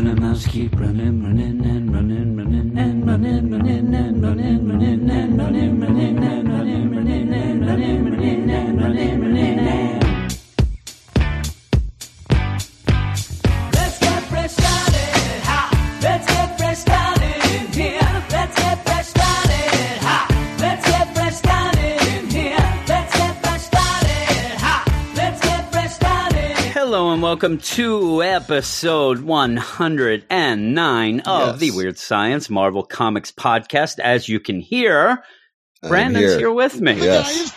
And the mouse keep running, running, and running, running, and running, running, and running, running, and running, running, and running, running, and running, running, and running, running, and welcome to episode 109 of Yes. the Weird Science Marvel Comics podcast. As you can hear, Branden's here. with me. Yes.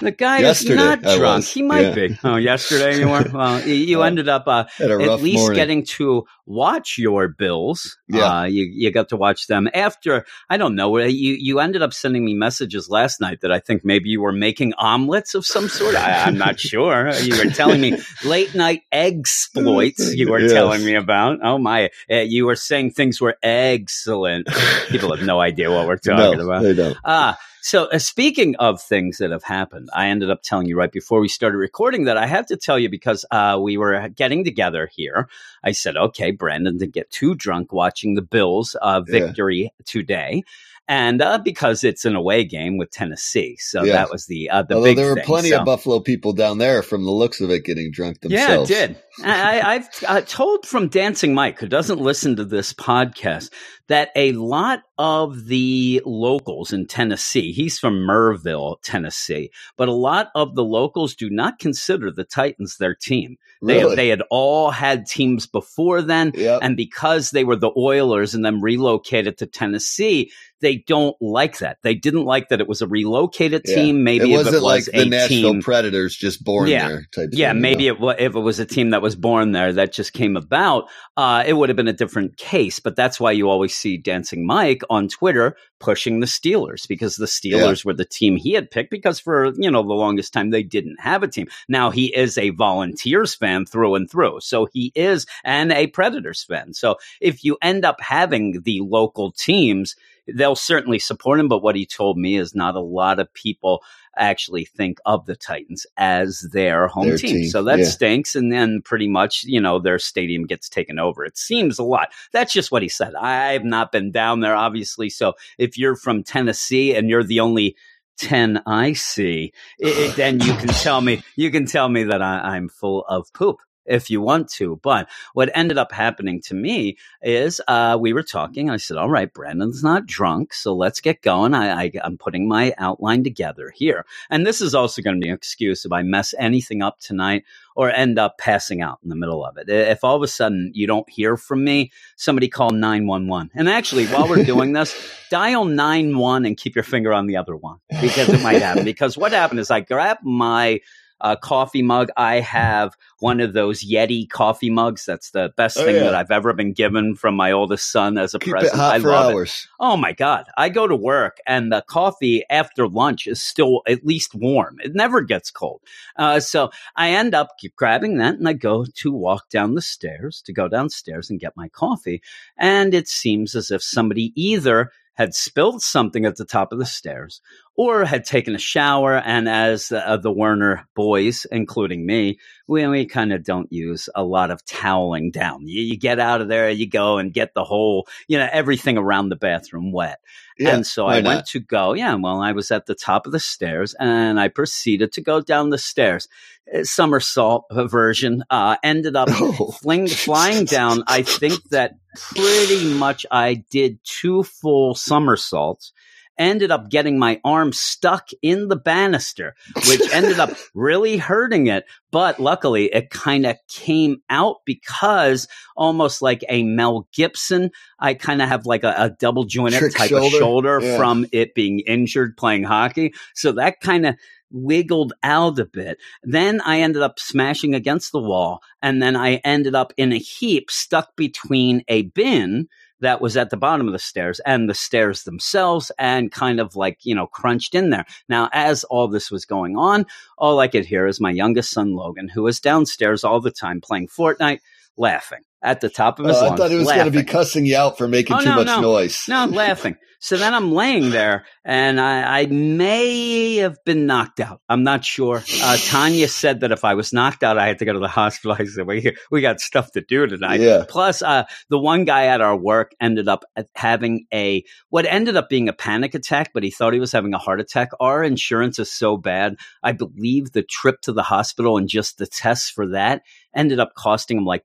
The guy Yesterday, is not drunk. He might Yeah. be. Oh, yesterday you were? Well, you, you Uh, ended up uh, at least morning. getting to watch your bills. Yeah. Uh, you, you got to watch them after, I don't know, uh, you, you ended up sending me messages last night that I think maybe you were making omelets of some sort. I, I'm not sure. You were telling me late night exploits you were Yes. telling me about. Oh my, uh, you were saying things were excellent. People have no idea what we're talking no, about. they don't. Ah, so uh, speaking of things that have happened, I ended up telling you right before we started recording that I have to tell you because uh, we were getting together here. I said, okay, Branden didn't get too drunk watching the Bills' uh, Yeah. victory today. And uh, because it's an away game with Tennessee, so Yeah. that was the uh, the Although big there were thing. plenty So- of Buffalo people down there from the looks of it getting drunk yeah, themselves. it did. I, I- I've uh, told from Dancing Mike, who doesn't listen to this podcast, that a lot of the locals in Tennessee, he's from Maryville, Tennessee, but a lot of the locals do not consider the Titans their team. They, Really? they had all had teams before then. Yep. And because they were the Oilers and then relocated to Tennessee, they don't like that. They didn't like that it was a relocated Yeah. team. Maybe it wasn't it was like the Nashville team. Predators just born Yeah. there type. Yeah, thing, you maybe know? it, if it was a team that was born there that just came about, uh, it would have been a different case. But that's why you always see Dancing Mike on Twitter pushing the Steelers because the Steelers were the team he had picked because for you know the longest time they didn't have a team. Now he is a Volunteers fan through and through, so he is and a Predators fan. So if you end up having the local teams. They'll certainly support him, but what he told me is not a lot of people actually think of the Titans as their home Their team. team, So that yeah. stinks. And then pretty much, you know, their stadium gets taken over. It seems a lot. That's just what he said. I've not been down there, obviously. So if you're from Tennessee and you're the only 10 I see, it, it- then you can tell me, you can tell me that I, I'm full of poop. If you want to, but what ended up happening to me is uh, we were talking. I said, "All right, Branden's not drunk, so let's get going." I, I, I'm putting my outline together here, and this is also going to be an excuse if I mess anything up tonight or end up passing out in the middle of it. If all of a sudden you don't hear from me, somebody call 911. And actually, while we're doing this, dial 91 and keep your finger on the other one because it might happen. Because what happened is I grabbed my uh, coffee mug. I have one of those Yeti coffee mugs. That's the best Oh, thing yeah. that I've ever been given from my oldest son as a Keep present. it hot I for love it. hours. Oh my God. I go to work and the coffee after lunch is still at least warm. It never gets cold. Uh, so I end up grabbing that and I go to walk down the stairs to go downstairs and get my coffee. And it seems as if somebody either had spilled something at the top of the stairs or had taken a shower. And as uh, the Werner boys, including me, we, we kind of don't use a lot of toweling down. You, you get out of there, you go and get the whole, you know, everything around the bathroom wet. Yeah, and so I not? went to go, yeah, well, I was at the top of the stairs and I proceeded to go down the stairs. Uh, Somersault version, uh, ended up Oh, fling, flying down. I think that pretty much I did two full somersaults. Ended up getting my arm stuck in the banister, which ended up really hurting it. But luckily, it kind of came out because almost like a Mel Gibson, I kind of have like a, a double jointed Trick type of shoulder? shoulder Yeah. from it being injured playing hockey. So that kind of wiggled out a bit. Then I ended up smashing against the wall, and then I ended up in a heap stuck between a bin that was at the bottom of the stairs and the stairs themselves and kind of like, you know, crunched in there. Now, as all this was going on, all I could hear is my youngest son, Logan, who was downstairs all the time playing Fortnite, laughing. At the top of his Oh, I thought he was going to be cussing you out for making Oh, too no, much no. noise. No, I'm laughing. So then I'm laying there and I, I may have been knocked out. I'm not sure. Uh, Tanya said that if I was knocked out, I had to go to the hospital. I said, we, we got stuff to do tonight. Yeah. Plus, uh, the one guy at our work ended up having a, what ended up being a panic attack, but he thought he was having a heart attack. Our insurance is so bad. I believe the trip to the hospital and just the tests for that ended up costing him like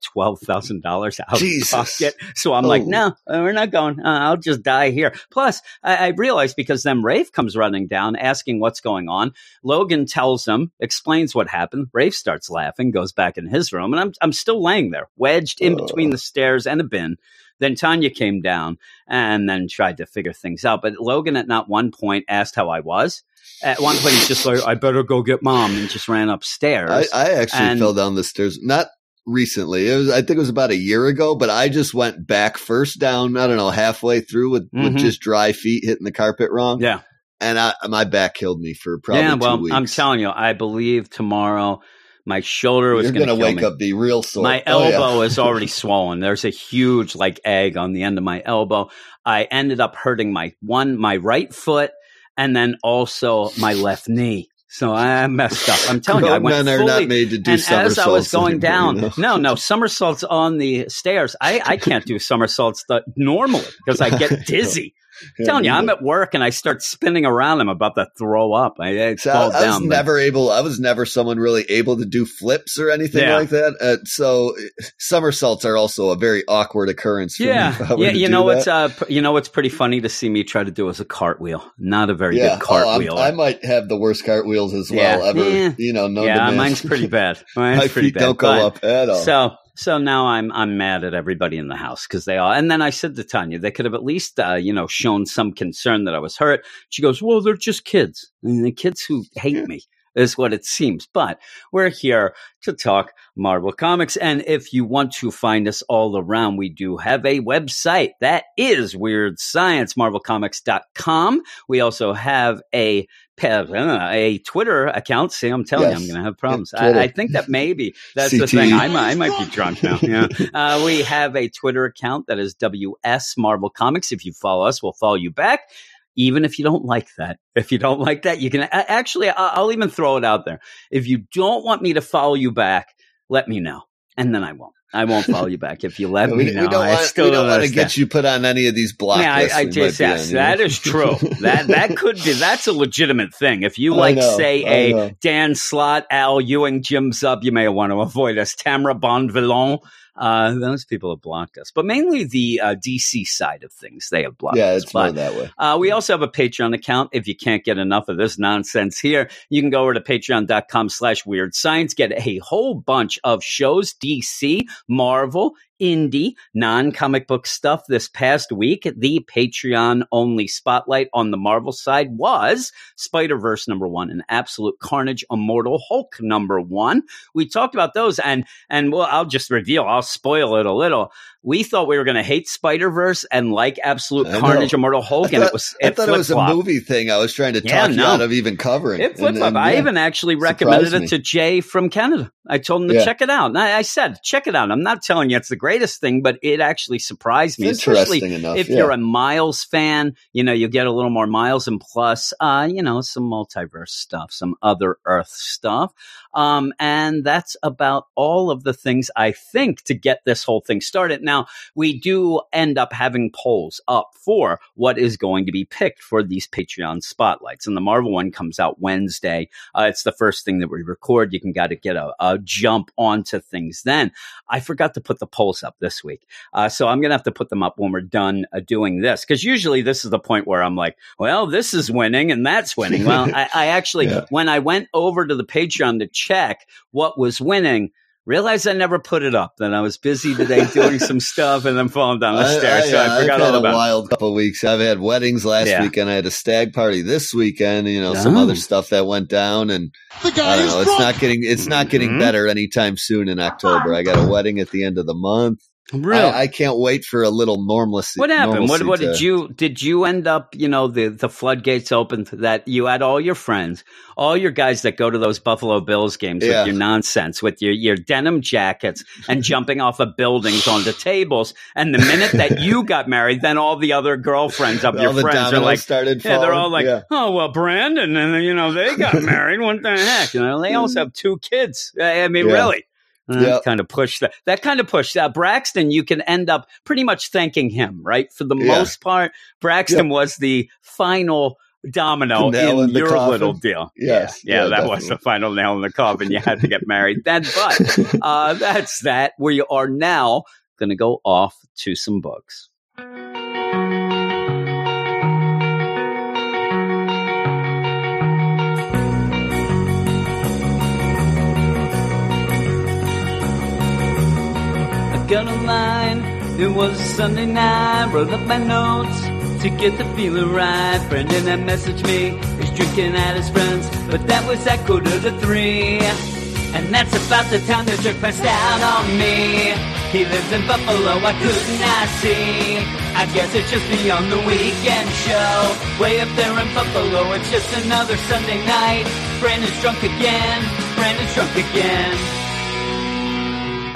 $12,000 out Jesus. of pocket. So I'm like, Oh. no, uh, we're not going. Uh, I'll just die here. Plus, I, I realized because then Rafe comes running down asking what's going on. Logan tells him, explains what happened. Rafe starts laughing, goes back in his room, and I'm, I'm still laying there, wedged in between the stairs and the bin. Then Tanya came down and then tried to figure things out. But Logan at not one point asked how I was. At one point, he's just like, I better go get mom, and just ran upstairs. I, I actually And- fell down the stairs. Not recently. It was. I think it was about a year ago. But I just went back first down. I don't know halfway through with, with Mhm. just dry feet hitting the carpet wrong. yeah. And I, my back killed me for probably yeah, well, weeks. I'm telling you, I believe tomorrow my shoulder was going to wake me. up be real sore. My Oh, yeah. elbow is already swollen. There's a huge like egg on the end of my elbow. I ended up hurting my one, my right foot, and then also my left knee. So I messed up. I'm telling you, I went men are fully, not made to do and as I was going down, you know? no, no, somersaults on the stairs. I, I can't do somersaults normally because I get dizzy. I'm telling you, I'm at work and I start spinning around. I'm about to throw up. I, I So fall I, I was down. but- never able. I was never someone really able to do flips or anything Yeah. like that. Uh, so somersaults are also a very awkward occurrence. For Yeah, yeah. You know what's uh, you know what's pretty funny to see me try to do as a cartwheel. Not a very yeah, good oh, cartwheel. I might have the worst cartwheels as well ever. Yeah. You know, yeah, mine's pretty bad. Mine's My pretty feet bad. don't go up at all. So so now I'm I'm mad at everybody in the house because they all. And then I said to Tanya, they could have at least uh, you know shown some concern that I was hurt. She goes, well, they're just kids, and the kids who hate me. Is what it seems. But we're here to talk Marvel Comics. And if you want to find us all around, we do have a website that is Weird Science, marvelcomics.com. We also have a a Twitter account. See, I'm telling Yes. you, I'm going to have problems. Yeah, I, I think that maybe that's the thing. I might, I might be drunk now. Yeah. Uh, we have a Twitter account that is WS Marvel Comics. If you follow us, we'll follow you back. Even if you don't like that, if you don't like that, you can actually, I'll even throw it out there. If you don't want me to follow you back, let me know. And then I won't. I won't follow you back. If you let we, me know, we don't I want, still we don't want to get you put on any of these blocks. Yeah. I, I just yes, on, you know? that is true. that that could be that's a legitimate thing. If you like, know, say, I a know. Dan Slott, Al Ewing, Jim Zub, you may want to avoid us. Tamra Bonvillain, uh, those people have blocked us, but mainly the uh, DC side of things they have blocked Yeah, us. it's more that way. uh, we also have a Patreon account. If you can't get enough of this nonsense here, you can go over to patreon.com slash weird science, get a whole bunch of shows, DC, Marvel, indie, non comic book stuff this past week. The Patreon only spotlight on the Marvel side was Spider Verse number one and Absolute Carnage Immortal Hulk number one. We talked about those and, and well, I'll just reveal, I'll spoil it a little. We thought we were going to hate Spider Verse and like Absolute. Carnage Immortal Hulk, and it was I thought it was a movie thing. I was trying to Yeah, talk you no. out of even covering. It flip And- flop. I yeah. even actually recommended me. it to Jay from Canada. I told him to Yeah. check it out. And I, I said, check it out. I'm not telling you it's the greatest thing, but it actually surprised me, It's especially enough. if yeah. you're a Miles fan, you know, you get a little more Miles and plus, uh, you know, some multiverse stuff, some other Earth stuff. Um, and that's about all of the things I think to get this whole thing started. Now, we do end up having polls up for what is going to be picked for these Patreon spotlights. And the Marvel one comes out Wednesday. Uh, it's the first thing that we record. You can got to get a, a jump onto things then. I forgot to put the polls up this week. Uh, so I'm going to have to put them up when we're done uh, doing this. Because usually this is the point where I'm like, well, this is winning and that's winning. Well, I, I actually, Yeah. when I went over to the Patreon to check what was winning, realized I never put it up. Then I was busy today doing some stuff and then falling down the I, stairs. so I, I forgot I've had all a about it. wild couple of weeks. I've had weddings last Yeah. weekend. I had a stag party this weekend. You know, some Oh. other stuff that went down, and The I guy don't is know. It's drunk. not getting it's not getting Mhm. better anytime soon in October. I got a wedding at the end of the month. Really? I, I can't wait for a little normalcy. what happened? What normalcy what to- did you did you end up, you know, the the floodgates opened that you had all your friends, all your guys that go to those Buffalo Bills games Yeah. with your nonsense, with your your denim jackets and jumping off of buildings onto tables. And the minute that you got married, then all the other girlfriends of all your friends are like started Yeah, they're all like, Yeah. oh well, Branden, and you know they got married. What the heck? You know, they also have two kids. I I mean, Yeah. really. Uh, Yeah. Kind of push that. That kind of push that Braxton. You can end up pretty much thanking him, right? For the Yeah. most part, Braxton was the final domino in, in your coffin. little deal. Yes. yeah, Yeah, that was the final nail in the coffin. You had to get married then, but uh, that's that. We are now going to go off to some books. Got a line. It was a Sunday night. Wrote up my notes to get the feeling right. Brendan had messaged me. He's drinking at his friends, but that was at quarter to three. And that's about the time the jerk passed out on me. He lives in Buffalo, I could not I see. I guess it's just beyond the weekend show. Way up there in Buffalo, it's just another Sunday night. Branden's drunk again. Branden's drunk again.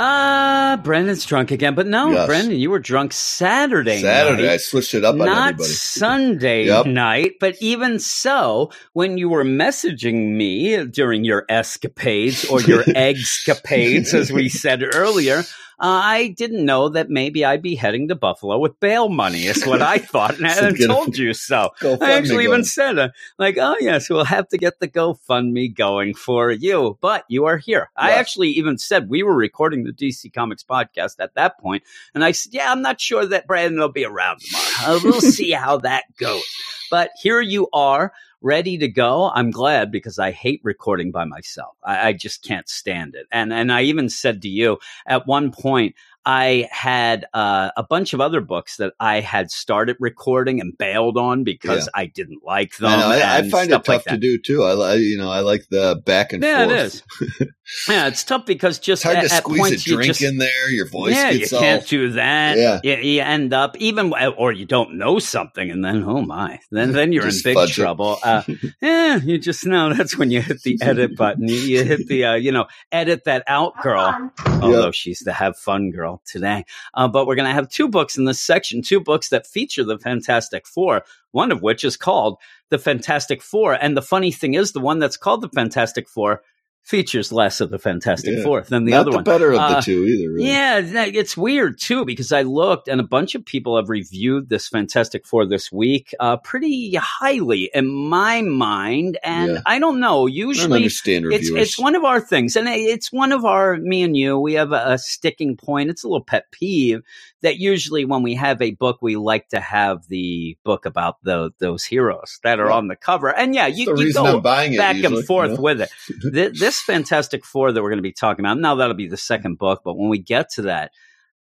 Uh, Branden's drunk again, but no, Yes. Branden, you were drunk Saturday, Saturday, I switched it up on not everybody. Sunday Yep. night. But even so, when you were messaging me during your escapades or your escapades, as we said earlier, I didn't know that maybe I'd be heading to Buffalo with bail money. Is what I thought, and I told you so. I actually even going. said, uh, like, oh, yes, we'll have to get the GoFundMe going for you. But you are here. I actually even said we were recording the DC Comics podcast at that point, And I said, yeah, I'm not sure that Branden will be around tomorrow. Uh, we'll see how that goes. But here you are. Ready to go. I'm glad because I hate recording by myself. I, I just can't stand it. And and I even said to you at one point, I had uh, a bunch of other books that I had started recording and bailed on because I didn't like them. I, I, I find it tough like to do too. I, li- you know, I like the back and Yeah, forth. it is. yeah, it's tough because just It's hard at, to at squeeze a points you drink just in there. Your voice yeah, you gets all. can't do that. Yeah. You, you end up even, or you don't know something, and then oh my, then then you're in big trouble. Uh, yeah, you just know that's when you hit the edit button. You, you hit the, uh, you know, edit that out, girl. Although she's the have fun girl today. Uh, but we're gonna have two books in this section, two books that feature the Fantastic Four. One of which is called the Fantastic Four, and the funny thing is, the one that's called the Fantastic Four features less of the Fantastic Yeah. Four than the Not other the one. better of Uh, the two either. Really. Yeah, it's weird too because I looked and a bunch of people have reviewed this Fantastic Four this week uh, pretty highly in my mind. And Yeah. I don't know, I usually understand it's reviewers. it's one of our things, and it's one of our me and you. We have a, a sticking point. It's a little pet peeve that usually when we have a book, we like to have the book about the those heroes that are Right. on the cover. And yeah, you, you go it back usually, and forth with it. Th- this Fantastic Four that we're going to be talking about now that'll be the second book, but when we get to that,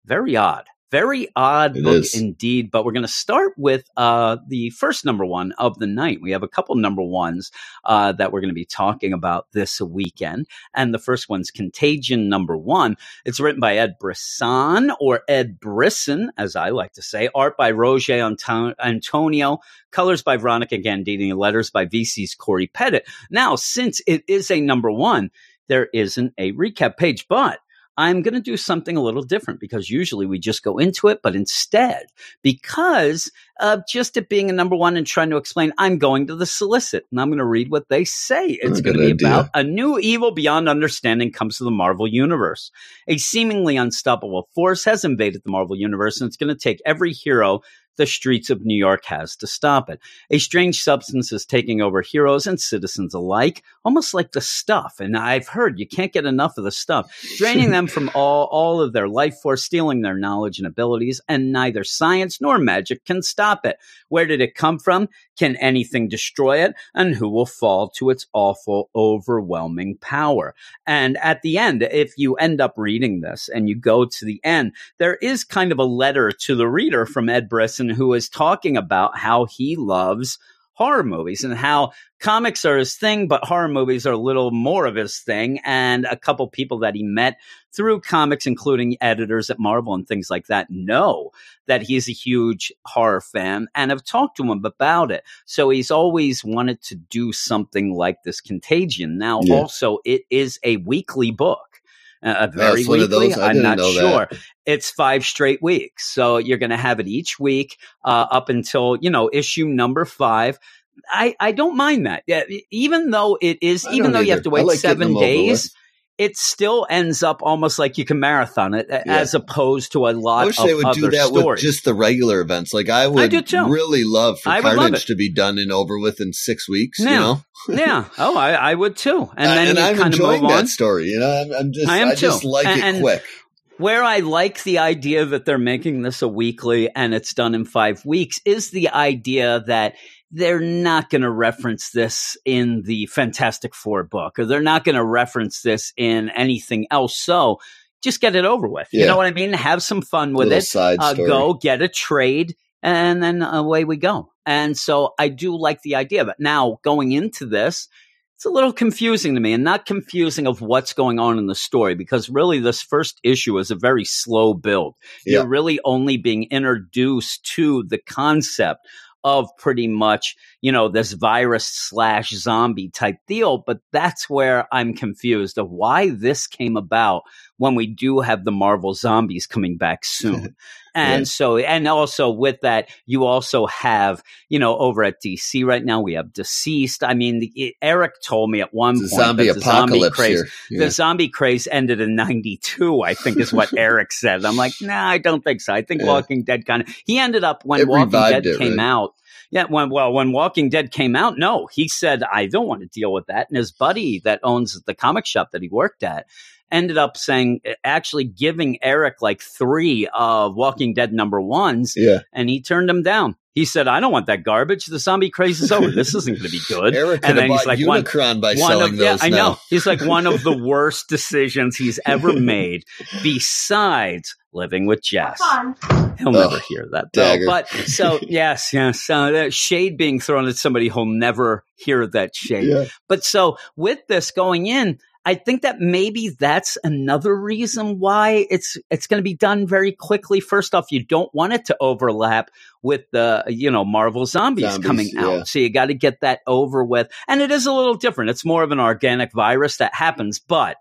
very odd. Very odd It book is. indeed, but we're going to start with uh, the first number one of the night. We have a couple number ones uh, that we're going to be talking about this weekend. And the first one's Contagion number one. It's written by Ed Brisson or Ed Brisson, as I like to say. Art by Roger Anto- Antonio. Colors by Veronica Gandini. Letters by VC's Cory Petit. Now, since it is a number one, there isn't a recap page, but I'm going to do something a little different because usually we just go into it, but instead, because of just it being a number one and trying to explain, I'm going to the solicit and I'm going to read what they say. It's going to be idea. about a new evil beyond understanding comes to the Marvel Universe. A seemingly unstoppable force has invaded the Marvel Universe and it's going to take every hero the streets of New York has to stop it. A strange substance is taking over heroes and citizens alike, almost like the stuff. And I've heard you can't get enough of the stuff, draining them from all, all of their life force, stealing their knowledge and abilities, and neither science nor magic can stop it. Where did it come from? Can anything destroy it? And who will fall to its awful, overwhelming power? And at the end, if you end up reading this and you go to the end, there is kind of a letter to the reader from Ed Who is talking about how he loves horror movies and how comics are his thing, but horror movies are a little more of his thing. And a couple people that he met through comics, including editors at Marvel and things like that, know that he's a huge horror fan and have talked to him about it. So he's always wanted to do something like this Contagion. Now, Yeah. also, it is a weekly book. Uh, a very it's one of weekly. I'm didn't sure. that. It's five straight weeks, so you're going to have it each week uh, up until you know issue number five. I, I don't mind that. Yeah, even though it is, I even though you have to wait like seven days. It still ends up almost like you can marathon it, Yeah. as opposed to a lot I wish of they would other do that stories. with just the regular events. Like I would do really love for I would love Carnage to be done and over with in six weeks. You Yeah. know, yeah. Oh, I, I would too. And then and you I'm kind of enjoying move on. that story. You know, I'm, I'm just I I, am just too. like And- it and- quick. Where I like the idea that they're making this a weekly and it's done in five weeks is the idea that they're not going to reference this in the Fantastic Four book or they're not going to reference this in anything else. So just get it over with. You know what I mean? Have some fun with it. Uh, go get a trade and then away we go. And so I do like the idea of it. Now, going into this, it's a little confusing to me and not confusing of what's going on in the story because really this first issue is a very slow build. Yeah. You're really only being introduced to the concept of pretty much, you know, this virus slash zombie type deal. But that's where I'm confused of why this came about when we do have the Marvel zombies coming back soon. And Yeah. so, and also with that, you also have, you know, over at DC right now, we have DCeased. I mean, the, Eric told me at one point zombie that the zombie apocalypse craze. Yeah. the zombie craze ended in 92, I think is what Eric said. I'm like, nah, I don't think so. I think Yeah. Walking Dead kind of, he ended up when It Walking Dead it, came right? out. Yeah, when, well, when Walking Dead came out, no, he said, I don't want to deal with that. And his buddy that owns the comic shop that he worked at ended up saying, actually giving Eric like three of Walking Dead number ones, yeah. and he turned them down. He said, I don't want that garbage. The zombie craze is over. This isn't going to be good. Eric And then he's bought like, one- Unicron by one selling of, those yeah, I know. He's like one of the worst decisions he's ever made, besides living with Jess. He'll never Ugh, hear that though. dagger. But so yes, yes, uh, that shade being thrown at somebody who'll never hear that shade. Yeah. But so with this going in, I think that maybe that's another reason why it's it's going to be done very quickly. First off, you don't want it to overlap with the you know Marvel zombies, Zombies, coming out, yeah. so you got to get that over with. And it is a little different. It's more of an organic virus that happens, but.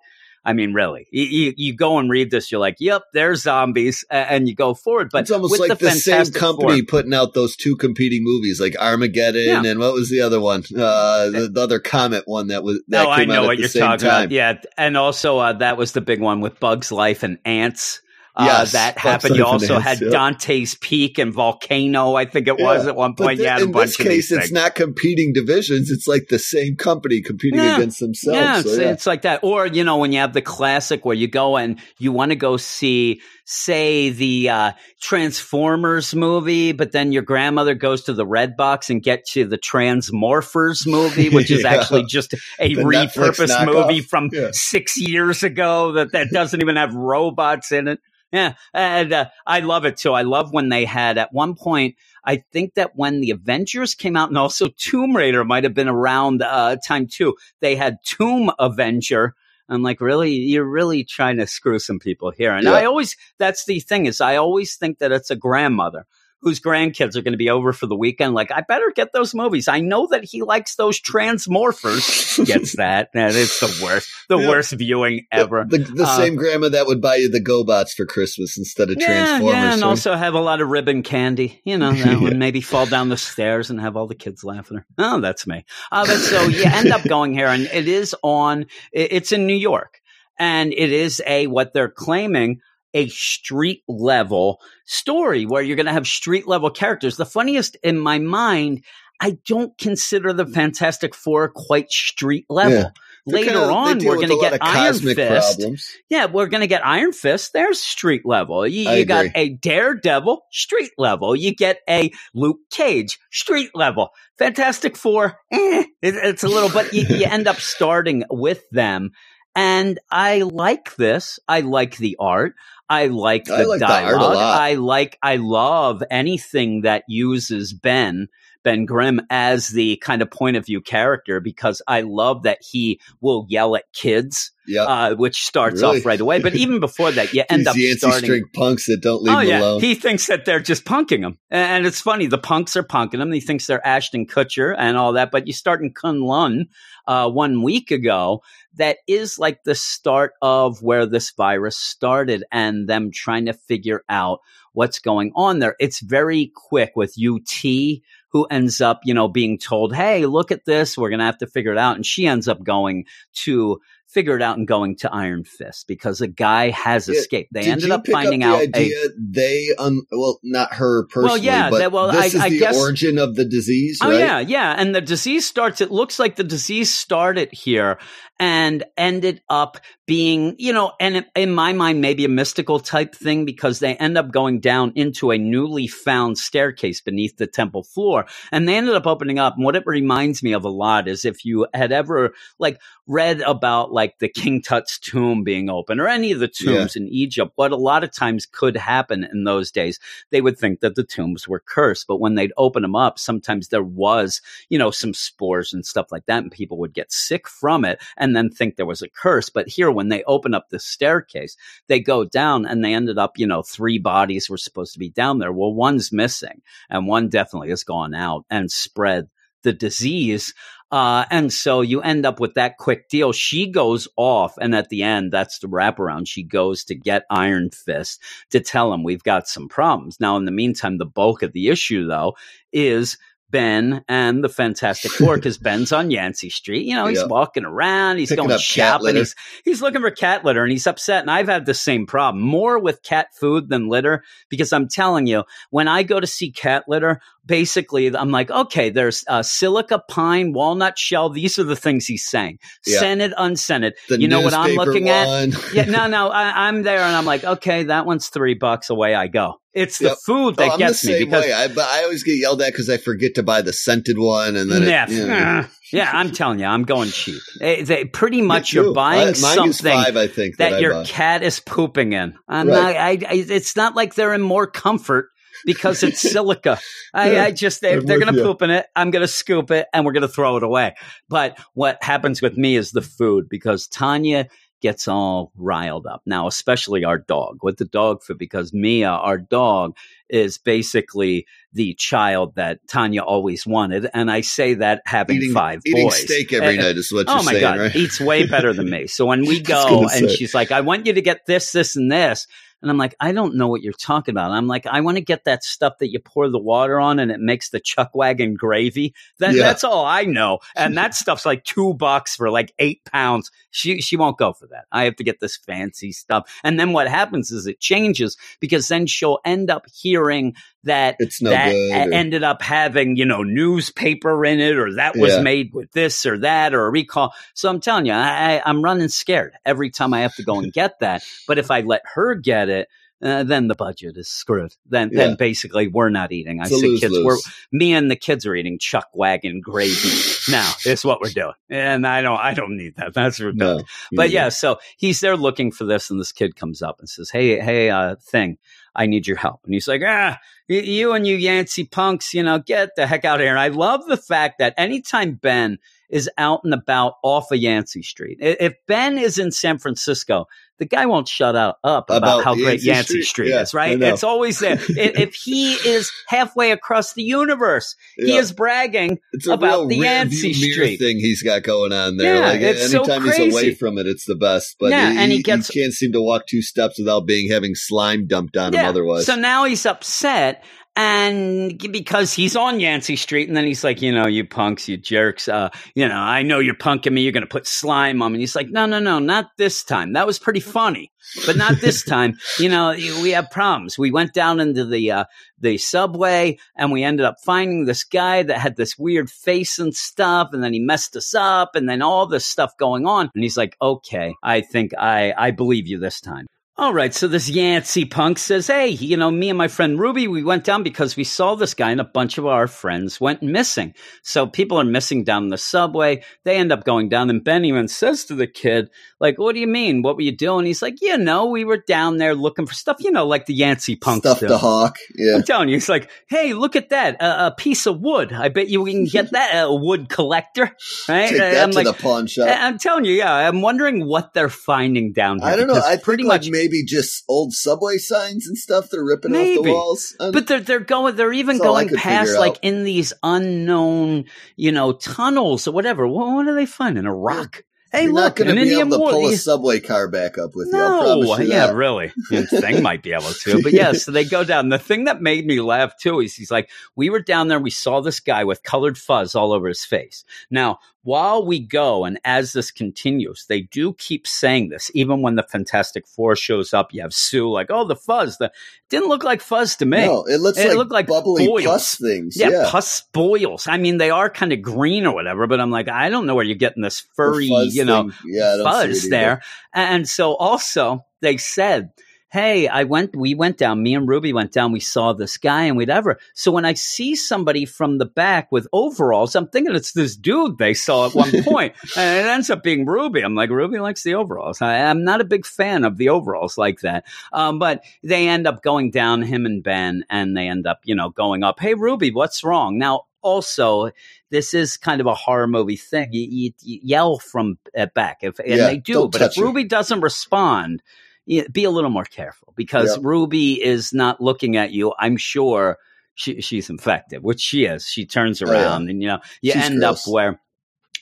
I mean, really, you, you, you go and read this, you're like, "Yep, there's zombies," and you go forward. But it's almost like the, same company Four- putting out those two competing movies, like Armageddon Yeah. and what was the other one? Uh, the, the other Comet one that was that no, I know at what you're talking time. about. Yeah, and also uh, that was the big one with Bugs Life and Antz. Uh, that happened. You also Antz, had yeah. Dante's Peak and Volcano. I think it was at one point. th- a in bunch this case, it's things. not competing divisions. It's like the same company competing Yeah. against themselves. Yeah, So, it's, yeah. it's like that. Or, you know, when you have the classic where you go and you want to go see, say, the uh, Transformers movie, but then your grandmother goes to the Red Box and gets you the Transmorphers movie, which is Yeah. actually just a The repurposed movie from Yeah. six years ago that, that doesn't even have robots in it. Yeah, and uh, I love it too. I love when they had at one point. I think that when the Avengers came out, and also Tomb Raider might have been around uh, time too. They had Tomb Avenger. I'm like, really, you're really trying to screw some people here. And Yeah. I always, that's the thing is, I always think that it's a grandmother whose grandkids are going to be over for the weekend. Like, I better get those movies. I know that he likes those Transmorphers. Gets that? That is the worst, the Yeah. worst viewing ever. The, the Uh, same grandma that would buy you the GoBots for Christmas instead of Yeah, Transformers. yeah, and also have a lot of ribbon candy. You know, that Yeah. one. Maybe fall down the stairs and have all the kids laughing. Oh, that's me. Uh, but so you end up going here, and it is on. it- It's in New York, and it is a what they're claiming a street level story where you're going to have street level characters. The funniest in my mind. I don't consider the Fantastic Four quite street level. Yeah. Later kinda- on, we're going to get Iron Fist. problems. Yeah, we're going to get Iron Fist. There's street level. You, you got a Daredevil, street level. You get a Luke Cage, street level. Fantastic Four, eh, it, it's a little, but you, you end up starting with them. And I like this. I like the art. I like the I like the dialogue. lot. I like, I love anything that uses Ben, Ben Grimm as the kind of point of view character because I love that he will yell at kids, Yeah. uh, which starts Really? off right away. But even before that, you end up Yancey starting. string punks that don't leave oh him yeah, alone. he thinks that they're just punking him, and it's funny. The punks are punking him. He thinks they're Ashton Kutcher and all that. But you start in Kunlun uh, one week ago. That is like the start of where this virus started, and them trying to figure out what's going on there. It's very quick with UT who ends up, you know, being told, "Hey, look at this. We're going to have to figure it out." And she ends up going to figure it out and going to Iron Fist because a guy has Yeah, escaped. They Did ended up finding up out the a idea they un well not her personally Well, yeah, but that- well, this I- is I the guess- origin of the disease Oh right yeah, yeah. And the disease starts. It looks like the disease started here and ended up being, you know, and in my mind, maybe a mystical type thing because they end up going down into a newly found staircase beneath the temple floor, and they ended up opening up. And what it reminds me of a lot is if you had ever like read about like the King Tut's tomb being open or any of the tombs in Egypt, what a lot of times could happen in those days they would think that the tombs were cursed. But when they'd open them up, sometimes there was, you know, some spores and stuff like that, and people would get sick from it and then think there was a curse. But here, when they open up the staircase, they go down and they ended up, you know, three bodies were supposed to be down there. Well, one's missing, and one definitely has gone out and spread the disease. Uh, and so you end up with that quick deal. She goes off, and at the end, that's the wraparound. She goes to get Iron Fist to tell him we've got some problems. Now, in the meantime, the bulk of the issue, though, is Ben and the Fantastic Four because Ben's on Yancey Street. You know, he's Yeah. walking around, he's Picking going shopping, he's he's looking for cat litter, and he's upset. And I've had the same problem more with cat food than litter because I'm telling you, when I go to see cat litter, basically I'm like, okay, there's uh, silica, pine, walnut shell. These are the things he's saying. Yeah. Scented, unscented. the you know what I'm looking at? yeah, no, no, I, I'm there and I'm like, okay, that one's three bucks. Away I go. It's the Yep. food Oh, that the gets me because way. I, but I always get yelled at because I forget to buy the scented one, and then yeah, it, you know. yeah, I'm telling you, I'm going cheap. Eh, they- pretty much, you're buying I- something five, I think that, that, your buy. cat is pooping in. I'm Right. not, I, I, it's not like they're in more comfort because it's silica. I, Yeah, I just, they, they're going to poop in it. I'm going to scoop it and we're going to throw it away. But what happens with me is the food because Tanya gets all riled up. Now, especially our dog with the dog food because Mia, our dog, is basically the child that Tanya always wanted. And I say that having eating, five eating boys. steak every Eh, night is what Oh my saying, god, right? eats way better than me. So when we go and say. she's like, "I want you to get this, this, and this," and I'm like, "I don't know what you're talking about." I'm like, "I want to get that stuff that you pour the water on and it makes the chuck wagon gravy." That, Yeah. That's all I know, and that stuff's like two bucks for like eight pounds. She she won't go for that. I have to get this fancy stuff, and then what happens is it changes because then she'll end up hearing that It's no that good. or- ended up having you know newspaper in it or that was Yeah. made with this or that or a recall so i'm telling you I, I, i'm running scared every time i have to go and get that but if i let her get it uh, then the budget is screwed. Then, Yeah. then basically we're not eating. I It's say kids, we're me and the kids are eating chuck wagon gravy now. It's what we're doing, and I don't, I don't need that. That's redundant. no, But yeah, so he's there looking for this, and this kid comes up and says, "Hey, hey, uh, thing, I need your help." And he's like, "Ah, you and you Yancey punks, you know, get the heck out of here." And I love the fact that anytime Ben is out and about off of Yancey Street, if Ben is in San Francisco, the guy won't shut up about, About how great Yancey Yancey Street? Street, Yeah, is, right? It's always there. If he is halfway across the universe, he is bragging it's about the Yancey Street. thing he's got going on there. Yeah, like it's so anytime he's away from it, it's the best. But Yeah, he, and he he can't seem to walk two steps without being having slime dumped on him. Otherwise, So now he's upset. And because he's on Yancey Street, and then he's like, you know, you punks, you jerks, uh, you know, I know you're punking me. You're going to put slime on me. And he's like, no, no, no, not this time. That was pretty funny, but not this time. You know, we have problems. We went down into the uh, the subway, and we ended up finding this guy that had this weird face and stuff, and then he messed us up, and then all this stuff going on. And he's like, okay, I think I I believe you this time. All right, so this Yancey punk says, Hey, you know, me and my friend Ruby, we went down because we saw this guy and a bunch of our friends went missing. So people are missing down the subway. They end up going down, and Ben even says to the kid, like, what do you mean? What were you doing? He's like, you know, we were down there looking for stuff, you know, like the Yancey punks Stuff do. the hawk. Yeah. I'm telling you, he's like, hey, look at that, a, a piece of wood. I bet you we can get that a wood collector, right? Take that I'm to like, the pawn shop. I'm telling you, yeah. I'm wondering what they're finding down here. I don't know. I pretty think like much. Maybe just old subway signs and stuff they're ripping off the walls. Um, But they're they're going they're even That's all I going past like out. in these unknown you know tunnels or whatever. What, what are they finding? A rock? Hey, you're look, not going an to be able to pull a subway car back up with No, you yeah, that. really. The thing might be able to, but yeah. So they go down. The thing that made me laugh too is he's like, we were down there, we saw this guy with colored fuzz all over his face. Now, while we go, and as this continues, they do keep saying this. Even when the Fantastic Four shows up, you have Sue like, oh, the fuzz. The didn't look like fuzz to me. No, it looks It like, looked like bubbly boils. pus things. Yeah, Yeah, pus spoils. I mean, they are kind of green or whatever, but I'm like, I don't know where you're getting this furry, you know. Yeah, I don't see fuzz there. And so also they said, Hey, I went, we went down, me and Ruby went down, we saw this guy and whatever. So when I see somebody from the back with overalls, I'm thinking it's this dude they saw at one point. and it ends up being Ruby. I'm like, Ruby likes the overalls. I, I'm not a big fan of the overalls like that. Um, but they end up going down, him and Ben, and they end up, you know, going up, Hey, Ruby, what's wrong? Now, also, this is kind of a horror movie thing. You, you, you yell from uh, back, if, and Yeah, they do. But if. Ruby doesn't respond, you- be a little more careful because Yep. Ruby is not looking at you. I'm sure she, she's infected, which she is. She turns Oh, yeah. around, and you know, you She's end gross. up where.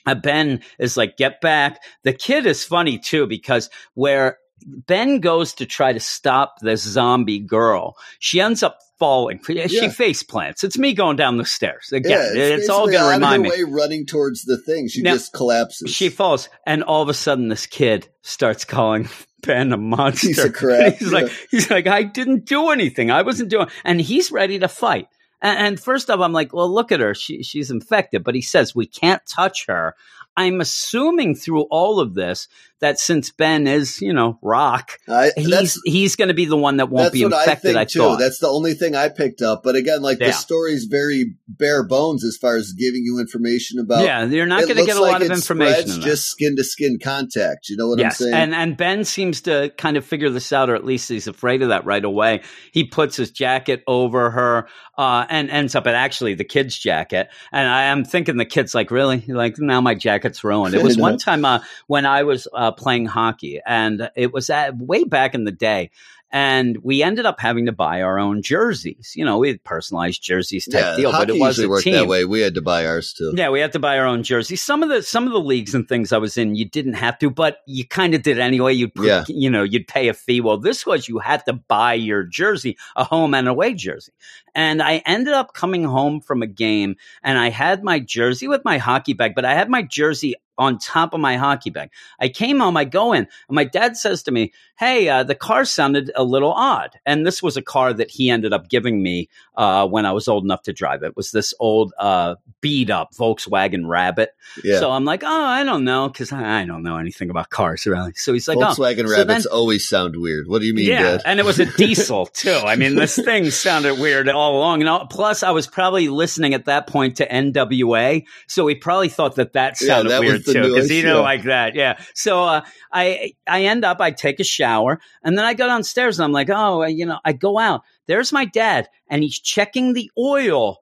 Uh, ben is like, get back. The kid is funny too because where Ben goes to try to stop this zombie girl, she ends up falling. She Yeah. face plants. It's me going down the stairs again. yeah, it's, all going to remind me. way running towards the thing. She Now, just collapses. She falls, and all of a sudden, this kid starts calling Ben a monster. Piece of crap, he's yeah. like, he's like, I didn't do anything. I wasn't doing, and he's ready to fight. And, and first off, I'm like, well, look at her. She, she's infected. But he says we can't touch her. I'm assuming through all of this that since Ben is, you know, rock, I, he's he's going to be the one that won't be what I infected. think I, too. thought. That's the only thing I picked up. But again, like Yeah. the story's very bare bones as far as giving you information about. yeah, you're not going to get a like lot of information. in just skin to skin contact. You know what I'm saying? and and Ben seems to kind of figure this out, or at least he's afraid of that right away. He puts his jacket over her, uh, and ends up at actually the kid's jacket. And I am thinking the kid's like, really, like now my ruined. It was one time uh, when I was uh, playing hockey, and it was at, way back in the day. And we ended up having to buy our own jerseys. You know, we had personalized jerseys type yeah, deal, but it was usually worked team. that way. We had to buy ours too. Yeah, we had to buy our own jerseys. Some of the some of the leagues and things I was in, you didn't have to, but you kind of did anyway. You'd Yeah. you know, you'd pay a fee. Well, this was you had to buy your jersey, a home and away jersey. And I ended up coming home from a game, and I had my jersey with my hockey bag, but I had my jersey on top of my hockey bag. I came home, I go in, and my dad says to me, "Hey, uh, the car sounded a little odd." And this was a car that he ended up giving me uh, when I was old enough to drive. It was this old uh, beat up Volkswagen Rabbit. Yeah. So I'm like, "Oh, I don't know," because I I don't know anything about cars really. So he's like, "Oh." Volkswagen So rabbits then- always sound weird. What do you mean, yeah, Dad? and it was a diesel too. I mean, this thing sounded weird all along. And all, plus, I was probably listening at that point to NWA, so he probably thought that that Yeah, sounded that was weird the too because noise, he yeah. like that. Yeah. So uh, I I end up I take a shower and then I go downstairs and I'm like, oh, you know, I go out. There's my dad and he's checking the oil.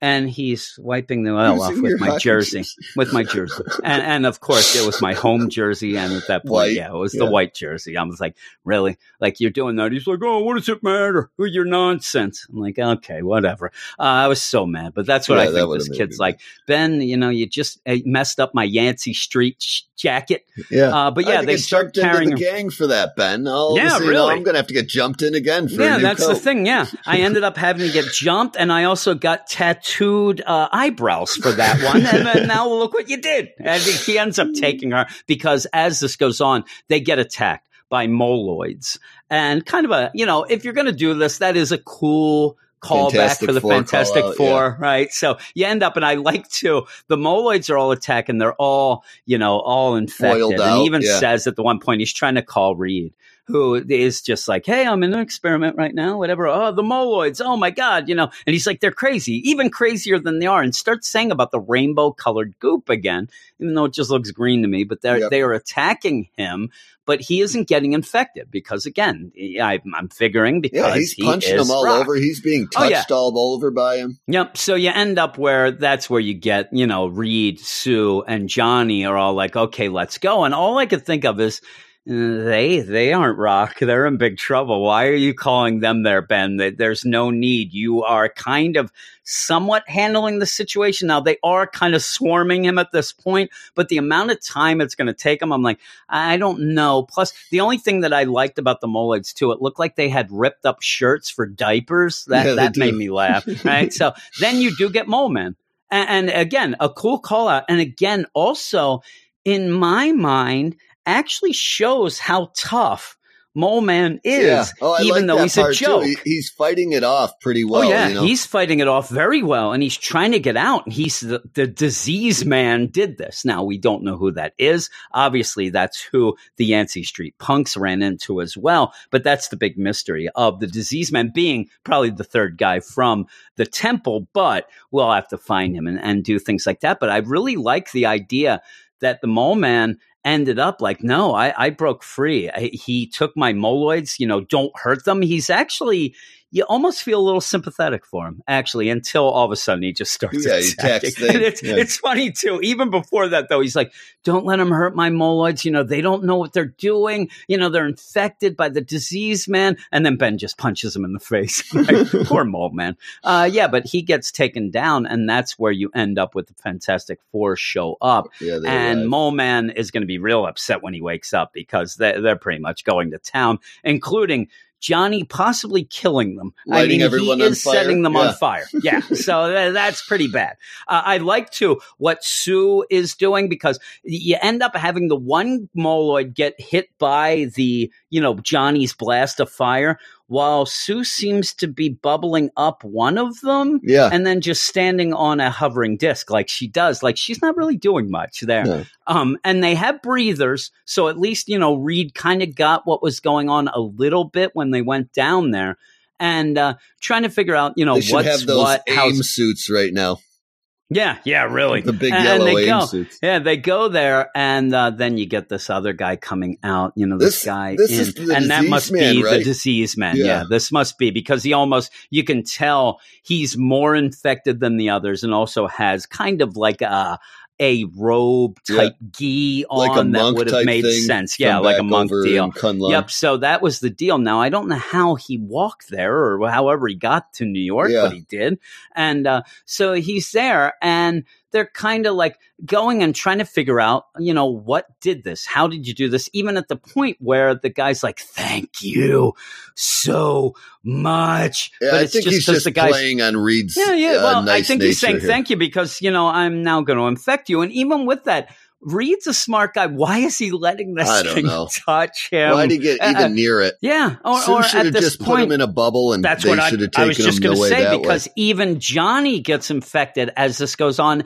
And he's wiping the oil off with my jersey, jersey. with my jersey, and and of course it was my home jersey. And at that point, White, yeah, it was the white jersey. I was like, really? Like you're doing that? He's like, oh, what does it matter? Who your nonsense? I'm like, okay, whatever. Uh, I was so mad, but that's what Yeah, I think this kid's like. Ben, you know, you just uh, messed up my Yancey Street sh- jacket. Yeah. Uh, but yeah, they start carrying the gang for that, Ben. All Yeah, yeah, really. I'm gonna have to get jumped in again for a Yeah, that's the thing. Yeah, I ended up having to get jumped, and I also got tattooed uh, eyebrows for that one. and then now look what you did. And he ends up taking her because as this goes on, they get attacked by moloids, and kind of a you know, if you're going to do this, that is a cool callback for the Four Fantastic Four, right? So you end up, and I like to the moloids are all attacking. They're all you know all infected, Oiled and out, even yeah. says at the one point he's trying to call Reed who is just like, Hey, I'm in an experiment right now, whatever. Oh, the moloids. Oh my God, you know, and he's like, they're crazy, even crazier than they are, and starts saying about the rainbow colored goop again, even though it just looks green to me, but they're, Yep. they are attacking him. But he isn't getting infected because, again, I, I'm figuring because Yeah, he's he punching him all Rock. over. He's being Oh, yeah. all over by him. Yep. So you end up where that's where you get, you know, Reed, Sue, and Johnny are all like, okay, let's go. And all I could think of is, they they aren't rock. They're in big trouble. Why are you calling them there, Ben? There's no need. You are kind of somewhat handling the situation now. They are kind of swarming him at this point, but the amount of time it's going to take him, I'm like, I don't know. Plus, the only thing that I liked about the Moloids too, it looked like they had ripped up shirts for diapers. That Yeah, that made me laugh. Right. so then you do get Mole Man. And, and again, a cool call out. And again, also in my mind, actually shows how tough Mole Man is, yeah. Oh, even like though he's a joke. He- he's fighting it off pretty oh, well. oh yeah, you know? he's fighting it off very well, and he's trying to get out. And he's the, the disease man did this. Now we don't know who that is. Obviously, that's who the Yancey Street punks ran into as well. But that's the big mystery of the disease man being probably the third guy from the temple. But we'll have to find him and, and do things like that. But I really like the idea that the mole man ended up like, no, I, I broke free. I, he took my moloids, you know, don't hurt them. He's actually, you almost feel a little sympathetic for him, actually, until all of a sudden he just starts Yeah, he attacking. it's, yeah. it's funny too. Even before that, though, he's like, don't let them hurt my moloids. You know, they don't know what they're doing. You know, they're infected by the disease, man. And then Ben just punches him in the face. Like, Poor mole man. Uh, yeah, but he gets taken down, and that's where you end up with the Fantastic Four show up yeah, and arrive. Mole Man is going to be real upset when he wakes up because they're, they're pretty much going to town, including Johnny possibly killing them. I mean, he is setting them Yeah. on fire. Yeah, so tha- that's pretty bad. Uh, I like to what Sue is doing because you end up having the one moloid get hit by the you know Johnny's blast of fire, while Sue seems to be bubbling up one of them yeah. and then just standing on a hovering disc like she does. Like she's not really doing much there. No. Um, and they have breathers, so at least you know Reed kind of got what was going on a little bit when they went down there, and uh, trying to figure out you know what's have those what. aim How's, suits right now. Yeah, yeah, really. The big And yellow they go. suits. Yeah, they go there, and uh, then you get this other guy coming out. You know, this, This- guy, this in, is the and that must man, be the right? disease man. Yeah. Yeah. this must be because he almost you can tell he's more infected than the others, and also has kind of like a a robe type gi Like on that would have made sense. Yeah, like a monk deal. Yep. So that was the deal. Now I don't know how he walked there or however he got to New York, Yeah. but he did. And uh, so he's there, and they're kind of like going and trying to figure out, you know, what did this? How did you do this? Even at the point where the guy's like, "Thank you so much," Yeah, but I it's think just he's just the guy's playing on Reed's. yeah, yeah. uh, Well, I think he's saying here. thank you because you know I'm now going to infect you, and even with that. Reed's a smart guy. Why is he letting this thing know. touch him? Why'd he get Uh, even near it? yeah, or, Sue or should at have this just put him in a bubble, and that's they what I, I was just going to say because way. even Johnny gets infected as this goes on,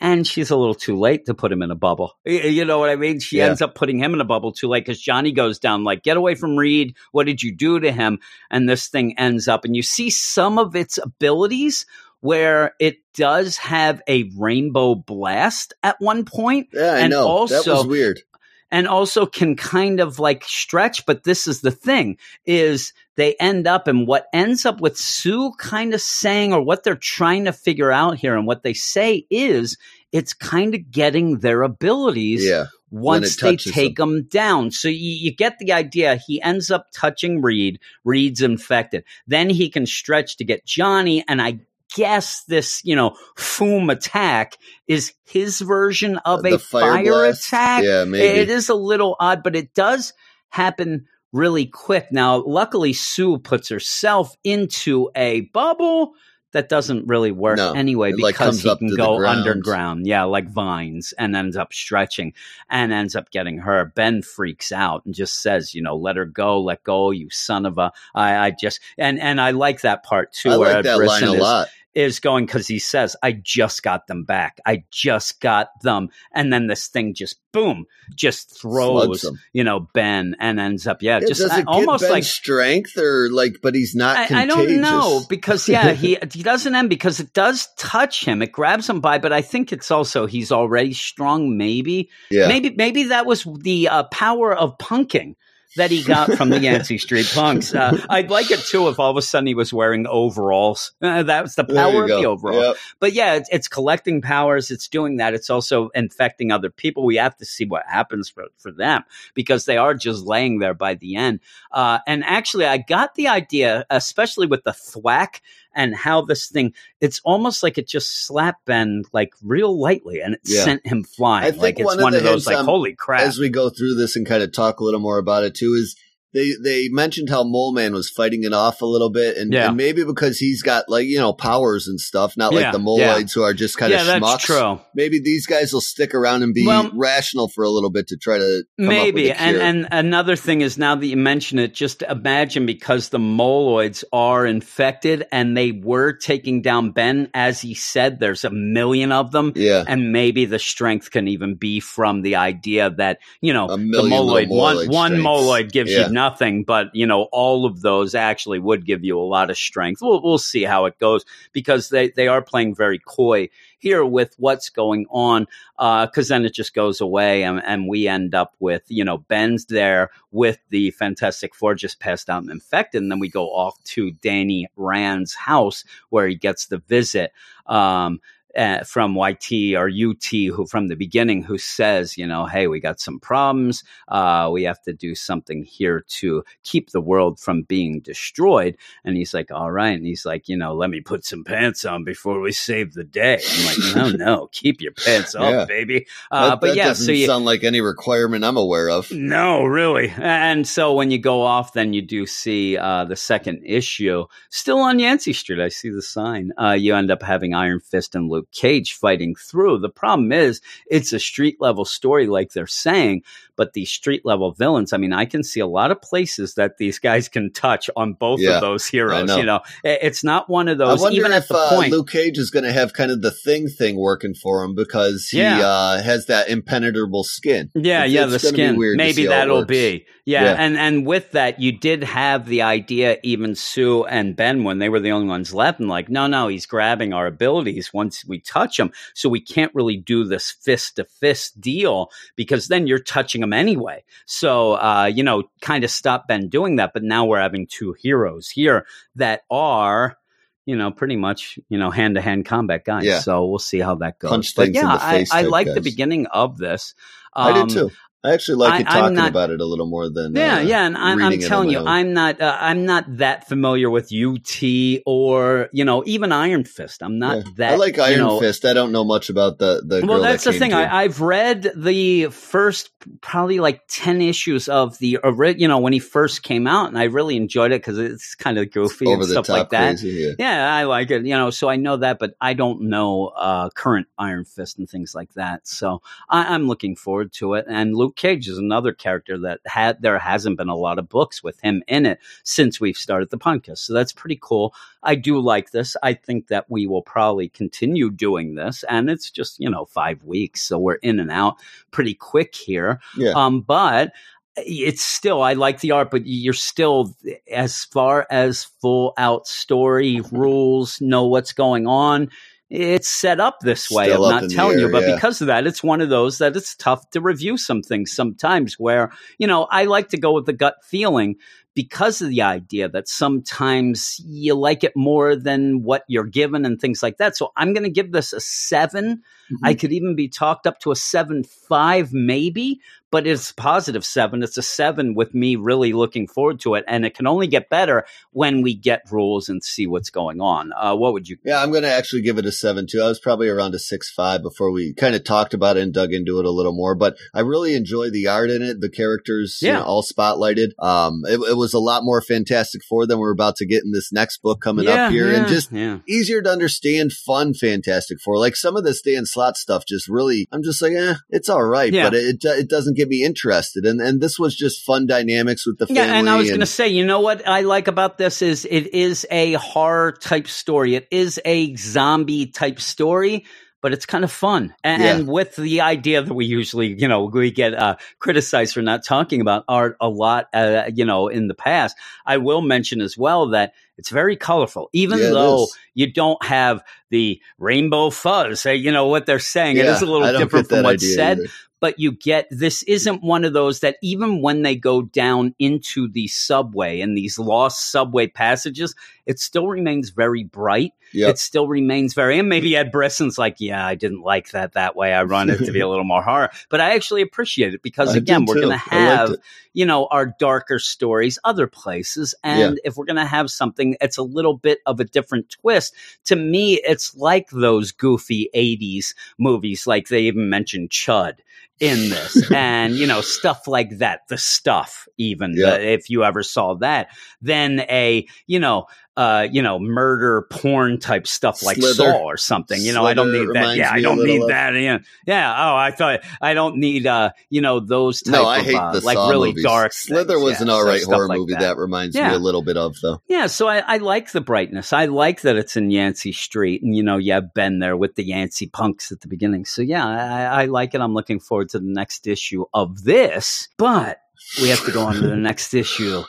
and she's a little too late to put him in a bubble. You know what I mean? She Yeah. ends up putting him in a bubble too late because Johnny goes down like, "Get away from Reed! What did you do to him?" And this thing ends up, and you see some of its abilities where it does have a rainbow blast at one point Yeah, I and know. that also- was weird. and also can kind of like stretch. But this is the thing is they end up and what ends up with Sue kind of saying or what they're trying to figure out here and what they say is it's kind of getting their abilities Yeah, once they take them down. So you, you get the idea. He ends up touching Reed. Reed's infected. Then he can stretch to get Johnny. And I guess this, you know, foom attack is his version of the a fire, blast. attack. Yeah, maybe. It is a little odd, but it does happen really quick. Now, luckily, Sue puts herself into a bubble that doesn't really work No, anyway it, like, because he can go underground. Yeah, like vines and ends up stretching and ends up getting her. Ben freaks out and just says, you know, let her go, let go, you son of a. I, I just and and I like that part too, I like that Brisson line a is, lot. Is going because he says, I just got them back. I just got them. And then this thing just boom, just throws, you know, Ben and ends up, yeah, Yeah, just does I- almost like strength or like, but he's not I, I don't know because yeah, he he doesn't end because it does touch him. It grabs him by, but I think it's also he's already strong. Maybe, yeah. maybe, maybe that was the uh, power of punking that he got from the Yancey Street Punks. Uh, I'd like it too if all of a sudden he was wearing overalls. Uh, that was the power of go. the overalls. Yep. But yeah, it's, it's collecting powers. It's doing that. It's also infecting other people. We have to see what happens for, for them because they are just laying there by the end. Uh, and actually, I got the idea, especially with the thwack and how this thing, it's almost like it just slapped Ben like real lightly and it Yeah. sent him flying. I think like it's one of one of those like, um, holy crap. As we go through this and kind of talk a little more about it too, is they they mentioned how Mole Man was fighting it off a little bit, and, Yeah. and maybe because he's got like you know powers and stuff, not Yeah, like the yeah. Moloids who are just kind yeah, of that's true. Maybe these guys will stick around and be Well- rational for a little bit to try to come Maybe. up with a And and another thing is now that you mention it, just imagine because the moloids are infected and they were taking down Ben, as he said, there's a million of them. yeah, And maybe the strength can even be from the idea that, you know, the million moloid, one, moloid one moloid gives Yeah. you nothing, but, you know, all of those actually would give you a lot of strength. We'll, we'll see how it goes because they, they are playing very coy here with what's going on because then it just goes away and, and we end up with you know ben's there with the fantastic four just passed out and infected and then we go off to danny rand's house where he gets the visit um, uh, from YT or UT, who from the beginning, who says, you know, hey, we got some problems. Uh, we have to do something here to keep the world from being destroyed. And he's like, all right. And he's like, you know, let me put some pants on before we save the day. I'm like, no, no, keep your pants up, Yeah. baby. Uh, that, but that yeah, doesn't so you, sound like any requirement I'm aware of. no, really. And so when you go off, then you do see uh, the second issue still on Yancey Street. I see the sign. Uh, you end up having Iron Fist and Luke Cage fighting through. The problem is it's a street level story, like they're saying, but these street level villains. I mean, I can see a lot of places that these guys can touch on both Yeah, of those heroes. know. You know, it's not one of I those. wonder Even if at the uh, point, Luke Cage is going to have kind of the thing thing working for him because he Yeah. uh, has that impenetrable skin. Yeah, It's- yeah, it's the skin. weird Maybe see how it that'll be. Yeah, Yeah. and and with that, you did have the idea. Even Sue and Ben, when they were the only ones left, and like, no, no, he's grabbing our abilities once we touch him, so we can't really do this fist to fist deal because then you're touching him anyway. So, uh, you know, kind of stop Ben doing that. But now we're having two heroes here that are. You know, pretty much, you know, hand to hand combat guys. Yeah. So we'll see how that goes. Punch but things yeah, in the face I, I like the beginning of this. I Um, did too. I actually like I- you talking not- about it a little more than Yeah, uh, yeah, and I'm, I'm reading it on telling you, own. I'm not, uh, I'm not that familiar with UT or you know even Iron Fist. I'm not Yeah. that. I like Iron know- Fist. I don't know much about the the. Well, that's that the thing. I, I've read the first probably like ten issues of the you know when he first came out, and I really enjoyed it because it's kind of goofy over and the stuff top like that. crazy. Yeah. Yeah, I like it. You know, so I know that, but I don't know uh, current Iron Fist and things like that. So I, I'm looking forward to it. And Luke Cage is another character that had there hasn't been a lot of books with him in it since we've started the podcast. So that's pretty cool. I do like this. I think that we will probably continue doing this, and it's just you know five weeks, so we're in and out pretty quick here. Yeah. Um, but it's still I like the art, but you're still as far as full out story rules, know what's going on. It's set up this way. Still I'm not telling you, but yeah. because of that, it's one of those that it's tough to review some things sometimes where, you know, I like to go with the gut feeling because of the idea that sometimes you like it more than what you're given and things like that. So I'm going to give this a 7 Mm-hmm. I could even be talked up to a seven five, maybe, but it's a positive seven. It's a seven with me really looking forward to it, and it can only get better when we get rules and see what's going on. Uh, what would you? Yeah, I'm going to actually give it a seven too. I was probably around a six five before we kind of talked about it and dug into it a little more. But I really enjoy the art in it. The characters, you Yeah. know, all spotlighted. Um, it, it was a lot more Fantastic Four than we're about to get in this next book coming Yeah, up here, and just yeah. easier to understand, fun Fantastic Four. Like some of this Dan Slott stuff, just really, I'm just like, eh, it's all right, Yeah. but it it doesn't get me interested. And and this was just fun dynamics with the family. Yeah, and I was going to say, you know what I like about this is it is a horror type story. It is a zombie type story, but it's kind of fun. And, Yeah. with the idea that we usually, you know, we get uh, criticized for not talking about art a lot, uh, you know, in the past. I will mention as well that it's very colorful, even Yeah, though you don't have the rainbow fuzz. You know what they're saying. it Yeah, is a little different from what's said either. but you get this isn't one of those that even when they go down into the subway and these lost subway passages, it still remains very bright. Yep. It still remains very, and maybe Ed Brisson's like, yeah, I didn't like that that way. I run it to be a little more horror, but I actually appreciate it because I again, we're going to have, you know, our darker stories other places. And if we're going to have something, it's a little bit of a different twist. To me, it's like those goofy 80s movies, like they even mentioned Chud in this and you know stuff like that the stuff even Yeah. the- if you ever saw that then a you know uh you know murder porn type stuff like Slither. saw or something you know i don't need that yeah i don't need that yeah yeah oh i thought i don't need uh you know those type No, I of hate uh, the like Saw really movies. dark Slither things. was Yeah, an all right stuff horror like movie that. that, reminds me a little bit of though. Yeah, so I, I like the brightness. I like that it's in Yancey Street, and you know, you have Ben there with the Yancey punks at the beginning. So yeah, I, I like it. I'm looking forward to the next issue of this, but we have to go on to the next issue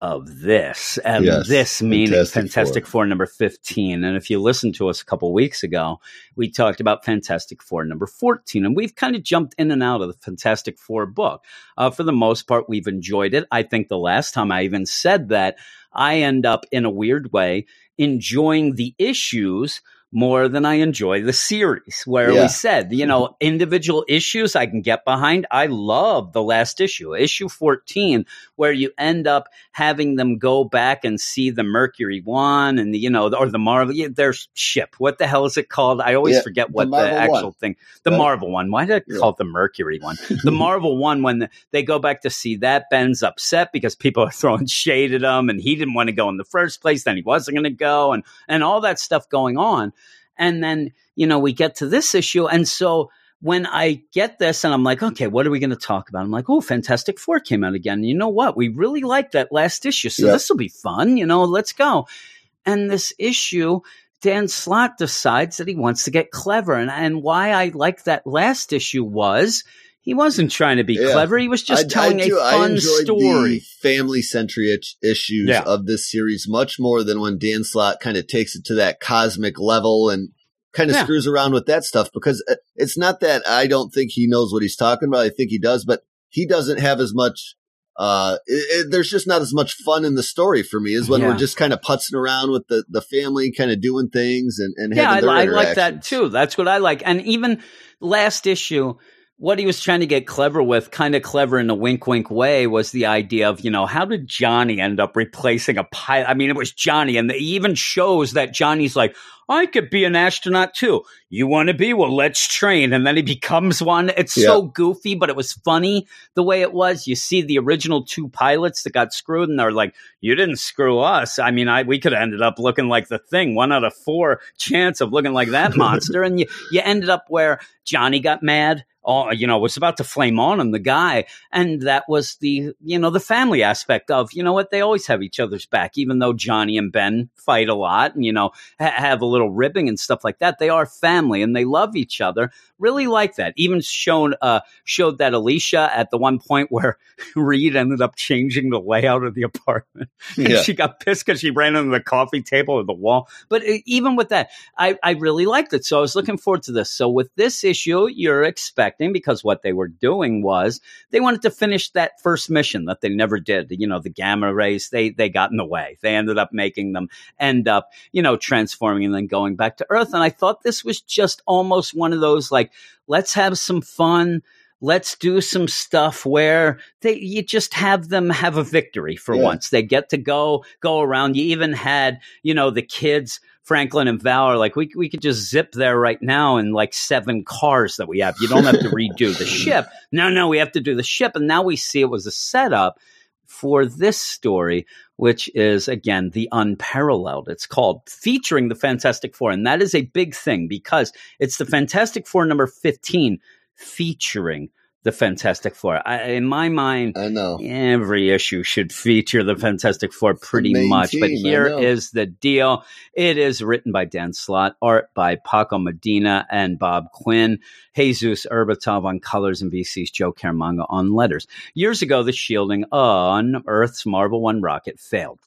of this, and Yes, this meaning Fantastic Fantastic, Four. number 15. And if you listened to us a couple weeks ago, we talked about Fantastic Four number 14, and we've kind of jumped in and out of the Fantastic Four book. Uh, for the most part, we've enjoyed it. I think the last time I even said that, I end up in a weird way enjoying the issues more than I enjoy the series. Where Yeah. we said, you know, mm-hmm. individual issues I can get behind. I love the last issue, issue 14, where you end up having them go back and see the Mercury one and the, you know, or the Marvel, yeah, their ship. What the hell is it called? I always Yeah, forget what the, Marvel actual one. thing, the Right. Marvel one. Why did I call it the Mercury one? the Marvel one, when they go back to see that, Ben's upset because people are throwing shade at him and he didn't want to go in the first place. Then he wasn't going to go and, and all that stuff going on. And then, you know, we get to this issue. And so when I get this and I'm like, okay, what are we going to talk about? I'm like, oh, Fantastic Four came out again. And you know what? We really liked that last issue. So Yeah. this will be fun. You know, let's go. And this issue, Dan Slott decides that he wants to get clever. And, and why I like that last issue was he wasn't trying to be Yeah. clever. He was just I- telling I do- a I fun story. Family centric issues Yeah. of this series much more than when Dan Slott kind of takes it to that cosmic level and kind of Yeah. screws around with that stuff because uh, it's not that I don't think he knows what he's talking about. I think he does, but he doesn't have as much. Uh, it, it- there's just not as much fun in the story for me as when Yeah. we're just kind of putzing around with the, the family, kind of doing things and, and yeah, I, I like that too. That's what I like. And even last issue, what he was trying to get clever with, kind of clever in a wink wink way, was the idea of, you know, how did Johnny end up replacing a pilot? I mean, it was Johnny, and he even shows that Johnny's like, I could be an astronaut too. You want to be? Well, let's train. And then he becomes one. It's so goofy, but it was funny the way it was. You see the original two pilots that got screwed, and they're like, you didn't screw us. I mean, I we could have ended up looking like the thing. One out of four chance of looking like that monster, and you you ended up where Johnny got mad. Oh, you know, was about to flame on him, the guy, and that was the you know the family aspect of you know what they always have each other's back, even though Johnny and Ben fight a lot, and you know ha- have a little ribbing and stuff like that. They are family and they love each other. Really like that. Even shown uh showed that Alicia at the one point where Reed ended up changing the layout of the apartment. And Yeah. she got pissed because she ran into the coffee table or the wall. But uh, even with that, I, I really liked it. So I was looking forward to this. So with this issue, you're expecting because what they were doing was they wanted to finish that first mission that they never did. You know, the gamma rays, they they got in the way. They ended up making them end up, you know, transforming and then going back to Earth. And I thought this was just almost one of those like, let's have some fun. Let's do some stuff where they you just have them have a victory for Yeah. once. They get to go go around. You even had, you know, the kids Franklin and Val are like, we, we could just zip there right now in like seven cars that we have. You don't have to redo the ship. No, no, we have to do the ship. And now we see it was a setup for this story, which is again the unparalleled. It's called featuring the Fantastic Four. And that is a big thing because it's the Fantastic Four number 15 featuring the Fantastic Four. I, in my mind, I know. every issue should feature the Fantastic Four pretty much. but team, I here is the deal. It is written by Dan Slott, art by Paco Medina and Bob Quinn, Jesus Aburtov on colors, and VC's Joe Caramagna on letters. Years ago, the shielding on Earth's Marvel One rocket failed.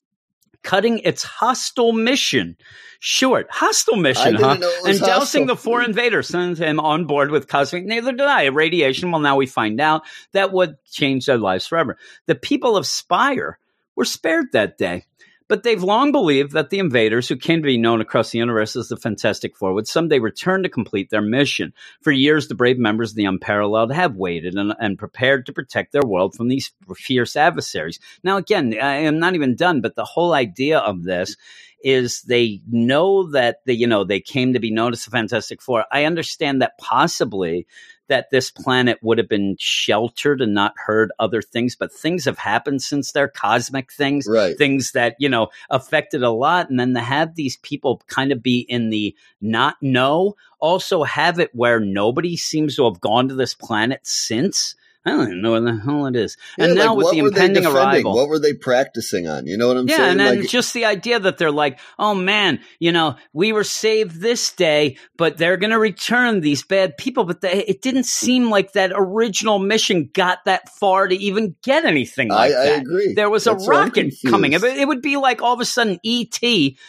Cutting its hostile mission short. Hostile mission, huh? know it was and dousing hostile. the four invaders sends him on board with cosmic neither did I. Radiation. Well, now we find out that would change their lives forever. The people of Spire were spared that day. But they've long believed that the invaders, who came to be known across the universe as the Fantastic Four, would someday return to complete their mission. For years, the brave members of the Unparalleled have waited and, and prepared to protect their world from these fierce adversaries. Now, again, I am not even done, but the whole idea of this is they know that they, you know, they came to be known as the Fantastic Four. I understand that possibly that this planet would have been sheltered and not heard other things, but things have happened since they're cosmic things Right. things that you know affected a lot and then to have these people kind of be in the not know also have it where nobody seems to have gone to this planet since i don't even know what the hell it is and Yeah, now like, with the impending arrival What were they practicing on? You know what I'm yeah, saying? Yeah, and then Like, just the idea that they're like, oh man, you know, we were saved this day, but they're going to return these bad people. But they, it didn't seem like that original mission got that far to even get anything like I, I agree. There was That's a rocket coming. It, it would be like all of a sudden ET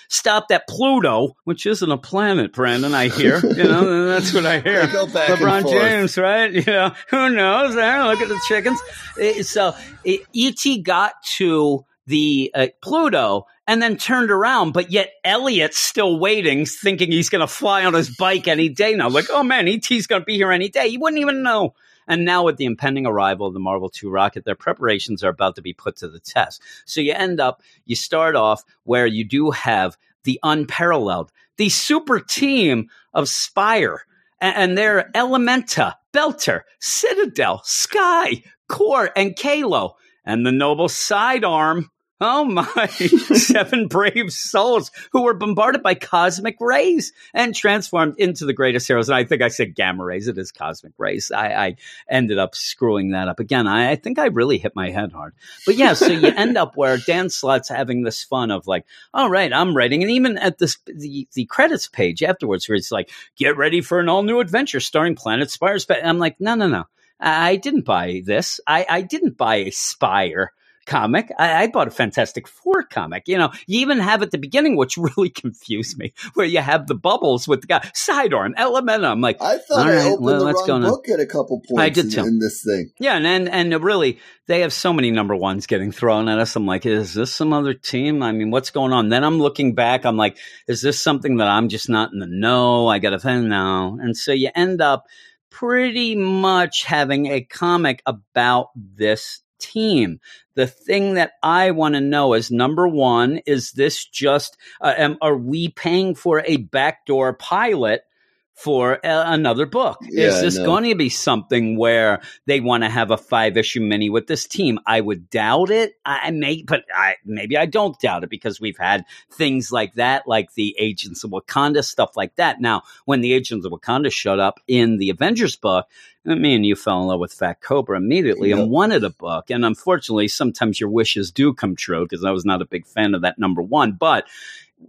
stopped at Pluto, which isn't a planet, Branden. I hear, you know, that's what I hear. They go back and LeBron. James, right? You know, who knows? Look at the chickens. So ET got to the uh, Pluto and then turned around, but yet Elliot's still waiting, thinking he's going to fly on his bike any day now. Like, oh man, ET's going to be here any day. He wouldn't even know. And now, with the impending arrival of the Marvel 2 rocket, their preparations are about to be put to the test. So you end up, you start off where you do have the unparalleled, the super team of Spire, and they're Elementa, Belter, Citadel, Sky, Core, and Kalo, and the noble sidearm. Oh my, seven brave souls who were bombarded by cosmic rays and transformed into the greatest heroes. And I think I said gamma rays. It is cosmic rays. I, I ended up screwing that up again. I, I think I really hit my head hard. But yeah, so you end up where Dan Slott's having this fun of like, all right, I'm writing. And even at this, the, the credits page afterwards, where it's like, get ready for an all new adventure starring Planet Spire. Sp-" I'm like, no, no, no. I I didn't buy this. I, I didn't buy a Spire comic. I, I bought a Fantastic Four comic. You know, you even have at the beginning, which really confused me, where you have the bubbles with the guy sidearm, Elementa. I'm like, I thought All I right, opened well, the wrong book at a couple points I did in, too. in this thing. yeah, and, and and really, they have so many number ones getting thrown at us. I'm like, is this some other team? I mean, what's going on? Then I'm looking back. I'm like, is this something that I'm just not in the know? I got to think now, and so you end up pretty much having a comic about this team. The thing that I want to know is number one, is this just, uh, am, are we paying for a backdoor pilot for uh, another book? Yeah, is this no. going to be something where they want to have a five issue mini with this team? I would doubt it. I may, but I, maybe I don't doubt it because we've had things like that, like the Agents of Wakanda, stuff like that. Now, when the Agents of Wakanda showed up in the Avengers book, me and you fell in love with Fat Cobra immediately Yep. and wanted a book. And unfortunately, sometimes your wishes do come true because I was not a big fan of that number one. But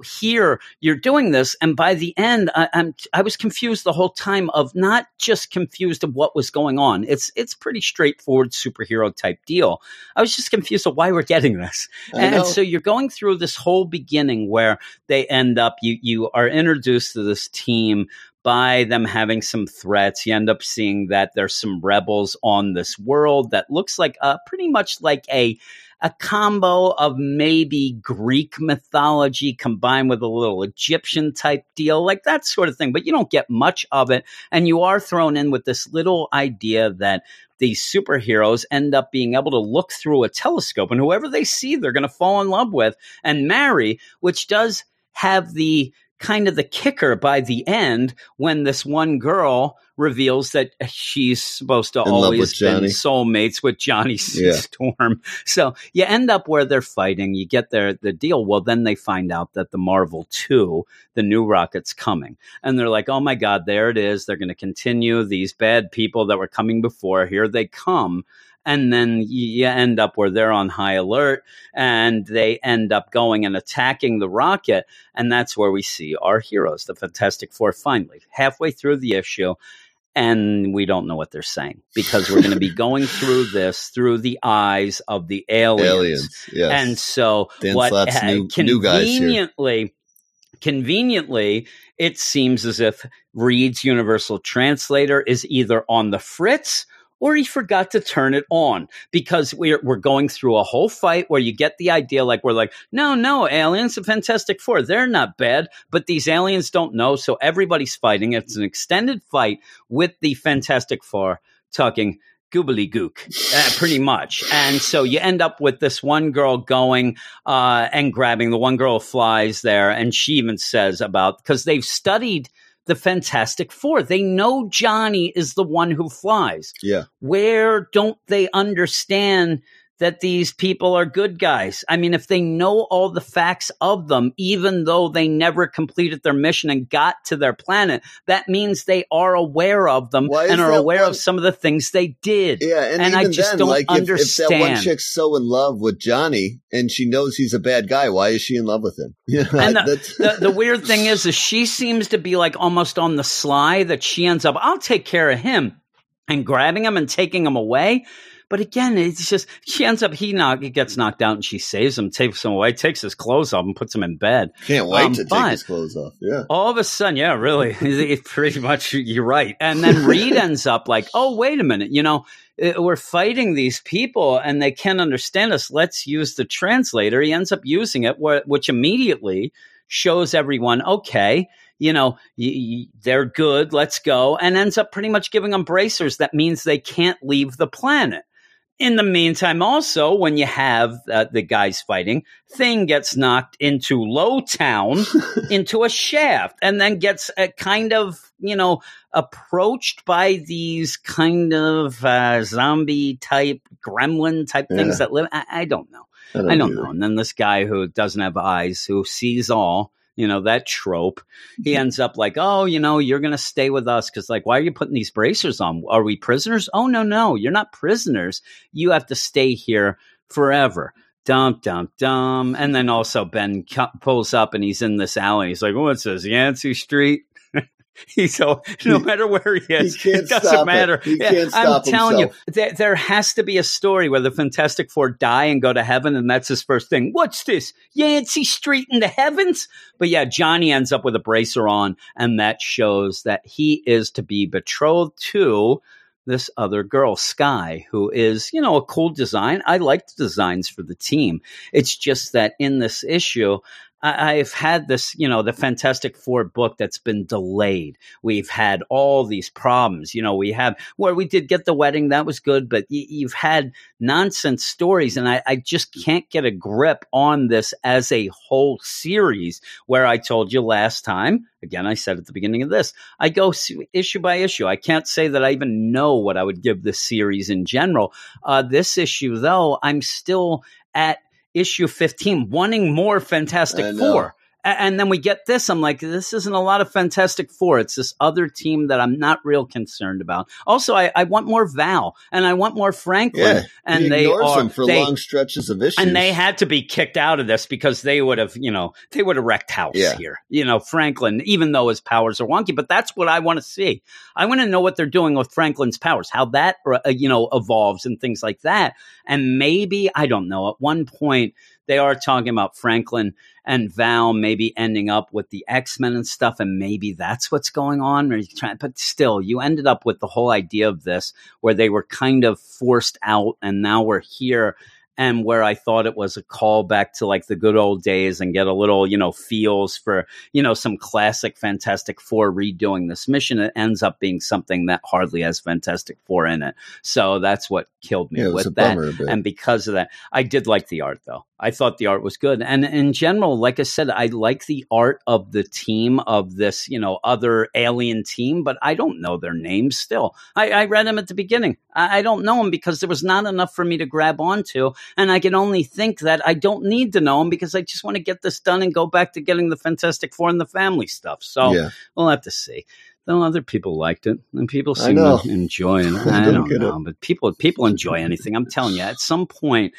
here you're doing this, and by the end, I, I'm I was confused the whole time of not just confused of what was going on. It's it's pretty straightforward superhero type deal. I was just confused of why we're getting this. And, and so you're going through this whole beginning where they end up, you, you are introduced to this team by them having some threats. You end up seeing that there's some rebels on this world that looks like uh, pretty much like a a combo of maybe Greek mythology combined with a little Egyptian type deal, like that sort of thing. But you don't get much of it. And you are thrown in with this little idea that these superheroes end up being able to look through a telescope and whoever they see, they're going to fall in love with and marry, which does have the kind of the kicker by the end when this one girl reveals that she's supposed to In always been Johnny. soulmates with Johnny Yeah. Storm. So you end up where they're fighting, you get their the deal. Well, then they find out that the Marvel 2, the new rocket's coming. And they're like, "Oh my god, there it is. They're going to continue these bad people that were coming before. Here they come." And then you end up where they're on high alert and they end up going and attacking the rocket. And that's where we see our heroes, the Fantastic Four, finally halfway through the issue. And we don't know what they're saying because we're going to be going through this through the eyes of the aliens. Aliens. Yes. And so, Dan what uh, new- new conveniently, conveniently, it seems as if Reed's Universal Translator is either on the fritz or he forgot to turn it on because we're we're going through a whole fight where you get the idea like we're like no no aliens the fantastic four they're not bad but these aliens don't know so everybody's fighting it's an extended fight with the fantastic four talking goobly gook, uh, pretty much. And so you end up with this one girl going uh, and grabbing. The one girl flies there, and she even says about because they've studied the Fantastic Four. They know Johnny is the one who flies. yeah. Where don't they understand that these people are good guys? I mean, if they know all the facts of them, even though they never completed their mission and got to their planet, that means they are aware of them and are aware one- of some of the things they did. Yeah, and, And I just then, don't like, if- If, that one understand. chick's so in love with Johnny and she knows he's a bad guy, why is she in love with him? Know, And the, the, the weird thing is, is she seems to be like almost on the sly that she ends up, I'll take care of him and grabbing him and taking him away. But again, it's just she ends up he knock he gets knocked out and she saves him, takes him away, takes his clothes off and puts him in bed. can't wait um, to take his clothes off. Yeah. All of a sudden, yeah, really, pretty much you're right. And then Reed ends up like, oh, wait a minute, you know, eh, we're fighting these people and they can't understand us. Let's use the translator. He ends up using it, which immediately shows everyone, okay, you know, y- y- they're good. Let's go. And ends up pretty much giving them bracers. That means they can't leave the planet. In the meantime, also, when you have uh, the guys fighting, Thing gets knocked into Low Town, into a shaft, and then gets a kind of, you know, approached by these kind of uh, zombie type, gremlin type Yeah. things that live. I, I don't know. I don't know. And then this guy who doesn't have eyes, who sees all, you know, that trope, he ends up like, oh, you know, you're going to stay with us because, like, why are you putting these bracers on? Are we prisoners? Oh, no, no, you're not prisoners. You have to stay here forever. Dump, dump, dump. And then also Ben cu- pulls up and he's in this alley. He's like, what's this, Yancey Street? He's so no matter where he is, he it doesn't it. matter. He Yeah, I'm telling himself. you, there, there has to be a story where the Fantastic Four die and go to heaven, and that's his first thing. What's this? Yancey Street in the heavens? But yeah, Johnny ends up with a bracer on, and that shows that he is to be betrothed to this other girl, Sky, who is, you know, a cool design. I like the designs for the team. It's just that in this issue, I- I've had this, you know, the Fantastic Four book that's been delayed. We've had all these problems. You know, we have where we did get the wedding, that was good, but y- you've had nonsense stories, and I, I just can't get a grip on this as a whole series. Where I told you last time, again, I said at the beginning of this, I go issue by issue. I can't say that I even know what I would give this series in general. Uh, this issue, though, I'm still at issue 15, wanting more Fantastic. Four. And then we get this. I'm like, this isn't a lot of Fantastic Four. It's this other team that I'm not real concerned about. Also, I, I want more Val and I want more Franklin. Yeah, and he they ignores are them for they, long stretches of issues. and they had to be kicked out of this because they would have, you know, they would have wrecked house Yeah. here. You know, Franklin, even though his powers are wonky, but that's what I want to see. I want to know what they're doing with Franklin's powers, how that, uh, you know, evolves and things like that. And maybe, I don't know, at one point they are talking about Franklin and Val maybe ending up with the X Men and stuff, and maybe that's what's going on. Or you try, but still, you ended up with the whole idea of this where they were kind of forced out, and now we're here. And where I thought it was a callback to like the good old days and get a little, you know, feels for, you know, some classic Fantastic Four redoing this mission, it ends up being something that hardly has Fantastic Four in it. So that's what killed me yeah, with that. bummer. But And because of that, I did like the art though. I thought the art was good. And in general, like I said, I like the art of the team of this, you know, other alien team, but I don't know their names still. I, I read them at the beginning. I, I don't know them because there was not enough for me to grab onto. And I can only think that I don't need to know them because I just want to get this done and go back to getting the Fantastic Four and the family stuff. So Yeah. we'll have to see. Though other people liked it, and people seem to enjoy it. I don't get it. know, but people people enjoy anything. I'm telling you, at some point,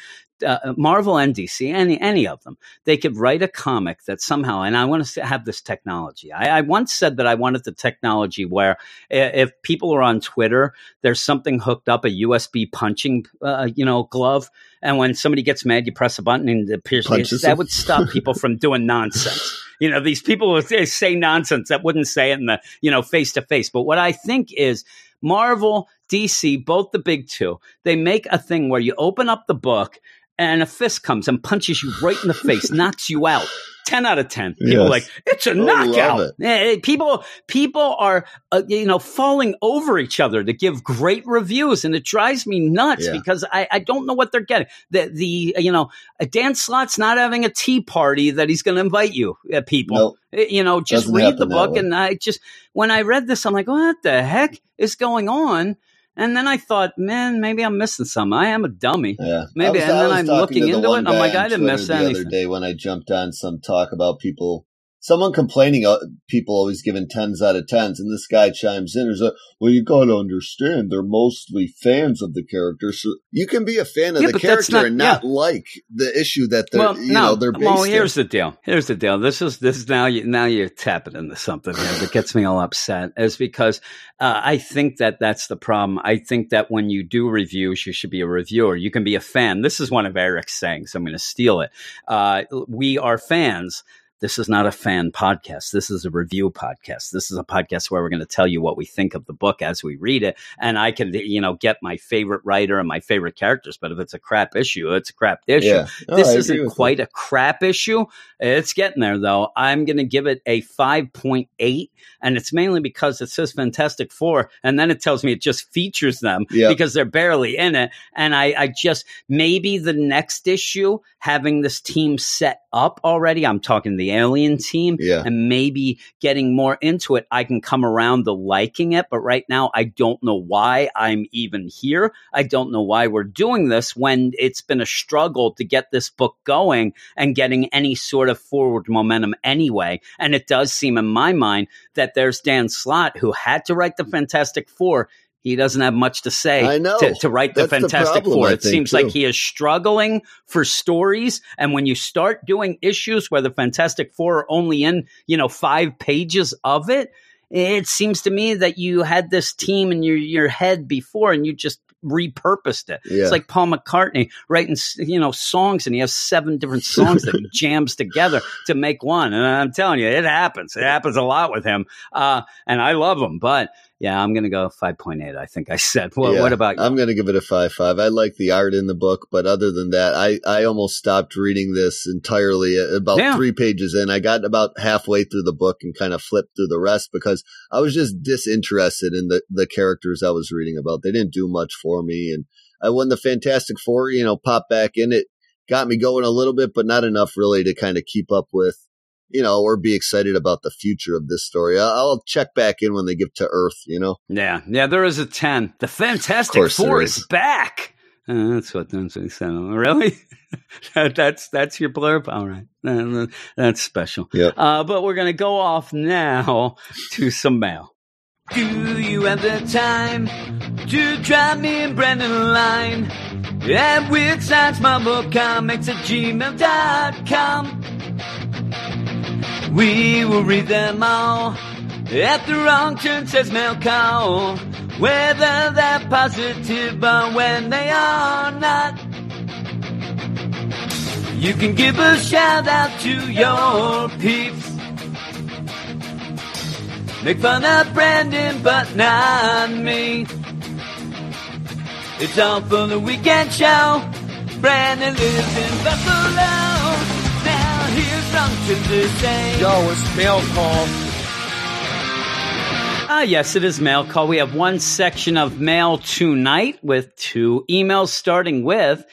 uh, Marvel and DC, any any of them, they could write a comic that somehow. And I want to have this technology. I, I once said that I wanted the technology where if people are on Twitter, there's something hooked up a USB punching, uh, you know, glove, and when somebody gets mad, you press a button and it appears Punches that would stop people from doing nonsense. You know, these people would say- say nonsense that wouldn't say it in the you know face to face. But what I think is Marvel, DC, both the big two, they make a thing where you open up the book and a fist comes and punches you right in the face, knocks you out. 10 out of 10. People Yes. are like, it's a love knockout. it. People, people are, uh, you know, falling over each other to give great reviews. And it drives me nuts Yeah. because I, I don't know what they're getting. The, the, you know, a Dan Slott's not having a tea party that he's going to invite you, uh, people. Nope. Eh, You know, just Doesn't read the book. And I just, when I read this, I'm like, what the heck is going on? And then I thought, man, maybe I'm missing something. I am a dummy. Yeah, Maybe, I and then I'm looking the into it, and I'm like, I didn't Twitter miss the other day when I jumped on some talk about people, someone complaining, uh, people always giving tens out of tens, and this guy chimes in and says, "Well, you got to understand, they're mostly fans of the character, so you can be a fan of Yeah, the character not- and not like the issue that they're, well, you no. know, they're based well, in." here's the deal. Here's the deal. This is this is now you now you're tapping into something here that gets me all upset. Is because uh, I think that that's the problem. I think that when you do reviews, you should be a reviewer. You can be a fan. This is one of Eric's sayings. I'm going to steal it. Uh, we are fans. This is not a fan podcast. This is a review podcast. This is a podcast where we're going to tell you what we think of the book as we read it. And I can, you know, get my favorite writer and my favorite characters. But if it's a crap issue, it's a crap issue yeah, No, this I isn't quite a crap issue. It's getting there though. I'm going to give it a 5.8 and it's mainly because it says Fantastic 4 and then it tells me it just features them Yeah. because they're barely in it and I I just maybe the next issue having this team set up already. I'm talking the alien team Yeah. and maybe getting more into it, I can come around to liking it. But right now, I don't know why I'm even here. I don't know why we're doing this when it's been a struggle to get this book going and getting any sort of forward momentum anyway. And it does seem in my mind that there's Dan Slott who had to write the Fantastic Four. He doesn't have much to say I know. to, to write the That's the Fantastic problem, Four. I It seems too. like he is struggling for stories. And when you start doing issues where the Fantastic Four are only in, you know, five pages of it, it seems to me that you had this team in your, your head before and you just repurposed it. Yeah. It's like Paul McCartney writing, you know, songs and he has seven different songs that he jams together to make one. And I'm telling you, it happens. It happens a lot with him. Uh, and I love him, but yeah, I'm going to go 5.8. I think I said. Well, Yeah, what about you? I'm going to give it a five five. I like the art in the book, but other than that, I I almost stopped reading this entirely. Uh, about Yeah. three pages in, I got about halfway through the book and kind of flipped through the rest because I was just disinterested in the the characters I was reading about. They didn't do much for me, and I, won the Fantastic Four, you know, pop back in, it got me going a little bit, but not enough really to kind of keep up with. You know, or be excited about the future of this story. I'll, I'll check back in when they get to Earth. You know, Yeah, yeah, there is a 10. The Fantastic course Four there is. is. back. Uh, that's what that's what he said. Really? That- that's that's your blurb. All right, Uh, that's special. Yep. Uh, but we're gonna go off now to some mail. Do you have the time to drop me and Branden a line? At Weird Science Marvel Comics at gmail.com. We will read them all. At the wrong turn says call. Whether they're positive or when they are not. You can give a shout out to your peeps. Make fun of Branden, but not me. It's all for the weekend show. Branden lives in Buffalo. Now here's something to say. Yo, it's mail call. Ah, yes, it is mail call. We have one section of mail tonight with two emails, starting with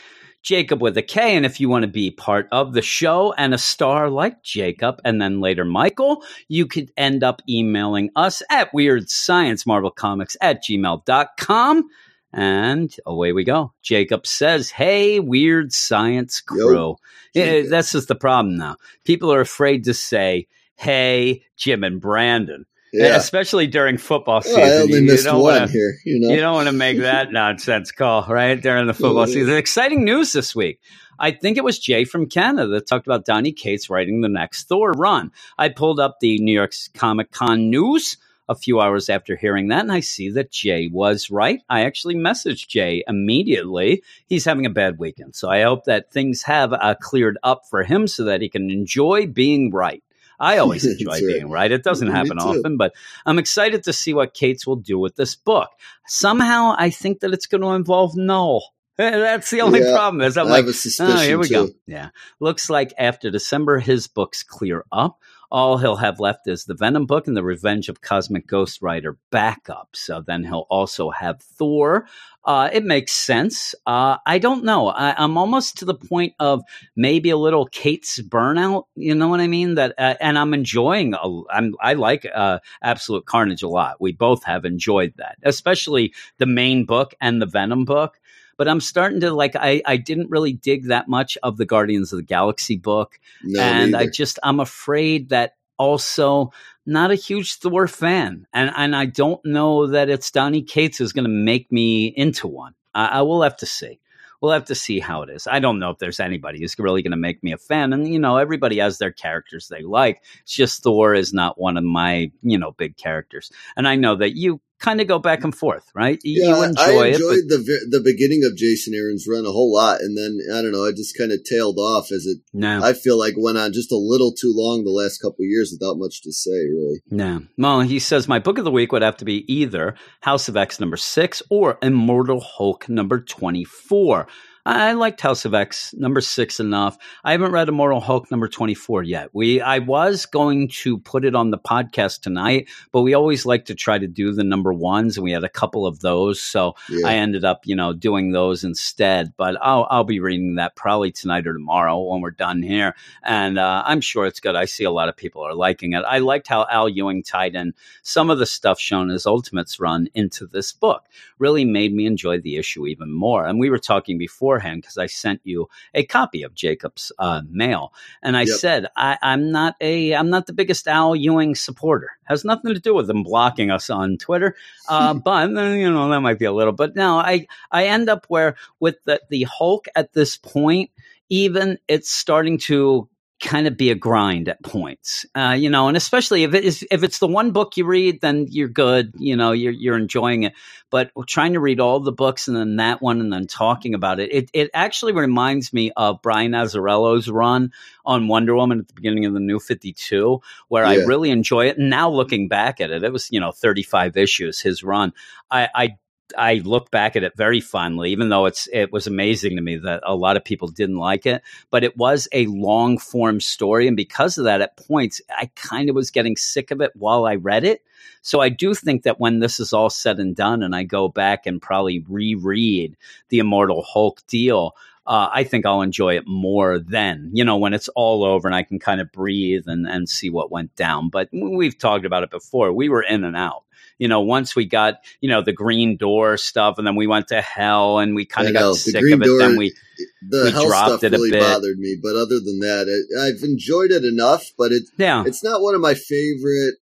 Jacob with a K. And if you want to be part of the show and a star like Jacob and then later Michael, you could end up emailing us at Weird Science Marvel Comics at gmail.com. And away we go. Jacob says, Hey, Weird Science crew. Yeah, Jacob. that's just the problem now. People are afraid to say, Hey, Jim and Branden. Yeah. Especially during football Well, season. I only You- you missed don't one wanna- here. You know. you don't want to make that nonsense call, right? During the football Yeah. season. Exciting news this week. I think it was Jay from Canada that talked about Donny Cates writing the next Thor run. I pulled up the New York Comic Con news a few hours after hearing that, and I see that Jay was right. I actually messaged Jay immediately. He's having a bad weekend, so I hope that things have uh, cleared up for him so that he can enjoy being right. I always enjoy being right. It doesn't Me happen too. often, but I'm excited to see what Cates will do with this book. Somehow, I think that it's going to involve Null. That's the only Yeah, problem. Is I'm I like, have a suspicion oh, here we too. go. Yeah, looks like after December, his books clear up. All he'll have left is the Venom book and the Revenge of Cosmic Ghost Rider backup. So then he'll also have Thor. Uh, it makes sense. Uh, I don't know. I, I'm almost to the point of maybe a little Cates' burnout. You know what I mean? That, uh, and I'm enjoying. A, I'm I like uh, Absolute Carnage a lot. We both have enjoyed that, especially the main book and the Venom book. But I'm starting to like. I I didn't really dig that much of the Guardians of the Galaxy book No, and I just I'm afraid that also not a huge Thor fan, and and I don't know that it's Donny Cates is going to make me into one. I, I will have to see. We'll have to see how it is. I don't know if there's anybody who's really going to make me a fan, and you know everybody has their characters they like. It's just Thor is not one of my you know big characters, and I know that you kind of go back and forth, right? You, yeah, enjoy I it, enjoyed the the beginning of Jason Aaron's run a whole lot, and then I don't know, I just kind of tailed off as it. no. I feel like went on just a little too long the last couple of years without much to say, really. Yeah. Well, he says my book of the week would have to be either House of X number six or Immortal Hulk number 24. I liked House of X number six enough. I haven't read Immortal Hulk number 24 yet. We, I was going to put it on the podcast tonight, but we always like to try to do the number ones and we had a couple of those. So Yeah, I ended up, you know, doing those instead. But I'll I'll be reading that probably tonight or tomorrow when we're done here, and uh, I'm sure it's good. I see a lot of people are liking it. I liked how Al Ewing tied in some of the stuff shown as Ultimates run into this book. Really made me enjoy the issue even more. And we were talking beforehand because I sent you a copy of Jacob's uh, mail, and I Yep. said I, I'm not a I'm not the biggest Al Ewing supporter. Has nothing to do with them blocking us on Twitter. Uh, but uh, you know that might be a little. But now I I end up where with the the Hulk at this point, even it's starting to kind of be a grind at points. Uh, you know, and especially if it is if it's the one book you read, then you're good. You know, you're you're enjoying it. But trying to read all the books and then that one and then talking about it, it it actually reminds me of Brian Azzarello's run on Wonder Woman at the beginning of the New Fifty Two, where I really enjoy it. And now looking back at it, it was you know 35 issues his run. I, I I look back at it very fondly, even though it's it was amazing to me that a lot of people didn't like it. But it was a long form story, and because of that, at points I kind of was getting sick of it while I read it. So I do think that when this is all said and done, and I go back and probably reread the Immortal Hulk deal. Uh, I think I'll enjoy it more then, you know, when it's all over and I can kind of breathe and, and see what went down. But we've talked about it before. We were in and out you know, once we got, you know, the green door stuff and then we went to hell and we kind of got sick of it, door- then we, The We hell dropped stuff it a really bit. bothered me, but other than that, it, I've enjoyed it enough. But it yeah. it's not one of my favorite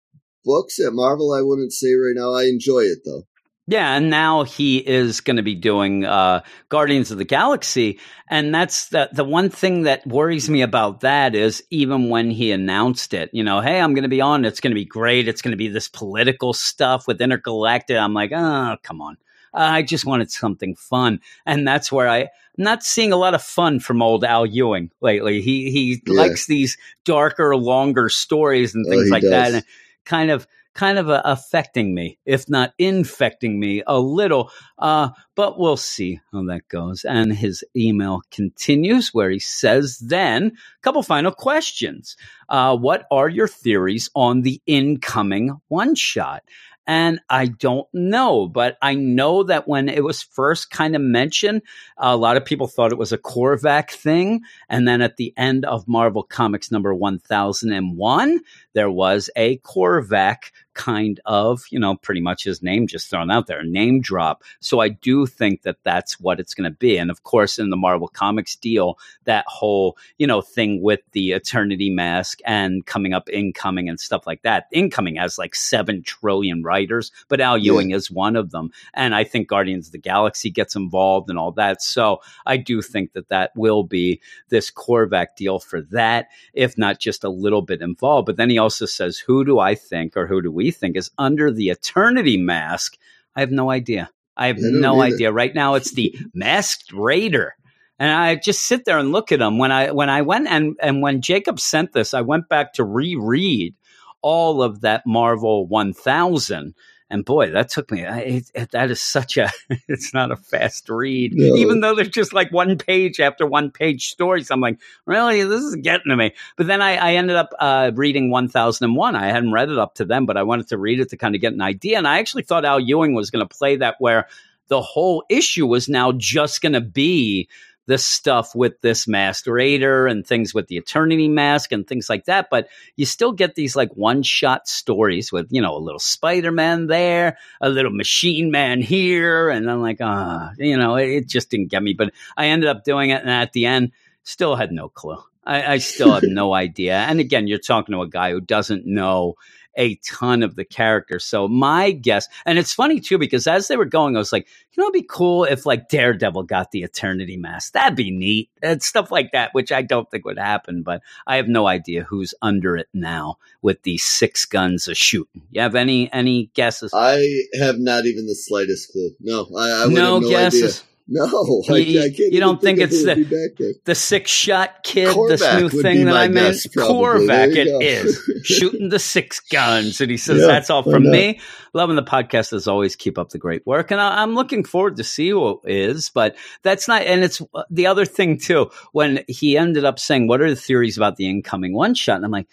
books at Marvel. I wouldn't say right now. I enjoy it though. Yeah, and now he is going to be doing uh, Guardians of the Galaxy, and that's the the one thing that worries me about that is even when he announced it, you know, hey, I'm going to be on. It's going to be great. It's going to be this political stuff with Intergalactic. I'm like, oh, come on. I just wanted something fun, and that's where I. I'm not seeing a lot of fun from old Al Ewing lately. He he Yeah. likes these darker, longer stories and Oh, things he like that, and kind of kind of uh, affecting me, if not infecting me a little. Uh, but we'll see how that goes. And his email continues where he says, then, a couple final questions. Uh, what are your theories on the incoming one shot? And I don't know, but I know that when it was first kind of mentioned, a lot of people thought it was a Korvac thing. And then at the end of Marvel Comics number 1001, there was a Korvac kind of, you know, pretty much his name just thrown out there, name drop. So I do think that that's what it's going to be. And of course, in the Marvel Comics deal, that whole, you know, thing with the Eternity Mask and coming up incoming and stuff like that. Incoming has like 7 trillion writers, but Al Ewing yeah. is one of them. And I think Guardians of the Galaxy gets involved and all that. So I do think that that will be this Korvac deal for that, if not just a little bit involved. But then he also says, who do I think or who do we think is under the Eternity Mask? I have no idea. I have I no either. idea. Right now, it's the Masked Raider. And I just sit there and look at them. When I when I went and and when Jacob sent this, I went back to reread all of that Marvel 1000 and boy, that took me. it, it, that is such a. It's not a fast read, no. even though there's just like one page after one page stories. I'm like, really, this is getting to me. But then I, I ended up uh, reading 1001. I hadn't read it up to then, but I wanted to read it to kind of get an idea. And I actually thought Al Ewing was going to play that where the whole issue was now just going to be this stuff with this masked raider and things with the eternity mask and things like that but you still get these like one shot stories with you know a little spider-man there a little machine man here and i'm like ah you know it, it, just didn't get me but i ended up doing it and at the end still had no clue. I, I still have no idea. And again you're talking to a guy who doesn't know a ton of the characters. So my guess, and it's funny too, because as they were going, I was like, you know, it'd be cool if like Daredevil got the Eternity Mask. That'd be neat. And stuff like that, which I don't think would happen, but I have no idea who's under it now with these six guns of shooting. You have any any guesses? I have not even the slightest clue. No, I, I no, no guesses. Idea. No, I, you, I you don't think, think it's the, the six shot kid, Korvac this new thing that I meant? Korvac, it is shooting the six guns. And he says, yeah, That's all from me. Loving the podcast as always. Keep up the great work. And I, am looking forward to see who it is, but that's not, and it's uh, the other thing too, when he ended up saying, What are the theories about the incoming one shot? And I'm like,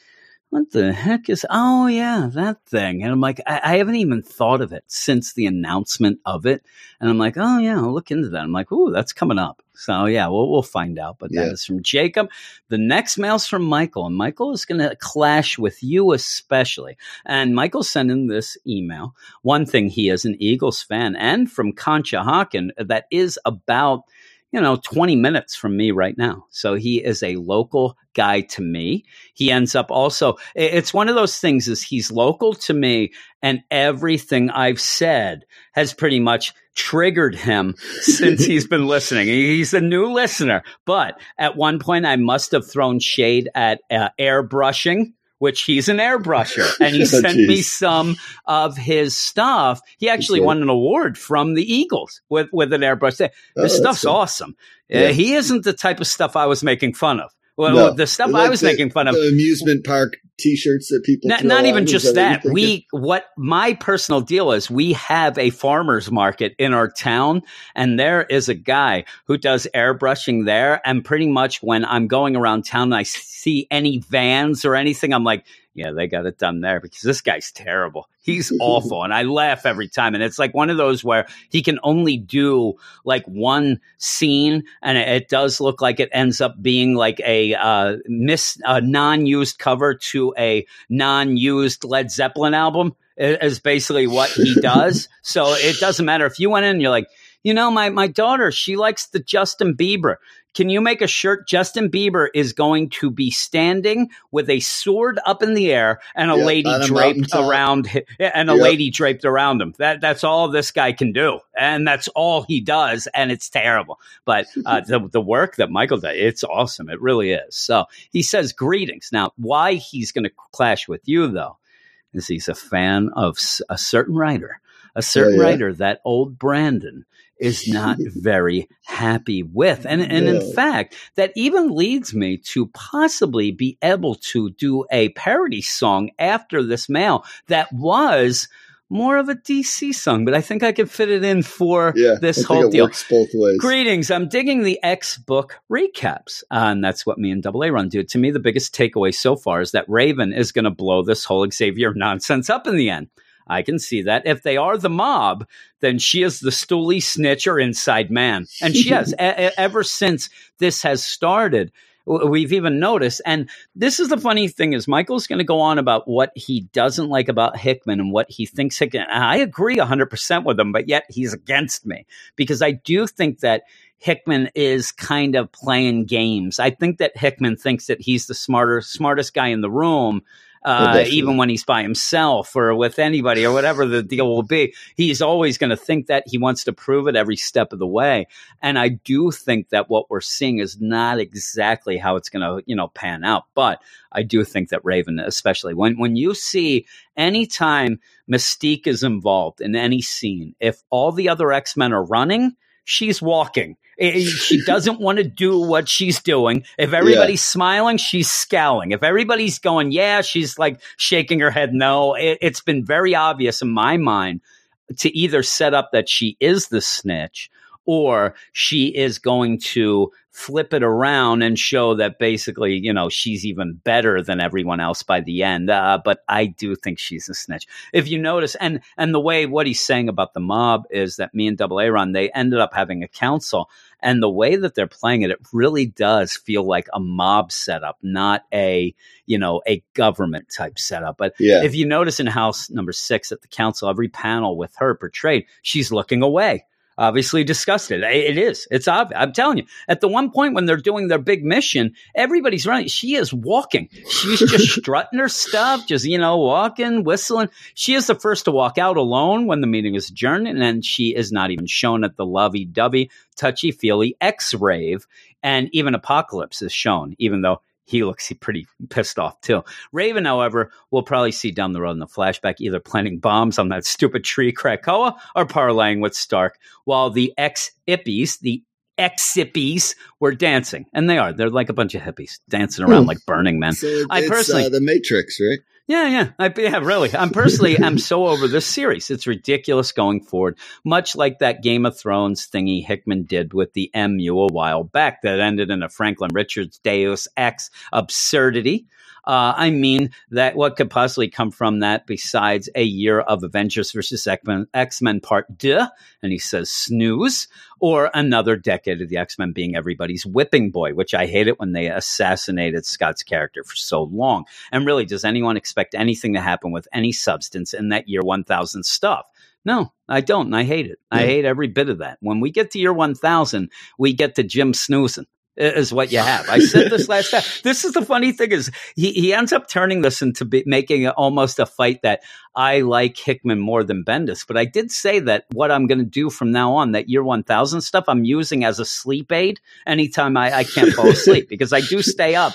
what the heck is oh yeah that thing. And i'm like I, I, haven't even thought of it since the announcement of it. And i'm like oh yeah i'll look into that. I'm like oh that's coming up. So yeah we'll, we'll find out. But yeah. that is from jacob. The next mail's from michael and michael is going to clash with you especially. And michael sent in this email. One thing he is an eagles fan and from Conshohocken that is about you know, 20 minutes from me right now. So he is a local guy to me. He ends up also, it's one of those things is he's local to me and everything I've said has pretty much triggered him since he's been listening. He's a new listener, but at one point I must have thrown shade at uh, airbrushing which he's an airbrusher and he sent me some of his stuff. He actually won an award from the Eagles with, with an airbrush. This oh, stuff's awesome. Yeah. Uh, he isn't the type of stuff I was making fun of. Well, no, the stuff like I was the, making fun of the amusement park T-shirts that people not, not even just that we what my personal deal is. We have a farmers market in our town, and there is a guy who does airbrushing there. And pretty much when I'm going around town and I see any vans or anything, I'm like, yeah, they got it done there because this guy's terrible. He's awful. And I laugh every time. And it's like one of those where he can only do like one scene and it, does look like it ends up being like a uh, miss, a non used cover to a non used Led Zeppelin album is basically what he does. so it doesn't matter if you went in and you're like, you know, my, my daughter, she likes the Justin Bieber. Can you make a shirt? Justin Bieber is going to be standing with a sword up in the air and a yep, lady draped around him, and a yep. lady draped around him. That that's all this guy can do, and that's all he does, and it's terrible. But uh, the the work that Michael does, it's awesome. It really is. So he says greetings. Now, why he's going to clash with you though is he's a fan of a certain writer, a certain yeah. writer that old Brandon is not very happy with. And, and in fact, that even leads me to possibly be able to do a parody song after this mail that was more of a DC song, but I think I could fit it in for yeah, this whole deal. both ways. Greetings. I'm digging the X book recaps. Uh, and that's what me and Double A Run do. To me, the biggest takeaway so far is that Raven is going to blow this whole Xavier nonsense up in the end. I can see that. If they are the mob, then she is the stooly snitch or inside man. And she has, e- ever since this has started, we've even noticed and this is the funny thing is michael's going to go on about what he doesn't like about hickman and what he thinks hickman i agree 100% with him but yet he's against me because i do think that hickman is kind of playing games i think that hickman thinks that he's the smarter smartest guy in the room uh, even when he's by himself or with anybody or whatever the deal will be. He's always going to think that he wants to prove it every step of the way. And I do think that what we're seeing is not exactly how it's going to, you know, pan out. But I do think that Raven, especially when, when you see anytime Mystique is involved in any scene, if all the other X Men are running, she's walking. She doesn't want to do what she's doing. If everybody's yeah. smiling, she's scowling. If everybody's going, yeah, she's like shaking her head no. It, it's been very obvious in my mind to either set up that she is the snitch or she is going to flip it around and show that basically, you know, she's even better than everyone else by the end. Uh, but I do think she's a snitch. If you notice, and and the way what he's saying about the mob is that me and Double A Ron, they ended up having a council. And the way that they're playing it, it really does feel like a mob setup, not a, you know, a government type setup. But yeah. if you notice in house number six at the council, every panel with her portrayed, she's looking away obviously disgusted. It is. It's obvious. I'm telling you. At the one point when they're doing their big mission, everybody's running. She is walking. She's just strutting her stuff, just, you know, walking, whistling. She is the first to walk out alone when the meeting is adjourned. And then she is not even shown at the lovey dovey, touchy feely X rave. And even Apocalypse is shown, even though he looks pretty pissed off too. Raven, however, we'll probably see down the road in the flashback either planting bombs on that stupid tree Krakoa or parlaying with Stark, while the ex hippies, the ex hippies, were dancing. And they are. They're like a bunch of hippies dancing around like Burning Men. So I personally. Uh, the Matrix, right? Yeah, yeah, I, yeah. Really, I'm personally, I'm so over this series. It's ridiculous going forward. Much like that Game of Thrones thingy Hickman did with the MU a while back, that ended in a Franklin Richards Deus Ex absurdity. Uh, I mean that what could possibly come from that besides a year of Avengers versus X Men Part Two, and he says snooze, or another decade of the X Men being everybody's whipping boy, which I hate it when they assassinated Scott's character for so long. And really, does anyone expect anything to happen with any substance in that year 1000 stuff? No, I don't. And I hate it. Yeah. I hate every bit of that. When we get to year 1000, we get to Jim snoozing is what you have. I said this last time. This is the funny thing is he, he ends up turning this into be, making almost a fight that I like Hickman more than Bendis. But I did say that what I'm going to do from now on, that year 1000 stuff, I'm using as a sleep aid anytime I, I can't fall asleep because I do stay up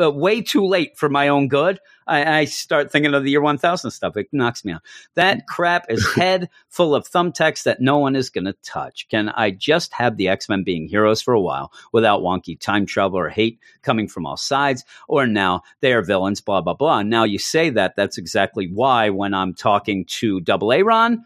uh, way too late for my own good. I, I, start thinking of the year 1000 stuff. It knocks me out. That mm. crap is head full of thumbtacks that no one is going to touch. Can I just have the X Men being heroes for a while without wonky time travel or hate coming from all sides? Or now they are villains, blah, blah, blah. Now you say that. That's exactly why when I'm talking to Double A Ron,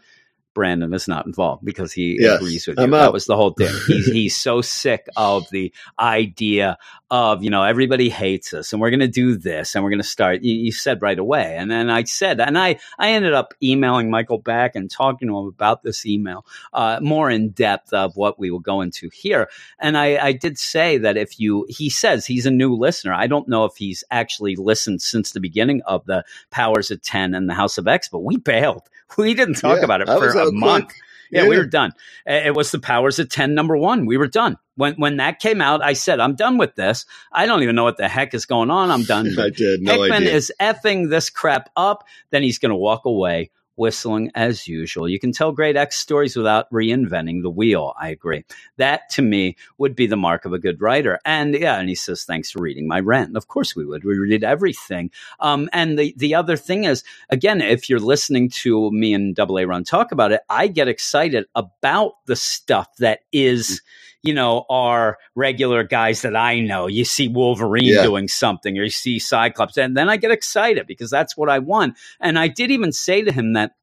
Brandon is not involved because he yes, agrees with you. that was the whole thing. He's he's so sick of the idea of you know everybody hates us and we're going to do this and we're going to start. You, you, said right away, and then I said, and I I ended up emailing Michael back and talking to him about this email uh, more in depth of what we will go into here. And I, I did say that if you, he says he's a new listener. I don't know if he's actually listened since the beginning of the Powers of Ten and the House of X, but we bailed we didn't talk yeah, about it for a month. Yeah, yeah, we were done. It was the powers of 10 number one. We were done. When when that came out, I said, I'm done with this. I don't even know what the heck is going on. I'm done. I did. No Hickman idea. is effing this crap up. Then he's going to walk away whistling as usual. You can tell great X stories without reinventing the wheel. I agree. That to me would be the mark of a good writer. And yeah, and he says, thanks for reading my rant. Of course we would. We read everything. Um, and the, the other thing is, again, if you're listening to me and Double A Run talk about it, I get excited about the stuff that is, you know, are regular guys that I know. You see Wolverine yeah. doing something or you see Cyclops, and then I get excited because that's what I want. And I did even say to him that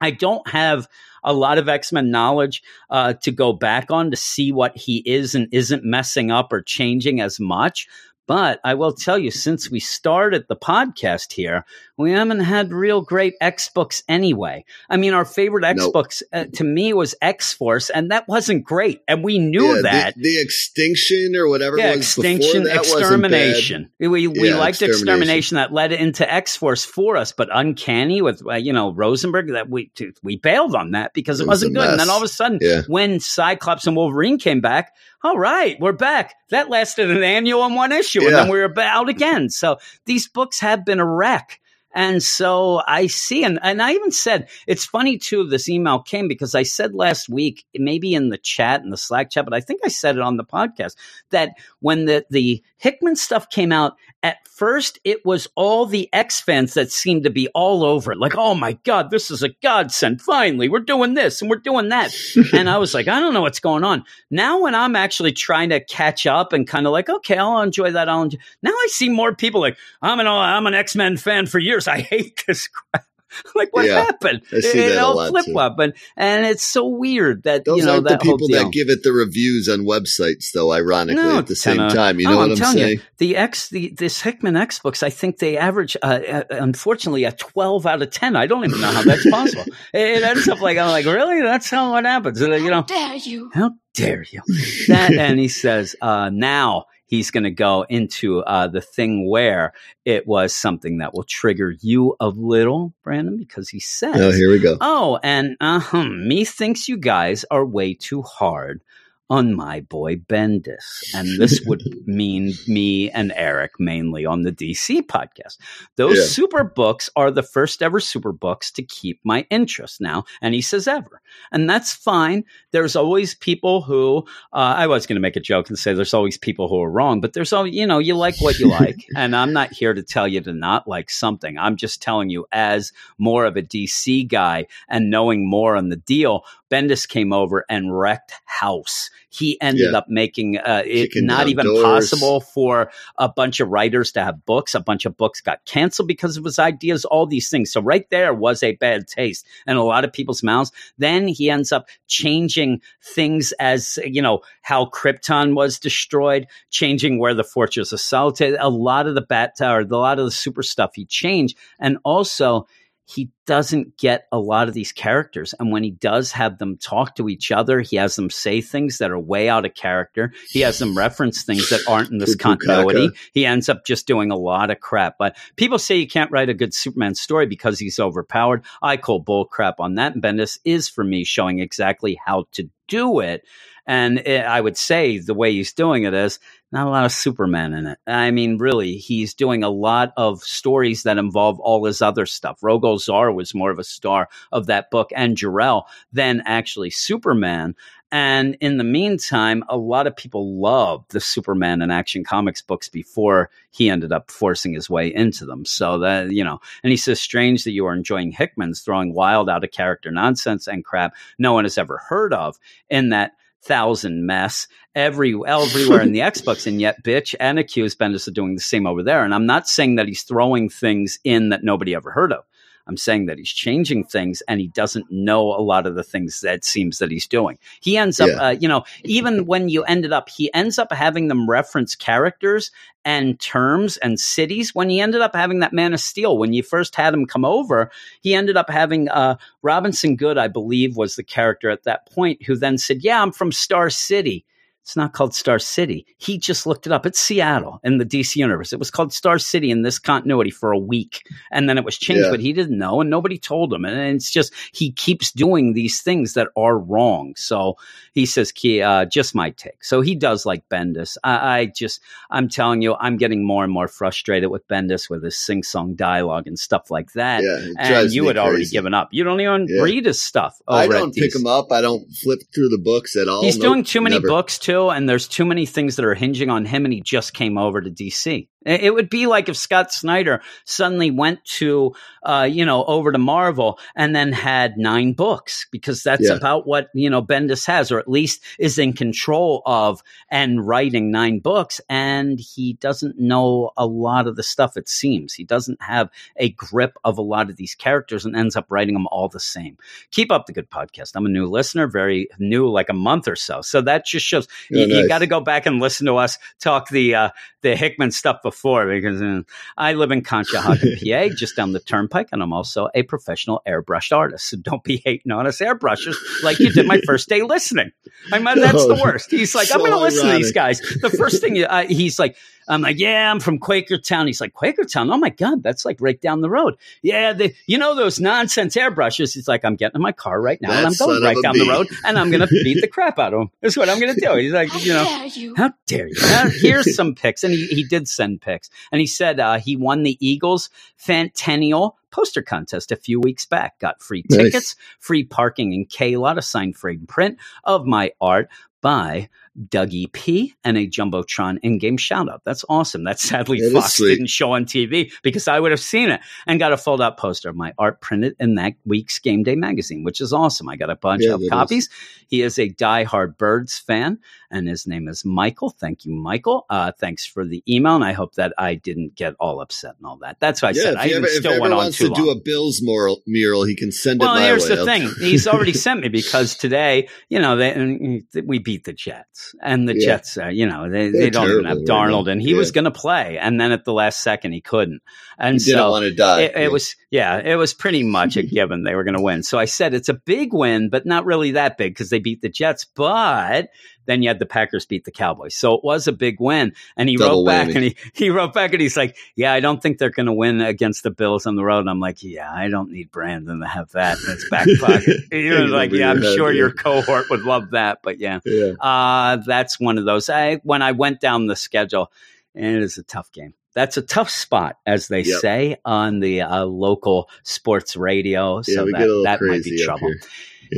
I don't have a lot of X Men knowledge uh, to go back on to see what he is and isn't messing up or changing as much. But I will tell you, since we started the podcast here, we haven't had real great X books anyway. I mean, our favorite X Nope. books uh, to me was X Force, and that wasn't great. And we knew Yeah, that. the, the extinction or whatever yeah, it was before extinction, that wasn't bad. extermination. We we Yeah, liked extermination. extermination that led into X Force for us, but Uncanny with uh, you know Rosenberg that we we bailed on that because it, It was wasn't good. And then all of a sudden, Yeah. when Cyclops and Wolverine came back, all right, we're back. That lasted an annual and one issue, and then we were out again. So these books have been a wreck. And so I see, and, and I even said, it's funny too, this email came because I said last week, maybe in the chat, in the Slack chat, but I think I said it on the podcast, that when the, the Hickman stuff came out, at first it was all the X fans that seemed to be all over it. Like, oh my God, this is a godsend. Finally, we're doing this and we're doing that. and I was like, I don't know what's going on. Now, when I'm actually trying to catch up and kind of like, okay, I'll enjoy that. I'll enjoy. Now I see more people like, I'm an, I'm an X Men fan for years. I hate this crap. like, what Yeah, happened? I see it that a all flip too. flop. And, and it's so weird that, Those you know, aren't that the people whole deal. that give it the reviews on websites, though. Ironically, No, at the same Tenna. time, you Oh, know I'm what I'm telling you, saying? the X, the this Hickman X books, I think they average, uh, uh, unfortunately, a 12 out of 10. I don't even know how that's possible. it, it ends up like, I'm like, really? That's how what happens. And, You know, how dare you? how dare you? That, and he says, uh, now he's going to go into uh, the thing where it was something that will trigger you a little, Brandon, because he says, Oh, here we go. Oh, and uh-huh, me thinks you guys are way too hard on my boy Bendis. And this would mean me and Eric mainly on the DC podcast. Those Yeah. super books are the first ever super books to keep my interest now. And he says ever. And that's fine. There's always people who, uh, I was going to make a joke and say there's always people who are wrong, but there's all, you know, you like what you like. and I'm not here to tell you to not like something. I'm just telling you as more of a DC guy and knowing more on the deal, Bendis came over and wrecked house. He ended Yeah. up making uh, it Kicking not even doors. possible for a bunch of writers to have books. A bunch of books got canceled because of his ideas, all these things. So, right there was a bad taste in a lot of people's mouths. Then he ends up changing things as, you know, how Krypton was destroyed, changing where the Fortress of Solitude, a lot of the Bat Tower, a lot of the super stuff he changed. And also, he doesn't get a lot of these characters. And when he does have them talk to each other, he has them say things that are way out of character. He has them reference things that aren't in this continuity. He ends up just doing a lot of crap. But people say you can't write a good Superman story because he's overpowered. I call bull crap on that. And Bendis is for me showing exactly how to do it. And it, I would say the way he's doing it is not a lot of Superman in it. I mean, really, he's doing a lot of stories that involve all his other stuff. Rogol Zaar was more of a star of that book and Jor-El than actually Superman. And in the meantime, a lot of people loved the Superman and Action Comics books before he ended up forcing his way into them. So that, you know, and he says, strange that you are enjoying Hickman's throwing wild out of character nonsense and crap no one has ever heard of in that thousand mess every everywhere in the Xbox, and yet bitch and accuse Bendis of doing the same over there. And I'm not saying that he's throwing things in that nobody ever heard of. I'm saying that he's changing things and he doesn't know a lot of the things that seems that he's doing. He ends up, Yeah. uh, you know, even when you ended up, he ends up having them reference characters and terms and cities. When he ended up having that Man of Steel, when you first had him come over, he ended up having uh, Robinson Goode, I believe, was the character at that point, who then said, Yeah, I'm from Star City. It's not called Star City. He just looked it up. It's Seattle in the DC universe. It was called Star City in this continuity for a week. And then it was changed, Yeah. but he didn't know and nobody told him. And it's just, he keeps doing these things that are wrong. So he says, "Ki- uh, just my take. So he does like Bendis. I, I just, I'm telling you, I'm getting more and more frustrated with Bendis with his sing song dialogue and stuff like that. Yeah, and you had already given up. You don't even Yeah. read his stuff. I over at don't pick DC. them up. I don't flip through the books at all. He's Nope, doing too many never. books too, and there's too many things that are hinging on him, and he just came over to DC. It would be like if Scott Snyder suddenly went to, uh, you know, over to Marvel and then had nine books because that's Yeah. about what, you know, Bendis has, or at least is in control of and writing nine books. And he doesn't know a lot of the stuff, it seems. He doesn't have a grip of a lot of these characters and ends up writing them all the same. Keep up the good podcast. I'm a new listener, very new, like a month or so. So that just shows Oh, you, nice. got to go back and listen to us talk the uh, the Hickman stuff before because uh, I live in Conshohocken, PA, just down the turnpike, and I'm also a professional airbrushed artist. So don't be hating on us airbrushers like you did my first day listening. I mean, that's the Oh, worst. He's like, I'm going to listen to these guys. The first thing you, uh, he's like, I'm like, yeah, I'm from Quakertown. He's like, Quakertown? Oh my God, that's like right down the road. Yeah, the, you know those nonsense airbrushes? He's like, I'm getting in my car right now and I'm going right a down the road and I'm going to beat the crap out of him. That's what I'm going to do. He's like, you know, dare you? how dare you? Now, here's some pics. And he, he did send picks. And he said uh, he won the Eagles Fantennial poster contest a few weeks back. Got free Nice. tickets, free parking in K Lot, a signed frame print of my art by Dougie P and a Jumbotron in-game shout out. That's awesome. That sadly That is Fox didn't show on TV because I would have seen it and got a fold-out poster of my art printed in that week's Game Day magazine, which is awesome. I got a bunch Yeah, of copies. He is a diehard Birds fan, and his name is Michael. Thank you, Michael. Uh, thanks for the email, and I hope that I didn't get all upset and all that. That's what I yeah, said. I ever, if still went on wants too to long. do a Bills mural, mural, he can send Well, it my here's way. the thing. He's already sent me because today, you know, they, we beat the Jets, and the Yeah. Jets, uh, you know, they, They're don't even have right Darnold, now. and he Yeah. was going to play, and then at the last second, he couldn't, and He so want to die. it, it Yeah. was yeah it was pretty much a given they were going to win so i said it's a big win but not really that big because they beat the jets but then you had the packers beat the cowboys so it was a big win and he Double wrote back whammy. and he, he wrote back and he's like yeah i don't think they're going to win against the bills on the road and i'm like yeah i don't need brandon to have that in his back pocket he was like yeah i'm head, sure yeah. your cohort would love that but yeah yeah. uh, that's one of those. I when I went down the schedule, and it is a tough game. That's a tough spot, as they Yep. say on the uh, local sports radio. So we that, get a little that might be trouble. here.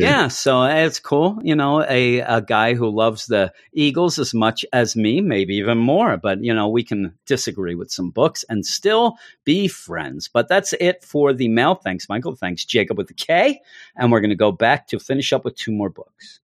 Yeah. so eh, it's cool. You know, a, a guy who loves the Eagles as much as me, maybe even more. But, you know, we can disagree with some books and still be friends. But that's it for the mail. Thanks, Michael. Thanks, Jacob with the K. And we're going to go back to finish up with two more books.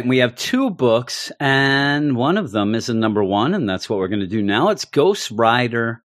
Right, we have two books, and one of them is a number one, and that's what we're going to do now. It's Ghost Rider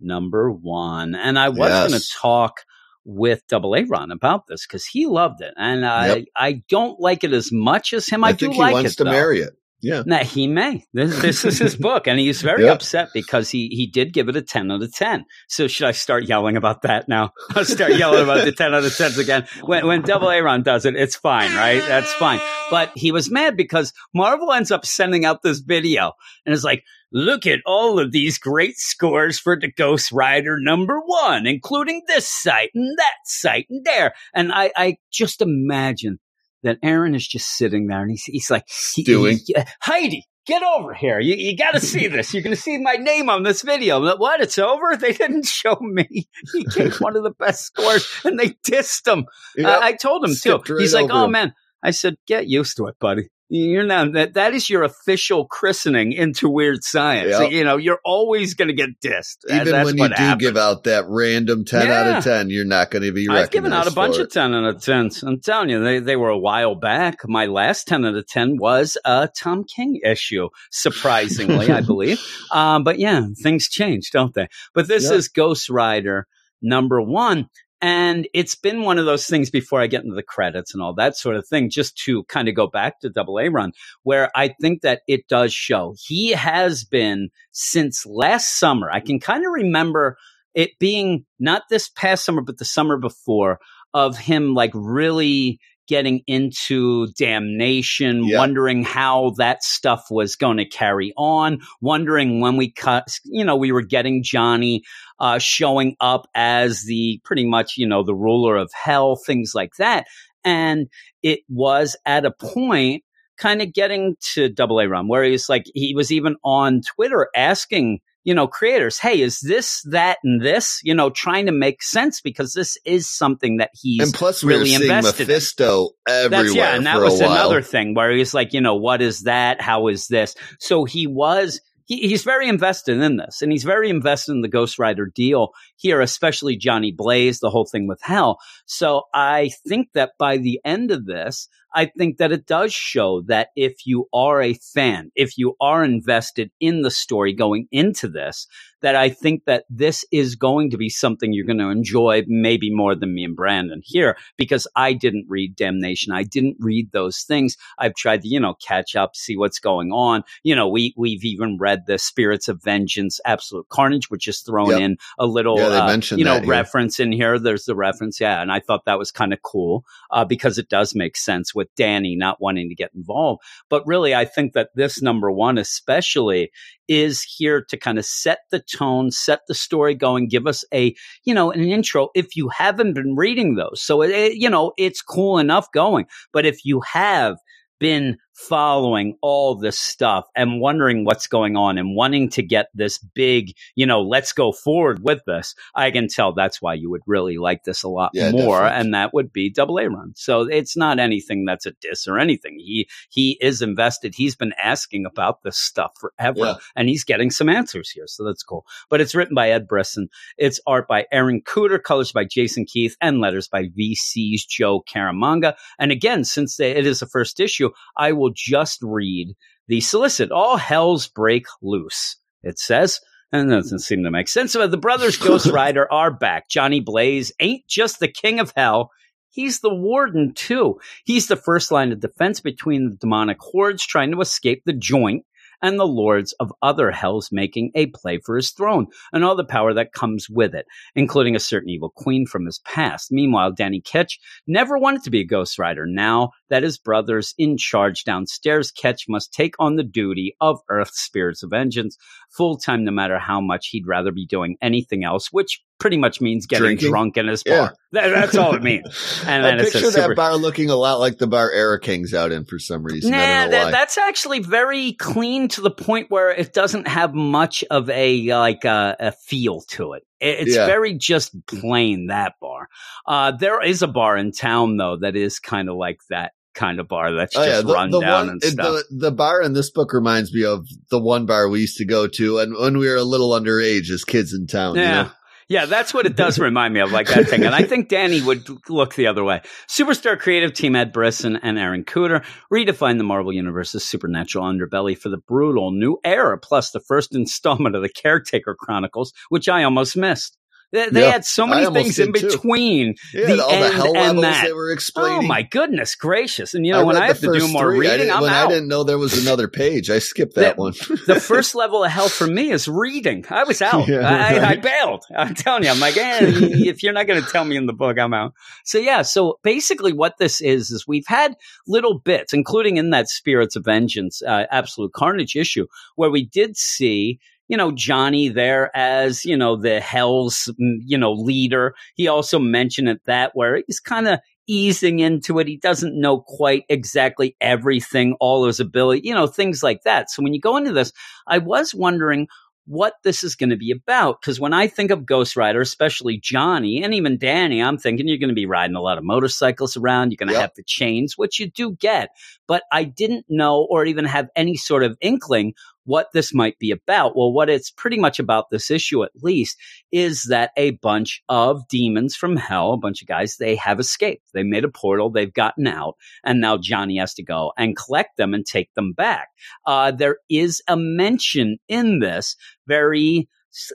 number one. And I was Yes. going to talk with Double A Ron about this because he loved it, and I Yep. I don't like it as much as him. I, I, do think like he wants it to though. marry it. Yeah. He may. This, this is his book, and he's very Yep. upset because he he did give it a ten out of ten. So should I start yelling about that now? I'll start yelling about the ten out of tens again. When when Double Aaron does it, it's fine, right? That's fine. But he was mad because Marvel ends up sending out this video, and it's like, look at all of these great scores for the Ghost Rider number one, including this site and that site and there. And I I just imagine. That Aaron is just sitting there and he's, he's like, he- Stewing. he- Heidi, get over here. You, you got to see this. You're going to see my name on this video. Like, what? It's over? They didn't show me. He gave one of the best scores and they dissed him. Yep. I, I told him too. Right He's like, oh him. man. I said, get used to it, buddy. You're not that. That is your official christening into weird science. Yep. You know, you're always going to get dissed. Even that's when you do happens. give out that random 10 out of 10, you're not going to be I've given out a bunch for of 10 out of 10s. I'm telling you, they, they were a while back. My last 10 out of 10 was a Tom King issue, surprisingly, I believe. Um, but yeah, things change, don't they? But this Yeah. is Ghost Rider number one. And it's been one of those things before I get into the credits and all that sort of thing, just to kind of go back to Double A Run, where I think that it does show. He has been since last summer. I can kind of remember it being not this past summer, but the summer before of him like really getting into damnation, Yeah. wondering how that stuff was going to carry on, wondering when we cut, you know, we were getting Johnny uh, showing up as the pretty much, you know, the ruler of hell, things like that. And it was at a point kind of getting to double A run where he's like, he was even on Twitter asking, you know, creators, hey, is this, that, and this, you know, trying to make sense because this is something that he's And plus, we really were seeing invested in. Mephisto everywhere that's yeah, and that was another thing where he's like, you know, what is that? How is this? So he was he, he's very invested in this, and he's very invested in the Ghost Rider deal here, especially Johnny Blaze, the whole thing with Hell. So I think that by the end of this, I think that it does show that if you are a fan, if you are invested in the story going into this, that I think that this is going to be something you're going to enjoy maybe more than me and Brandon here because I didn't read Damnation. I didn't read those things. I've tried to, you know, catch up, see what's going on. You know, we we've even read the Spirits of Vengeance, Absolute Carnage, which is thrown Yep. in a little, Yeah, uh, you know, reference in here. There's the reference, yeah, and I thought that was kind of cool uh, because it does make sense with Danny not wanting to get involved. But really, I think that this number one, especially, is here to kind of set the tone, set the story going, give us a, you know, an intro if you haven't been reading those. So, it, it- you know, it's cool enough going. But if you have been following all this stuff and wondering what's going on and wanting to get this big, you know, let's go forward with this, I can tell that's why you would really like this a lot Yeah, more. definitely. And that would be double A run. So it's not anything that's a diss or anything. He, he is invested. He's been asking about this stuff forever Yeah. and he's getting some answers here. So that's cool. But it's written by Ed Brisson. It's art by Aaron Kuder, colors by Jason Keith, and letters by VC's Joe Caramagna. And again, since they, it is the first issue, I will just read the solicit. All hells break loose. It says, and that doesn't seem to make sense. But the brothers Ghost Rider are back. Johnny Blaze ain't just the king of hell. He's the warden too. He's the first line of defense between the demonic hordes trying to escape the joint and the lords of other hells making a play for his throne and all the power that comes with it, including a certain evil queen from his past. Meanwhile, Danny Ketch never wanted to be a Ghost Rider. Now that his brother's in charge downstairs, Ketch must take on the duty of Earth's Spirits of Vengeance full time, no matter how much he'd rather be doing anything else, which pretty much means getting Drinking? drunk in his Yeah. bar. That- that's all it means. And I picture that super- bar looking a lot like the bar Eric hangs out in for some reason. Nah, that, that's actually very clean to the point where it doesn't have much of a like a, a feel to it. It- It's Yeah. very just plain that bar. Uh, there is a bar in town though that is kind of like that kind of bar that's Oh just yeah, the, run the down one and stuff. the the bar in this book reminds me of the one bar we used to go to, and when we were a little underage as kids in town. you yeah. know? Yeah, that's what it does remind me of, like that thing. And I think Danny would look the other way. Superstar creative team Ed Brisson and Aaron Kuder redefined the Marvel Universe's supernatural underbelly for the brutal new era, plus the first installment of the Caretaker Chronicles, which I almost missed. They, they Yeah, had so many things in between Yeah, the all the end hell and that. they were explaining. Oh my goodness gracious! And you know when I have to do more three. Reading, didn't- I'm when out. I didn't know there was another page, I skipped that The- one. the first level of hell for me is reading. I was out. Yeah, I, I bailed. I'm telling you, I'm like, eh, if you're not going to tell me in the book, I'm out. So yeah, so basically, what this is is we've had little bits, including in that Spirits of Vengeance, uh, Absolute Carnage issue, where we did see. You know, Johnny there as, you know, the Hell's, mm, you know, leader. He also mentioned it that where he's kind of easing into it. He doesn't know quite exactly everything, all his ability, you know, things like that. So when you go into this, I was wondering what this is going to be about. Because when I think of Ghost Rider, especially Johnny and even Danny, I'm thinking you're going to be riding a lot of motorcycles around. You're going to Yep. have the chains, which you do get. But I didn't know or even have any sort of inkling what this might be about. Well, what it's pretty much about this issue, at least, is that a bunch of demons from hell, a bunch of guys, they have escaped. They made a portal, they've gotten out, and now Johnny has to go and collect them and take them back. Uh, there is a mention in this very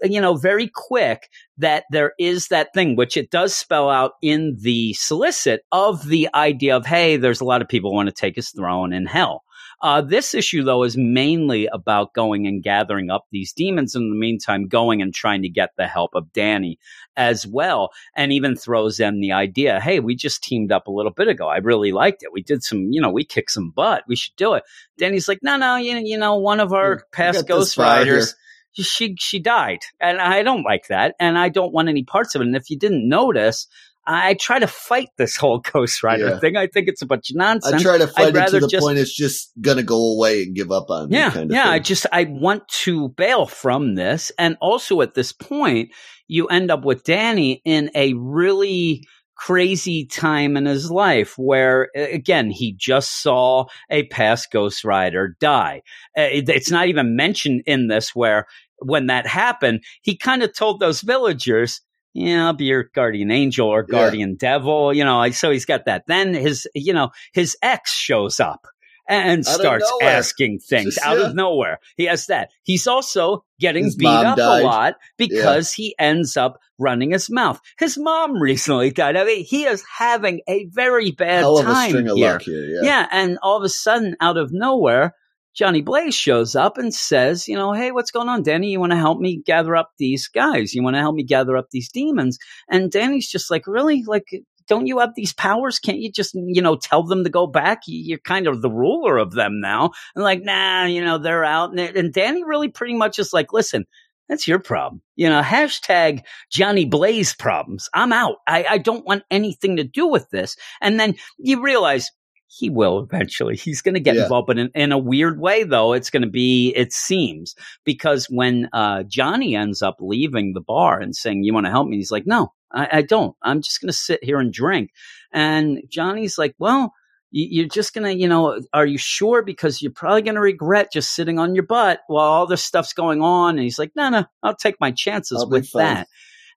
you know very quick that there is that thing which it does spell out in the solicit of the idea of hey there's a lot of people want to take his throne in hell uh, this issue though is mainly about going and gathering up these demons in the meantime going and trying to get the help of danny as well and even throws in the idea hey we just teamed up a little bit ago. I really liked it. We did some you know we kicked some butt. We should do it. Danny's like no no you, you know one of our past ghost riders she she died and i don't like that and i don't want any parts of it and if you didn't notice i try to fight this whole ghost rider Yeah. thing i think it's a bunch of nonsense. I try to fight it to the just- point it's just gonna go away and give up on yeah kind of yeah thing. i just i want to bail from this and also at this point you end up with danny in a really crazy time in his life where again he just saw a past ghost rider die it's not even mentioned in this where when that happened he kind of told those villagers yeah, I'll be your guardian angel or Yeah. guardian devil. You know, so he's got that. Then his, you know, his ex shows up and Out starts asking things Just- out yeah. of nowhere. He has that. He's also getting His beat up died. a lot because he ends up running his mouth. His mom recently died. I mean, he is having a very bad Hell time here. luck here. Yeah. Yeah. and all of a sudden, out of nowhere, Johnny Blaze shows up and says, you know, hey, what's going on, Danny? You want to help me gather up these guys? You want to help me gather up these demons? And Danny's just like, really? Like, don't you have these powers? Can't you just, you know, tell them to go back? You- You're kind of the ruler of them now. And like, nah, you know, they're out. And, and Danny really pretty much is like, listen, that's your problem. You know, hashtag Johnny Blaze problems. I'm out. I, I don't want anything to do with this. And then you realize he will eventually. He's going to get Yeah. involved, but in, in a weird way, though, it's going to be, it seems, because when uh, Johnny ends up leaving the bar and saying, You want to help me? He's like, No, I, I don't. I'm just going to sit here and drink. And Johnny's like, Well, you- you're just going to, you know, are you sure? Because you're probably going to regret just sitting on your butt while all this stuff's going on. And he's like, No, no, I'll take my chances with that.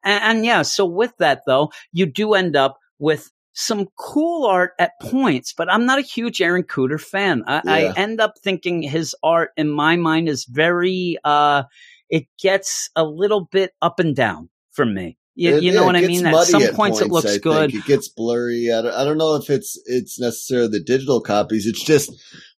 And, and yeah, so with that though, you do end up with some cool art at points, but I'm not a huge Aaron Kuder fan. I, I end up thinking his art in my mind is very, uh, it gets a little bit up and down for me. You, It- you know yeah, what I mean? At some at points, it looks I good. think. It gets blurry. I don't, I don't know if it's it's necessarily the digital copies. It's just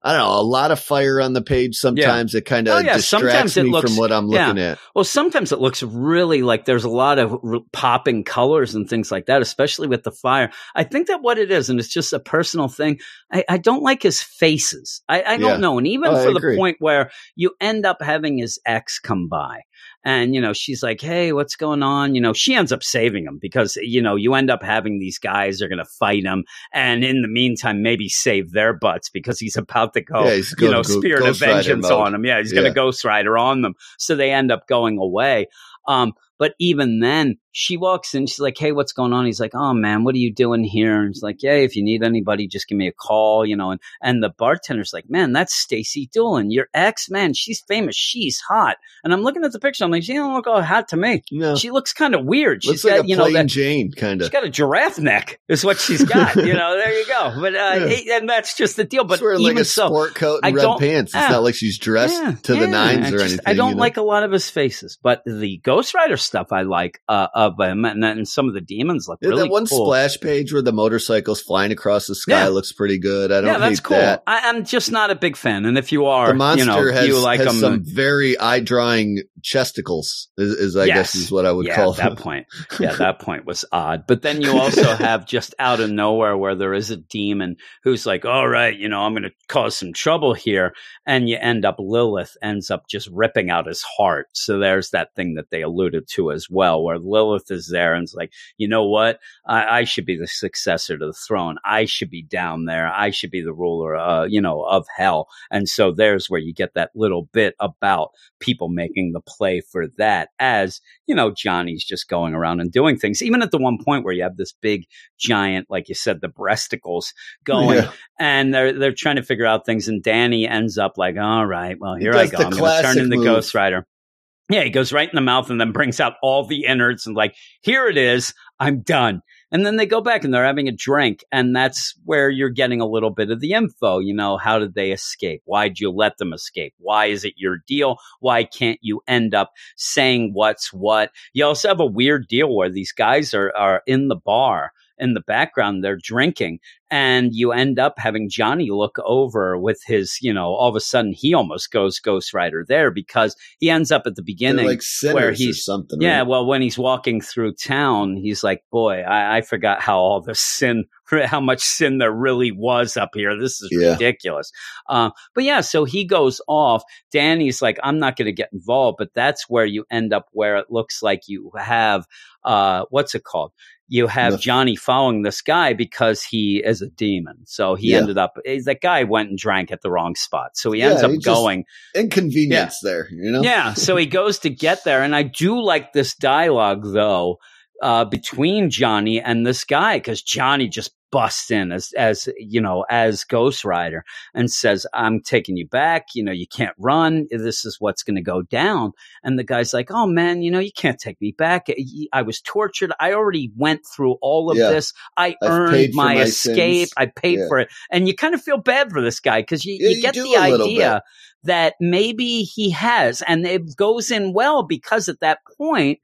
I don't know a lot of fire on the page. Sometimes it kind of Oh, yeah, sometimes distracts it me looks- from what I'm yeah. looking at. Well, sometimes it looks really like there's a lot of r- popping colors and things like that, especially with the fire. I think that what it is, and it's just a personal thing. I, I don't like his faces. I, I Yeah. don't know, and even Oh, for the point where you end up having his ex come by. And, you know, she's like, Hey, what's going on? You know, she ends up saving him because, you know, you end up having these guys are going to fight him. And in the meantime, maybe save their butts because he's about to go, Yeah, you know, Go- spirit of vengeance on him. Yeah, he's going to. Ghost Rider on them. So they end up going away. Um, but even then, she walks in. She's like, "Hey, what's going on?" He's like, "Oh man, what are you doing here?" And she's like, "Yeah, if you need anybody, just give me a call." You know, and and the bartender's like, "Man, that's Stacy Dolan, your ex. Man, she's famous. She's hot." And I'm looking at the picture. I'm like, "She don't look all hot to me. No, She looks kind of weird. looks She's like got a you know that." Jane kind She's of. got a giraffe neck, is what she's got. you know, there you go. But uh, Yeah. and that's just the deal. But She's even like a so, sport coat and I red don't- pants. It's yeah. not like she's dressed Yeah, to the nines or just- anything. I don't you know? like a lot of his faces, but the Ghost Rider stuff I like uh, of him, and then some of the demons look Yeah, really that one cool. splash page where the motorcycle's flying across the sky Yeah. looks pretty good. I don't yeah, that's cool. that. I, I'm just not a big fan, and if you are, The monster you know, has, you like has some very eye drawing chesticles, is, is I guess is what I would yeah, call that point. Yeah, that point was odd. But then you also have just out of nowhere where there is a demon who's like, "All right, you know, I'm going to cause some trouble here," and you end up Lilith ends up just ripping out his heart. So there's that thing that they alluded to as well, where Lilith is there and it's like, you know what, I, I should be the successor to the throne. I should be down there. I should be the ruler, uh, you know, of hell. And so there's where you get that little bit about people making the play for that as you know johnny's just going around and doing things even at the one point where you have this big giant like you said the breasticles going Yeah. and they're they're trying to figure out things and danny ends up like all right well here i go i'm going to turn into move. ghost rider yeah he goes right in the mouth and then brings out all the innards and like here it is i'm done and then they go back and they're having a drink. And that's where you're getting a little bit of the info. You know, how did they escape? Why'd you let them escape? Why is it your deal? Why can't you end up saying what's what? You also have a weird deal where these guys are, are in the bar in the background, they're drinking. And you end up having Johnny look over with his, you know, all of a sudden he almost goes Ghost Rider there because he ends up at the beginning like where he's- something. yeah, right? well, when he's walking through town, he's like, "Boy, I, I forgot how all the sin, how much sin there really was up here. This is Yeah. ridiculous." Uh, but yeah, so he goes off. Danny's like, "I'm not going to get involved," but that's where you end up, where it looks like you have, uh, what's it called? You have Johnny following this guy because he is a demon. So he Yeah. ended up. eh, That guy went and drank at the wrong spot. So he Yeah, ends up he going. Inconvenience there, you know? Yeah, so he goes to get there, and I do like this dialogue though uh, between Johnny and this guy because Johnny just busts in as as you know as Ghost Rider and says, "I'm taking you back. You know, you can't run. This is what's going to go down." And the guy's like, "Oh man, you know, you can't take me back. I was tortured. I already went through all of Yeah. this. I I've earned my, my escape. sins." I paid Yeah. for it." And you kind of feel bad for this guy because you, Yeah, you you get the idea that maybe he has, and it goes in well because at that point,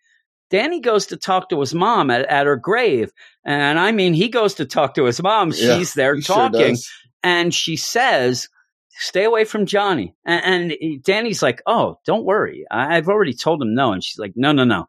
Danny goes to talk to his mom at, at her grave. And I mean, he goes to talk to his mom. Yeah, She's there he sure talking, and she says, Stay away from Johnny. And, and Danny's like, Oh, don't worry. I've already told him no. And she's like, No, no, no.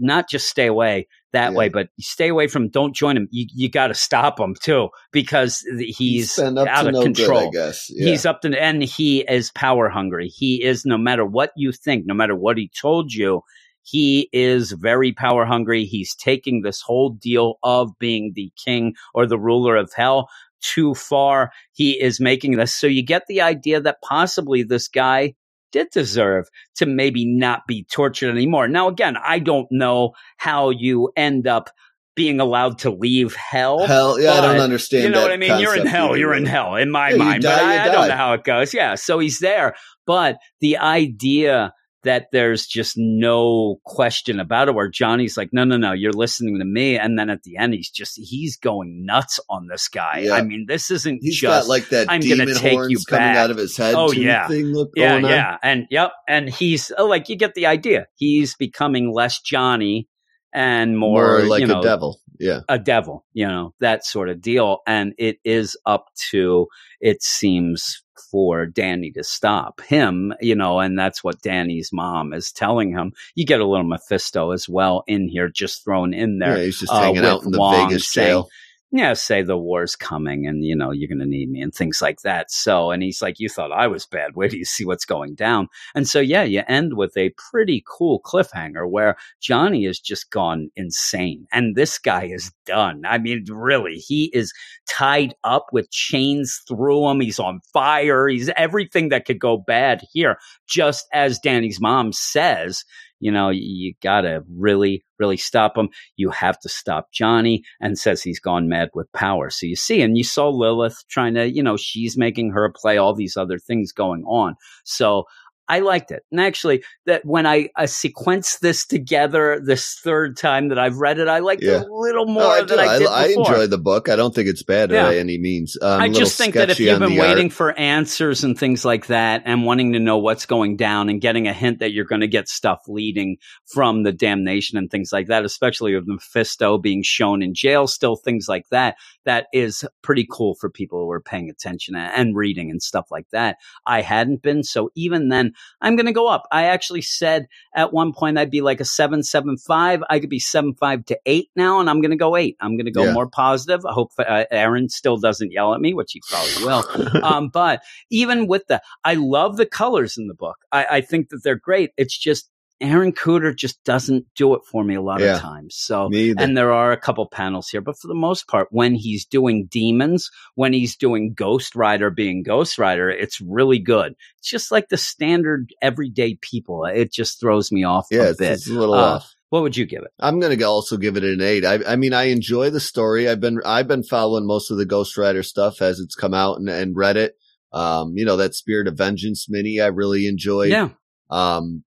Not just stay away that Yeah. way, but stay away from. Don't join him. You, you got to stop him too because he's up out of no control. Good, I guess. Yeah. He's up to, and he is power hungry. He is, no matter what you think, no matter what he told you, he is very power hungry. He's taking this whole deal of being the king or the ruler of hell too far. He is making this. So you get the idea that possibly this guy did deserve to maybe not be tortured anymore. Now, again, I don't know how you end up being allowed to leave hell. Hell, yeah, I don't understand. You know what I mean? You're in hell. either, You're in hell in my Yeah, mind. but I, I don't know how it goes. Yeah. So he's there. But the idea that there's just no question about it, where Johnny's like, no, no, no, you're listening to me. And then at the end, he's just, he's going nuts on this guy. Yeah. I mean, this isn't He's just. got like that I'm gonna take horns you coming back. out of his head. Oh, yeah. thing look yeah, on. yeah. And yep. And he's oh, like, you get the idea. He's becoming less Johnny and more, More like you know, a devil. Yeah. a devil, you know, that sort of deal. And it is up to, it seems, for Danny to stop him, you know, and that's what Danny's mom is telling him. You get a little Mephisto as well in here, just thrown in there. Yeah, he's just uh, hanging out in the Wong Vegas saying, jail. Yeah, say the war's coming and, you know, you're going to need me and things like that. So, and he's like, you thought I was bad. Wait till you see what's going down. And so, yeah, you end with a pretty cool cliffhanger where Johnny has just gone insane and this guy is done. I mean, really, he is tied up with chains through him. He's on fire. He's everything that could go bad here. Just as Danny's mom says, you know, you, you gotta really, really stop him. You have to stop Johnny and says he's gone mad with power. So you see, and you saw Lilith trying to, you know, she's making her play all these other things going on. So I liked it. And actually, that when I, I sequenced this together this third time that I've read it, I liked Yeah. it a little more I, than do. I did I, before. enjoy the book. I don't think it's bad Yeah. by any means. Um, I little just think that if you've been the art. waiting for answers and things like that and wanting to know what's going down and getting a hint that you're going to get stuff leading from the damnation and things like that, especially with Mephisto being shown in jail, still things like that, that is pretty cool for people who are paying attention and reading and stuff like that. I hadn't been. So even then, I'm going to go up. I actually said at one point I'd be like a seven, seven, five. I could be seven, five to eight now, and I'm going to go eight. I'm going to go Yeah. more positive. I hope uh, Aaron still doesn't yell at me, which he probably will. um, but even with the, I love the colors in the book. I, I think that they're great. It's just Aaron Kuder just doesn't do it for me a lot Yeah. of times. So and there are a couple panels here, but for the most part, when he's doing demons, when he's doing Ghost Rider being Ghost Rider, it's really good. It's just like the standard everyday people. It just throws me off yeah, a it's, bit. it's a little Uh, off. What would you give it? I'm gonna also give it an eight. I, I mean, I enjoy the story. I've been I've been following most of the Ghost Rider stuff as it's come out and, and read it. Um, you know that Spirit of Vengeance mini I really enjoyed. Yeah, Um,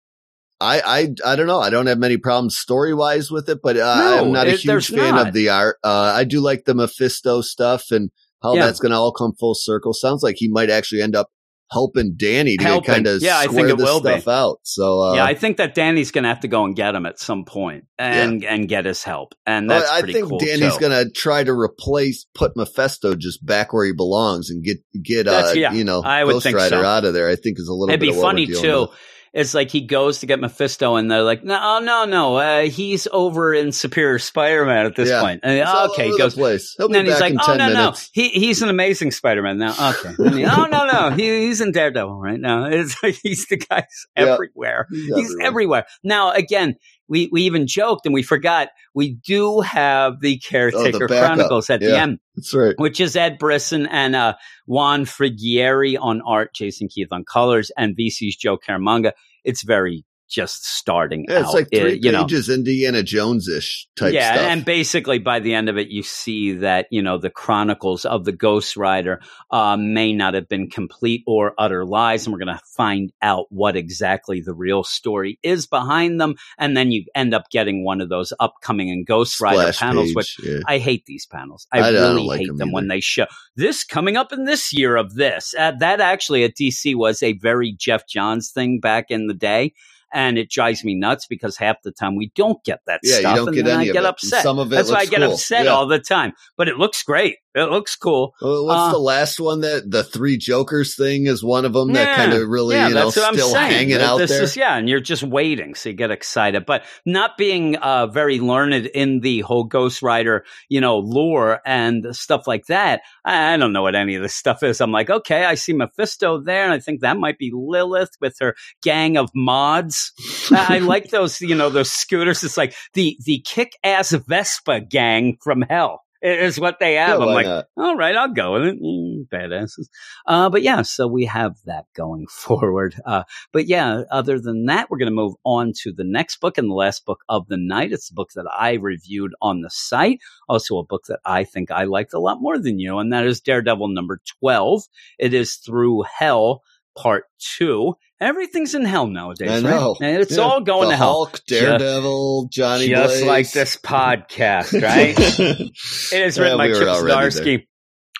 I I I don't know. I don't have many problems story wise with it, but uh, No, I'm not a it- there's huge fan not. of the art. Uh, I do like the Mephisto stuff and how Yeah. that's gonna all come full circle. Sounds like he might actually end up helping Danny to kind of Yeah, I think it this will be. out. So uh, yeah. I think that Danny's going to have to go and get him at some point and and get his help, and that's Well, I think cool. Danny's too. gonna try to replace put Mephisto just back where he belongs and get get uh yeah, you know I would Ghost think Rider so. out of there. I think is a little It'd bit be of what we're funny too. with. It's like he goes to get Mephisto, and they're like, "No, no, no, uh, he's over in Superior Spider-Man at this Yeah. point." And, okay, he goes. place. He'll And then he's like, "Oh no, minutes. no, he he's an amazing Spider-Man now." Okay, he, oh no, no, he, he's in Daredevil right now. It's like he's the guy's Yeah. everywhere. He's, He's everywhere. everywhere. Now, again, we, we even joked and we forgot we do have the Caretaker Oh, backup. Chronicles at the end That's right. which is Ed Brisson and uh, Juan Frigeri on art, Jason Keith on colors, and VC's Joe Caramagna. It's very just starting Yeah, it's out. like It- three you know, pages Indiana Jones ish type yeah, stuff. and basically by the end of it, you see that you know the chronicles of the Ghost Rider uh, may not have been complete or utter lies, and we're going to find out what exactly the real story is behind them, and then you end up getting one of those upcoming in Ghost Rider Splash panels, page, which yeah. I hate these panels. I, I- really like hate them them when they show this coming up in this year of this. Uh, that actually at DC was a very Geoff Johns thing back in the day. And it drives me nuts because half the time we don't get that yeah, stuff. you don't and get then any I of get it. upset. Some of it That's why I get upset Yeah. all the time. But it looks great. It looks cool. Well, What's Uh, the last one that the three Jokers thing is one of them that kind of really yeah, you know that's what I'm still saying. hanging That out this there. Is, yeah, and you're just waiting, so you get excited. But not being uh, very learned in the whole Ghost Rider, you know, lore and stuff like that, I, I don't know what any of this stuff is. I'm like, okay, I see Mephisto there, and I think that might be Lilith with her gang of mods. I, I like those, you know, those scooters. It's like the the kick ass Vespa gang from hell. Is what they Yeah, have. I'm like, not? all right, I'll go with it. Mm, badasses. Uh, but yeah, so we have that going forward. Uh, but yeah, other than that, we're going to move on to the next book and the last book of the night. It's a book that I reviewed on the site. Also, a book that I think I liked a lot more than you, and that is Daredevil number 12. It is Through Hell, part two. Everything's in hell nowadays. I right? And it's Yeah. all going the to hell. Hulk, Daredevil, Johnny Just Blaze. like this podcast, right? It is written Yeah, by we Chip. Zdarsky,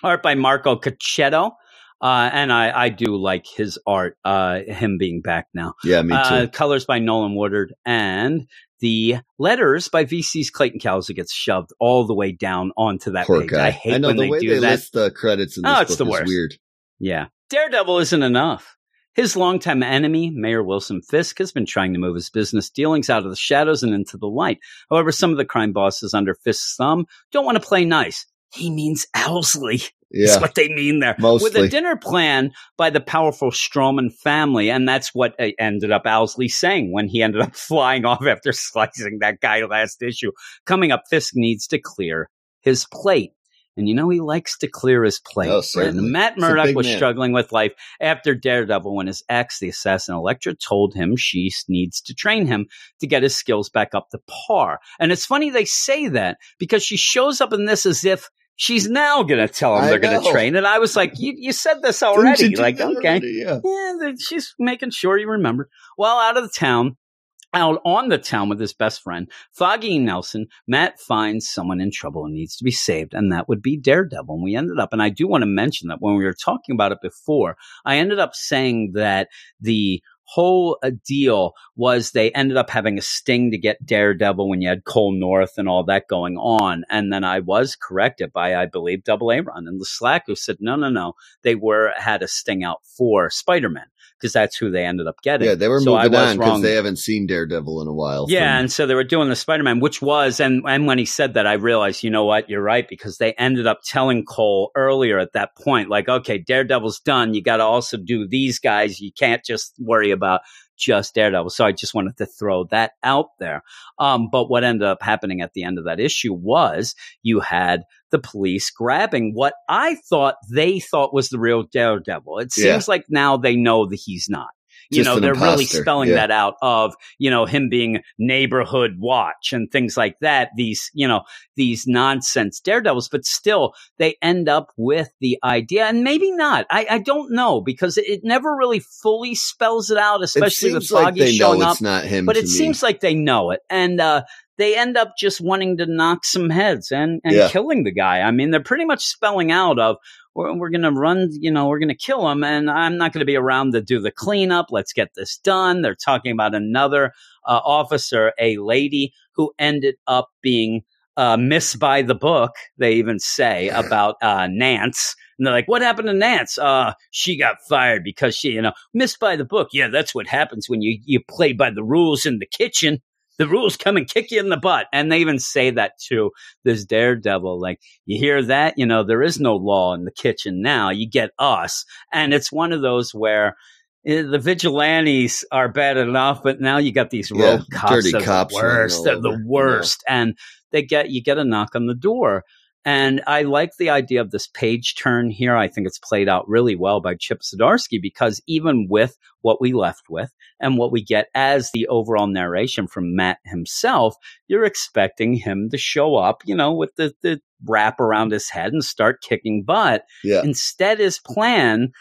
art by Marco Checchetto. Uh, and I, I do like his art, uh, him being back now. Yeah, me too. Uh, colors by Nolan Woodard and the letters by VC's Clayton Cowles gets shoved all the way down onto that Poor page. guy. I hate know when the they way do they that. list the credits in this Oh, it's book the is worst. weird. Yeah. Daredevil isn't enough. His longtime enemy, Mayor Wilson Fisk, has been trying to move his business dealings out of the shadows and into the light. However, some of the crime bosses under Fisk's thumb don't want to play nice. He means Owlsley. Yeah, That's what they mean there. Mostly. With a dinner plan by the powerful Stromwyn family. And that's what uh, ended up Owlsley saying when he ended up flying off after slicing that guy last issue. Coming up, Fisk needs to clear his plate. And you know, he likes to clear his plate. Oh, and. Matt Murdock was man. struggling with life after Daredevil when his ex, the assassin Elektra, told him she needs to train him to get his skills back up to par. And it's funny they say that because she shows up in this as if she's now going to tell him I they're going to train. And I was like, you, you said this already. Like, okay. already? Yeah. Yeah, she's making sure you remember. Well, out of the town, out on the town with his best friend, Foggy Nelson, Matt finds someone in trouble and needs to be saved, and that would be Daredevil. And we ended up, and I do want to mention that when we were talking about it before, I ended up saying that the whole uh, deal was they ended up having a sting to get Daredevil when you had Cole North and all that going on. And then I was corrected by, I believe, Double A Run and the Slack who said, no, no, no. They were had a sting out for Spider Man because that's who they ended up getting. Yeah, they were So I moving was on because they haven't seen Daredevil in a while. Yeah, from- and so they were doing the Spider Man, which was, and and when he said that, I realized, you know what, you're right, because they ended up telling Cole earlier at that point, like, okay, Daredevil's done. You got to also do these guys. You can't just worry about just Daredevil. So I just wanted to throw that out there. Um, but what ended up happening at the end of that issue was you had the police grabbing what I thought they thought was the real Daredevil. It Yeah. seems like now they know that he's not. You Just know, they're really spelling Yeah. that out of, you know, him being neighborhood watch and things like that. These, you know, these nonsense daredevils, but still they end up with the idea and maybe not. I, I don't know because it, it never really fully spells it out, especially with like Foggy know showing up not him. but it me. seems like they know it and uh they end up just wanting to knock some heads and, and Yeah. killing the guy. I mean, they're pretty much spelling out of we're, we're going to run, you know, we're going to kill them, and I'm not going to be around to do the cleanup. Let's get this done. They're talking about another uh, officer, a lady who ended up being uh, missed by the book. They even say about uh, Nance. And they're like, what happened to Nance? Uh, she got fired because she, you know, missed by the book. Yeah, that's what happens when you, you play by the rules in the kitchen. The rules come and kick you in the butt. And they even say that to this daredevil. Like, you hear that? You know, there is no law in the kitchen now. You get us. And it's one of those where eh, the vigilantes are bad enough, but now you got these Yeah, rogue cops. dirty cops the worst. They're the over, you know. worst. And they get, you get a knock on the door. And I like the idea of this page turn here. I think it's played out really well by Chip Zdarsky because even with what we left with and what we get as the overall narration from Matt himself, you're expecting him to show up, you know, with the, the wrap around his head and start kicking butt. Yeah. Instead, his plan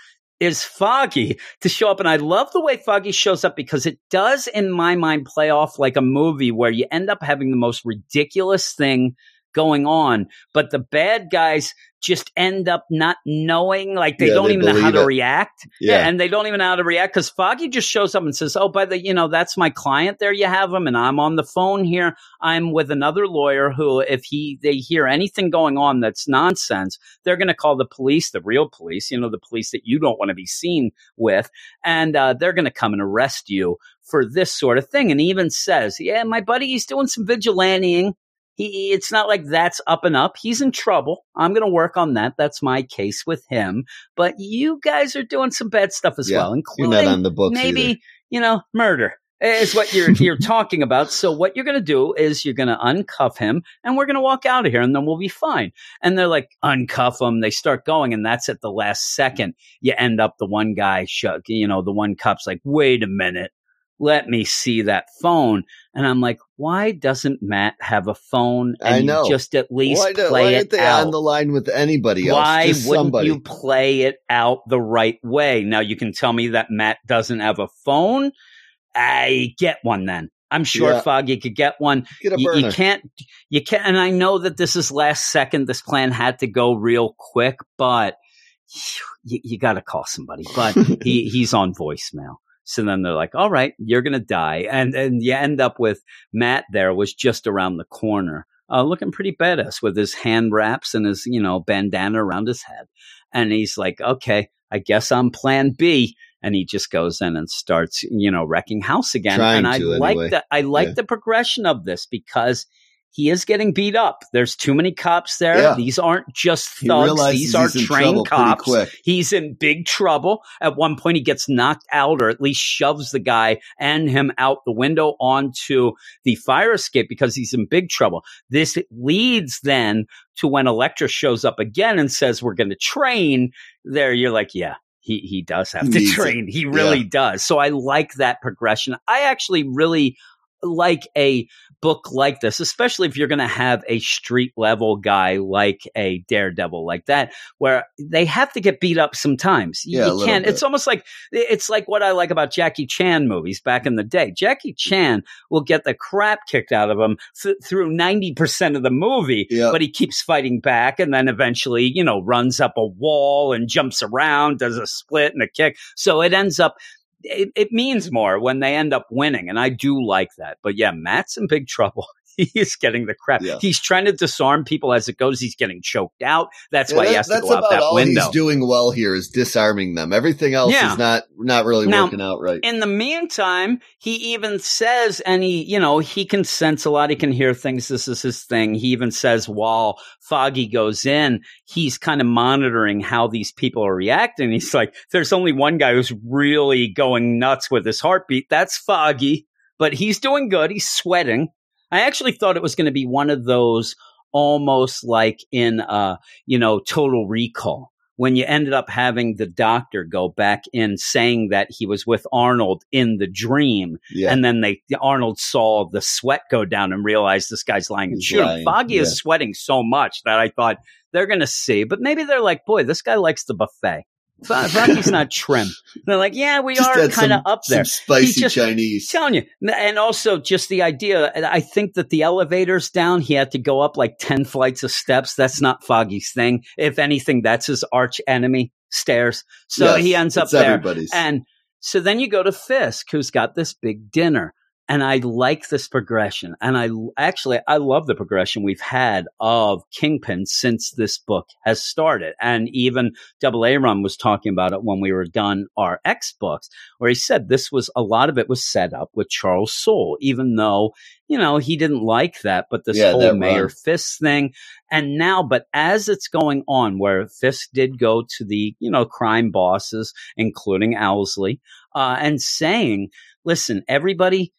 is Foggy to show up. And I love the way Foggy shows up because it does, in my mind, play off like a movie where you end up having the most ridiculous thing going on, but the bad guys just end up not knowing, like they Yeah, don't they even know how believe to it. react. Yeah. And they don't even know how to react because Foggy just shows up and says, Oh, by the, you know, that's my client. There you have him. And I'm on the phone here. I'm with another lawyer who, if he, they hear anything going on that's nonsense, they're going to call the police, the real police, you know, the police that you don't want to be seen with. And, uh, they're going to come and arrest you for this sort of thing. And he even says, Yeah, my buddy, he's doing some vigilanting. He, it's not like that's up and up. He's in trouble. I'm going to work on that. That's my case with him. But you guys are doing some bad stuff as Yeah, well, including not on the books maybe either. you know murder is what you're you're talking about. So what you're going to do is you're going to uncuff him, and we're going to walk out of here, and then we'll be fine. And they're like uncuff him. They start going, and that's at the last second. You end up the one guy, shut, you know, the one cup's like, wait a minute. Let me see that phone. And I'm like, why doesn't Matt have a phone and I know. just at least Why, do, play why it they out? on the line with anybody else? Why Just wouldn't somebody. you play it out the right way? Now you can tell me that Matt doesn't have a phone. I get one then. I'm sure Yeah. Foggy could get one. Get a You, you can't, you can't, and I know that this is last second. This plan had to go real quick, but you, you got to call somebody. But he, he's on voicemail. So then they're like, all right, you're going to die. And, and you end up with Matt there was just around the corner, uh, looking pretty badass with his hand wraps and his, you know, bandana around his head. And he's like, okay, I guess I'm plan B. And he just goes in and starts, you know, wrecking house again. Trying and I to, like anyway. the, I like Yeah. the progression of this because he is getting beat up. There's too many cops there. Yeah. These aren't just thugs. These are trained cops. He's in big trouble. At one point, he gets knocked out or at least shoves the guy and him out the window onto the fire escape because he's in big trouble. This leads then to when Elektra shows up again and says, We're going to train. There, you're like, Yeah. He, he does have to Needs it. train. He really does. So I like that progression. I actually really like a book like this, especially if you're going to have a street level guy like a Daredevil like that, where they have to get beat up sometimes. You- Yeah, you can't. bit. It's almost like it's like what I like about Jackie Chan movies back in the day. Jackie Chan will get the crap kicked out of him th- through ninety percent of the movie, Yeah. but he keeps fighting back, and then eventually, you know, runs up a wall and jumps around, does a split and a kick. So it ends up it, it means more when they end up winning. And I do like that. But yeah, Matt's in big trouble. He's getting the crap. Yeah. He's trying to disarm people as it goes. He's getting choked out. That's Yeah, why he has to go out about that all window. he's doing well here is disarming them. Everything else Yeah. is not not really Now, working out right. In the meantime, he even says, and he, you know, he can sense a lot. He can hear things. This is his thing. He even says while Foggy goes in, he's kind of monitoring how these people are reacting. He's like, there's only one guy who's really going nuts with his heartbeat. That's Foggy, but he's doing good. He's sweating. I actually thought it was going to be one of those almost like in, uh, you know, total recall when you ended up having the doctor go back in saying that he was with Arnold in the dream, yeah. and then they Arnold saw the sweat go down and realized this guy's lying and shooting. Foggy yeah. is sweating so much that I thought they're going to see, but maybe they're like, boy, this guy likes the buffet. Foggy's not trim. They're like, yeah, we Just are kind of up there. Spicy just- Chinese. telling you. And also just the idea, I think that the elevator's down. He had to go up like 10 flights of steps. That's not Foggy's thing. If anything, that's his arch enemy, stairs. So Yes, he ends up there. Everybody's. And so then you go to Fisk, who's got this big dinner. And I like this progression. And I actually, I love the progression we've had of Kingpin since this book has started. And even Double A Rum was talking about it when we were done our X books, where he said this was a lot of it was set up with Charles Soule, even though, you know, he didn't like that, but this Yeah, whole Mayor run. Fisk thing. And now, but as it's going on, where Fisk did go to the, you know, crime bosses, including Owlsley, uh, and saying, listen, everybody,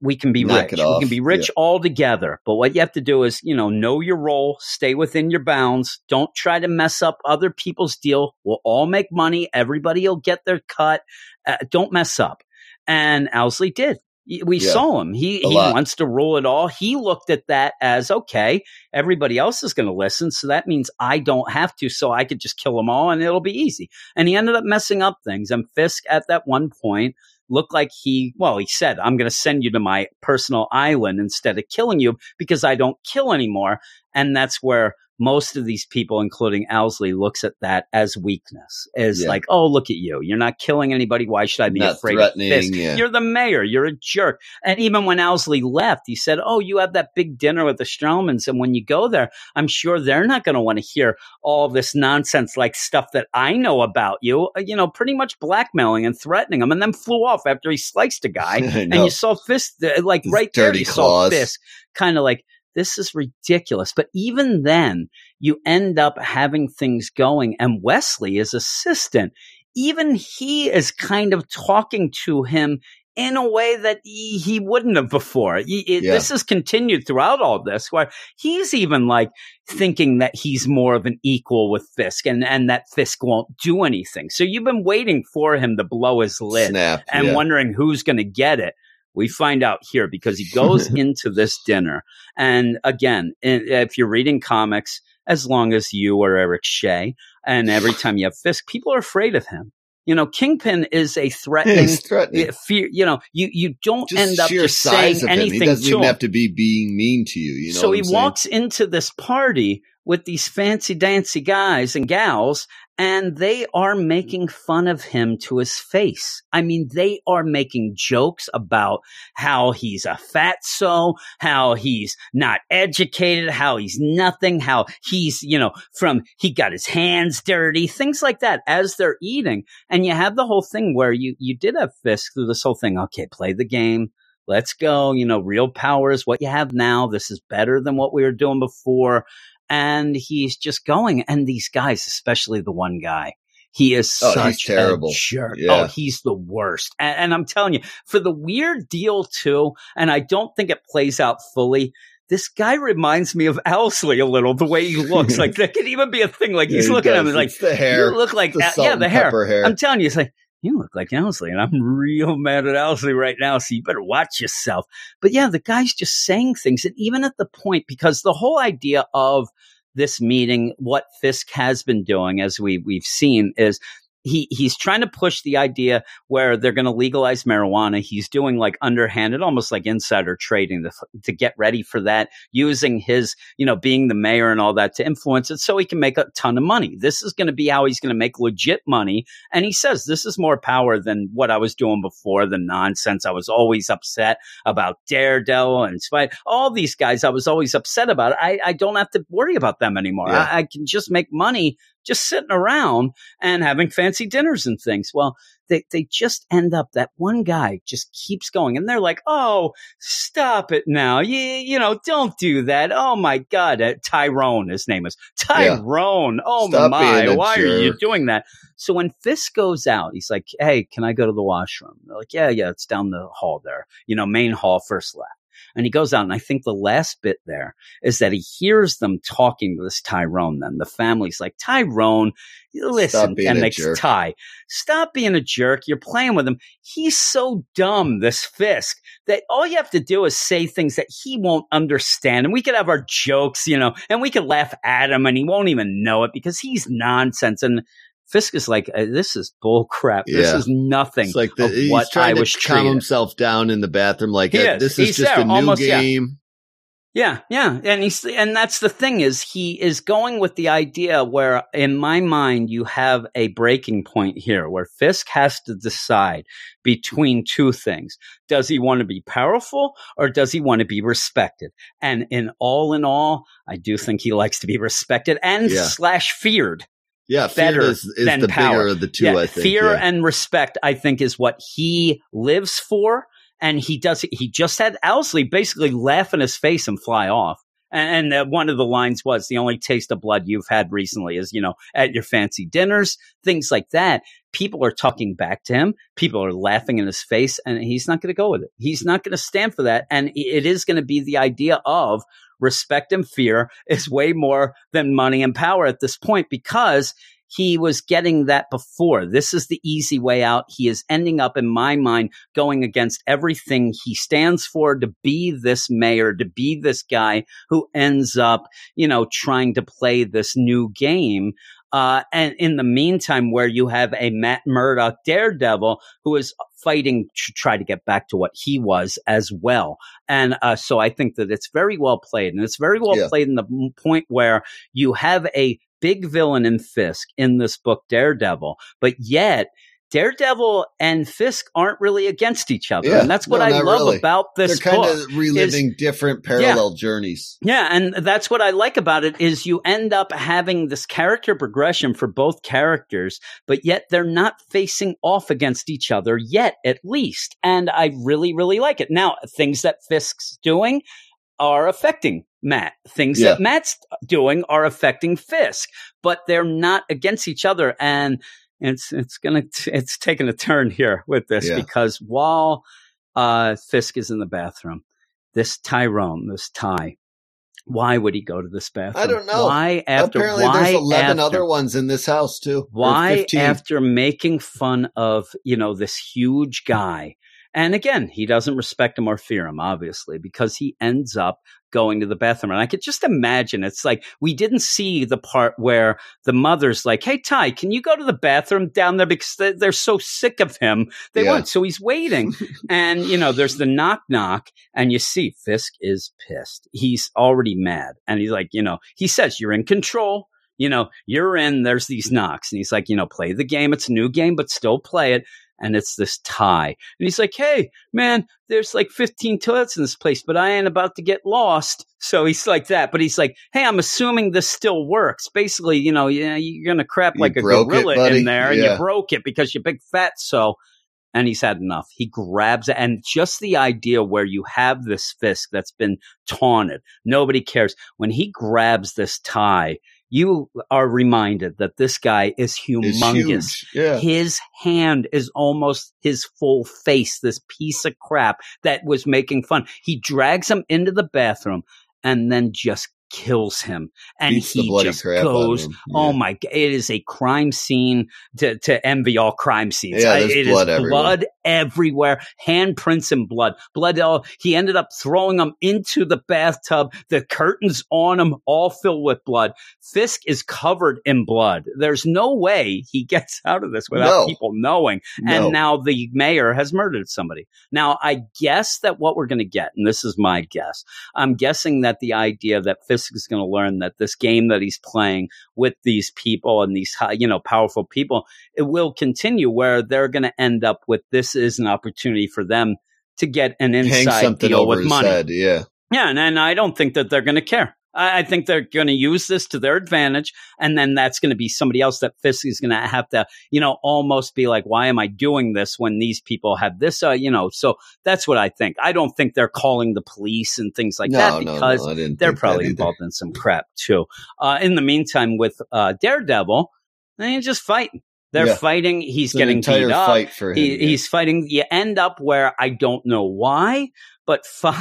we can be Knock rich. We can be rich all together. But what you have to do is, you know, know your role, stay within your bounds. Don't try to mess up other people's deal. We'll all make money. Everybody will get their cut. Uh, don't mess up. And Owlsley did. We Yeah. saw him. He he lot. wants to rule it all. He looked at that as okay. Everybody else is going to listen, so that means I don't have to. So I could just kill them all, and it'll be easy. And he ended up messing up things. And Fisk at that one point looked like he well, he said, "I'm going to send you to my personal island instead of killing you because I don't kill anymore." And that's where most of these people, including Owlsley, looks at that as weakness. Is Yeah. like, "Oh, look at you! You're not killing anybody. Why should I be Not afraid of Fisk? yeah. You're the mayor. You're a jerk." And even when Owlsley left, he said, "Oh, you have that big dinner with the Stromwyns, and when you go there, I'm sure they're not going to want to hear all this nonsense like stuff that I know about you. Uh, You know, pretty much blackmailing and threatening him, and then flew off after he sliced a guy. I and you saw Fisk, uh, like His right there, you claws. saw Fisk, kind of like." This is ridiculous. But even then, you end up having things going. And Wesley, his assistant, even he is kind of talking to him in a way that he, he wouldn't have before. He- it- Yeah. This has continued throughout all this, where he's even like thinking that he's more of an equal with Fisk and, and that Fisk won't do anything. So you've been waiting for him to blow his lid Snap. and yeah. wondering who's going to get it. We find out here because he goes into this dinner. And again, if you're reading comics, as long as you or Eric Shea, and every time you have Fisk, people are afraid of him. You know, Kingpin is a threatening, threatening. uh, fear. You know, you you don't Just end up just saying of him. He doesn't to even him. have to be being mean to you. You know. so he walks into this party with these fancy dancy guys and gals, and they are making fun of him to his face. I mean, they are making jokes about how he's a fatso, how he's not educated, how he's nothing, how he's, you know, from he got his hands dirty, things like that as they're eating. And you have the whole thing where you you did have Fisk through this whole thing. Okay, play the game Let's go. You know, real power is what you have now. This is better than what we were doing before. And he's just going. And these guys, especially the one guy, he is Oh, he's such terrible. a jerk. Yeah. Oh, he's the worst. And, and I'm telling you, for the weird deal too, and I don't think it plays out fully. This guy reminds me of Owlsley a little, the way he looks. like that could even be a thing. Like he's Yeah, he looking at does. him like, the hair. you look like, the yeah, the hair. hair. I'm telling you, it's like, you look like Owlsley, and I'm real mad at Owlsley right now, so you better watch yourself. But yeah, the guy's just saying things, and even at the point, because the whole idea of this meeting, what Fisk has been doing, as we we've seen, is he he's trying to push the idea where they're going to legalize marijuana. He's doing like underhanded, almost like insider trading to, to get ready for that, using his, you know, being the mayor and all that to influence it so he can make a ton of money. This is going to be how he's going to make legit money. And he says, this is more power than what I was doing before, the nonsense. I was always upset about Daredevil and Spy. All these guys, I was always upset about. I, I don't have to worry about them anymore. Yeah. I, I can just make money just sitting around and having fancy dinners and things. Well, they, they just end up that one guy just keeps going and they're like, Oh, stop it now. You, you know, don't do that. Oh my God. Uh, Tyrone, his name is Tyrone. Oh Stop my. Why are you doing that? So when Fisk goes out, he's like, Hey, can I go to the washroom? They're like, Yeah, yeah, it's down the hall there. You know, main hall, first left. And he goes out, and I think the last bit there is that he hears them talking to this Tyrone. Then the family's like, Tyrone, listen, and they. Ty, stop being a jerk. You're playing with him. He's so dumb, this Fisk, that all you have to do is say things that he won't understand. And we could have our jokes, you know, and we could laugh at him, and he won't even know it because he's nonsense. And Fisk is like, uh, this is bull crap. This Yeah. is nothing It's like the, of he's what trying I to was calm treated. himself down in the bathroom. Like He uh, is. this is He's just there, a new almost, yeah. game. Yeah, yeah, and he's and that's the thing is he is going with the idea where in my mind you have a breaking point here where Fisk has to decide between two things. Does he want to be powerful or does he want to be respected? And in all in all, I do think he likes to be respected and Yeah. slash feared. Yeah, fear Better is, is than the power. bigger of the two. yeah, I think. fear yeah. and respect, I think, is what he lives for. And he does. He just had Owlsley basically laugh in his face and fly off. And, and uh, one of the lines was, "The only taste of blood you've had recently is, you know, at your fancy dinners, things like that." People are talking back to him. People are laughing in his face, and he's not going to go with it. He's not going to stand for that. And it is going to be the idea of respect and fear is way more than money and power at this point because he was getting that before. This is the easy way out. He is ending up, in my mind, going against everything he stands for to be this mayor, to be this guy who ends up, you know, trying to play this new game. Uh, and in the meantime, where you have a Matt Murdock daredevil who is fighting to try to get back to what he was as well. And uh, so I think that it's very well played. And it's very well Yeah. played in the point where you have a big villain in Fisk in this book, Daredevil, but yet Daredevil and Fisk aren't really against each other. Yeah, and that's what no, I love really. about this. They're kind book. of reliving different parallel journeys. Yeah, and that's what I like about it is you end up having this character progression for both characters, but yet they're not facing off against each other yet, at least. And I really, really like it. Now, things that Fisk's doing are affecting Matt. Things Yeah. that Matt's doing are affecting Fisk, but they're not against each other. And it's it's gonna t- it's taking a turn here with this Yeah. because while uh, Fisk is in the bathroom, this Tyrone, this Ty, why would he go to this bathroom? I don't know. Why after Apparently, why there's eleven after, other ones in this house too. why after making fun of you know this huge guy and again he doesn't respect him or fear him obviously because he ends up going to the bathroom and i could just imagine it's like we didn't see the part where the mother's like hey ty can you go to the bathroom down there because they- they're so sick of him they Yeah. won't so he's waiting and you know there's the knock knock and you see fisk is pissed he's already mad and he's like you know he says you're in control you know, you're in, there's these knocks. And he's like, you know, play the game. It's a new game, but still play it. And it's this tie. And he's like, hey, man, there's like 15 toilets in this place, but I ain't about to get lost. So he's like that. But he's like, hey, I'm assuming this still works. Basically, you know, yeah, you're going to crap You like a broke it, gorilla in there and you broke it because you're big fat. So and he's had enough. He grabs it, and just the idea where you have this Fisk that's been taunted, nobody cares. When he grabs this tie, you are reminded that this guy is humongous. Yeah. His hand is almost his full face, this piece of crap that was making fun. He drags him into the bathroom and then just kills him. And Beats he just crap out of goes, him. Oh my God. It is a crime scene to, to envy all crime scenes. Yeah, I- there's it is blood everywhere. blood everywhere, handprints and blood. Blood. He ended up throwing them into the bathtub. The curtains on him all filled with blood. Fisk is covered in blood. There's no way he gets out of this without No. people knowing. No. And now the mayor has murdered somebody. Now, I guess that what we're going to get, and this is my guess, I'm guessing that the idea that Fisk is going to learn that this game that he's playing with these people and these, high- you know, powerful people, it will continue where they're going to end up with this is an opportunity for them to get an inside deal with money. head. Yeah. Yeah, and, and I don't think that they're going to care. I, I think they're going to use this to their advantage, and then that's going to be somebody else that Fisk is going to have to, you know, almost be like, "Why am I doing this when these people have this?" Uh, you know, so that's what I think. I don't think they're calling the police and things like no, that because no, didn't they're probably involved in some crap too. Uh, in the meantime, with uh, Daredevil, they're just fighting. They're Yeah. fighting. He's It's getting beat up. fight for him. He, yeah. he's fighting. You end up where I don't know why, but Fo-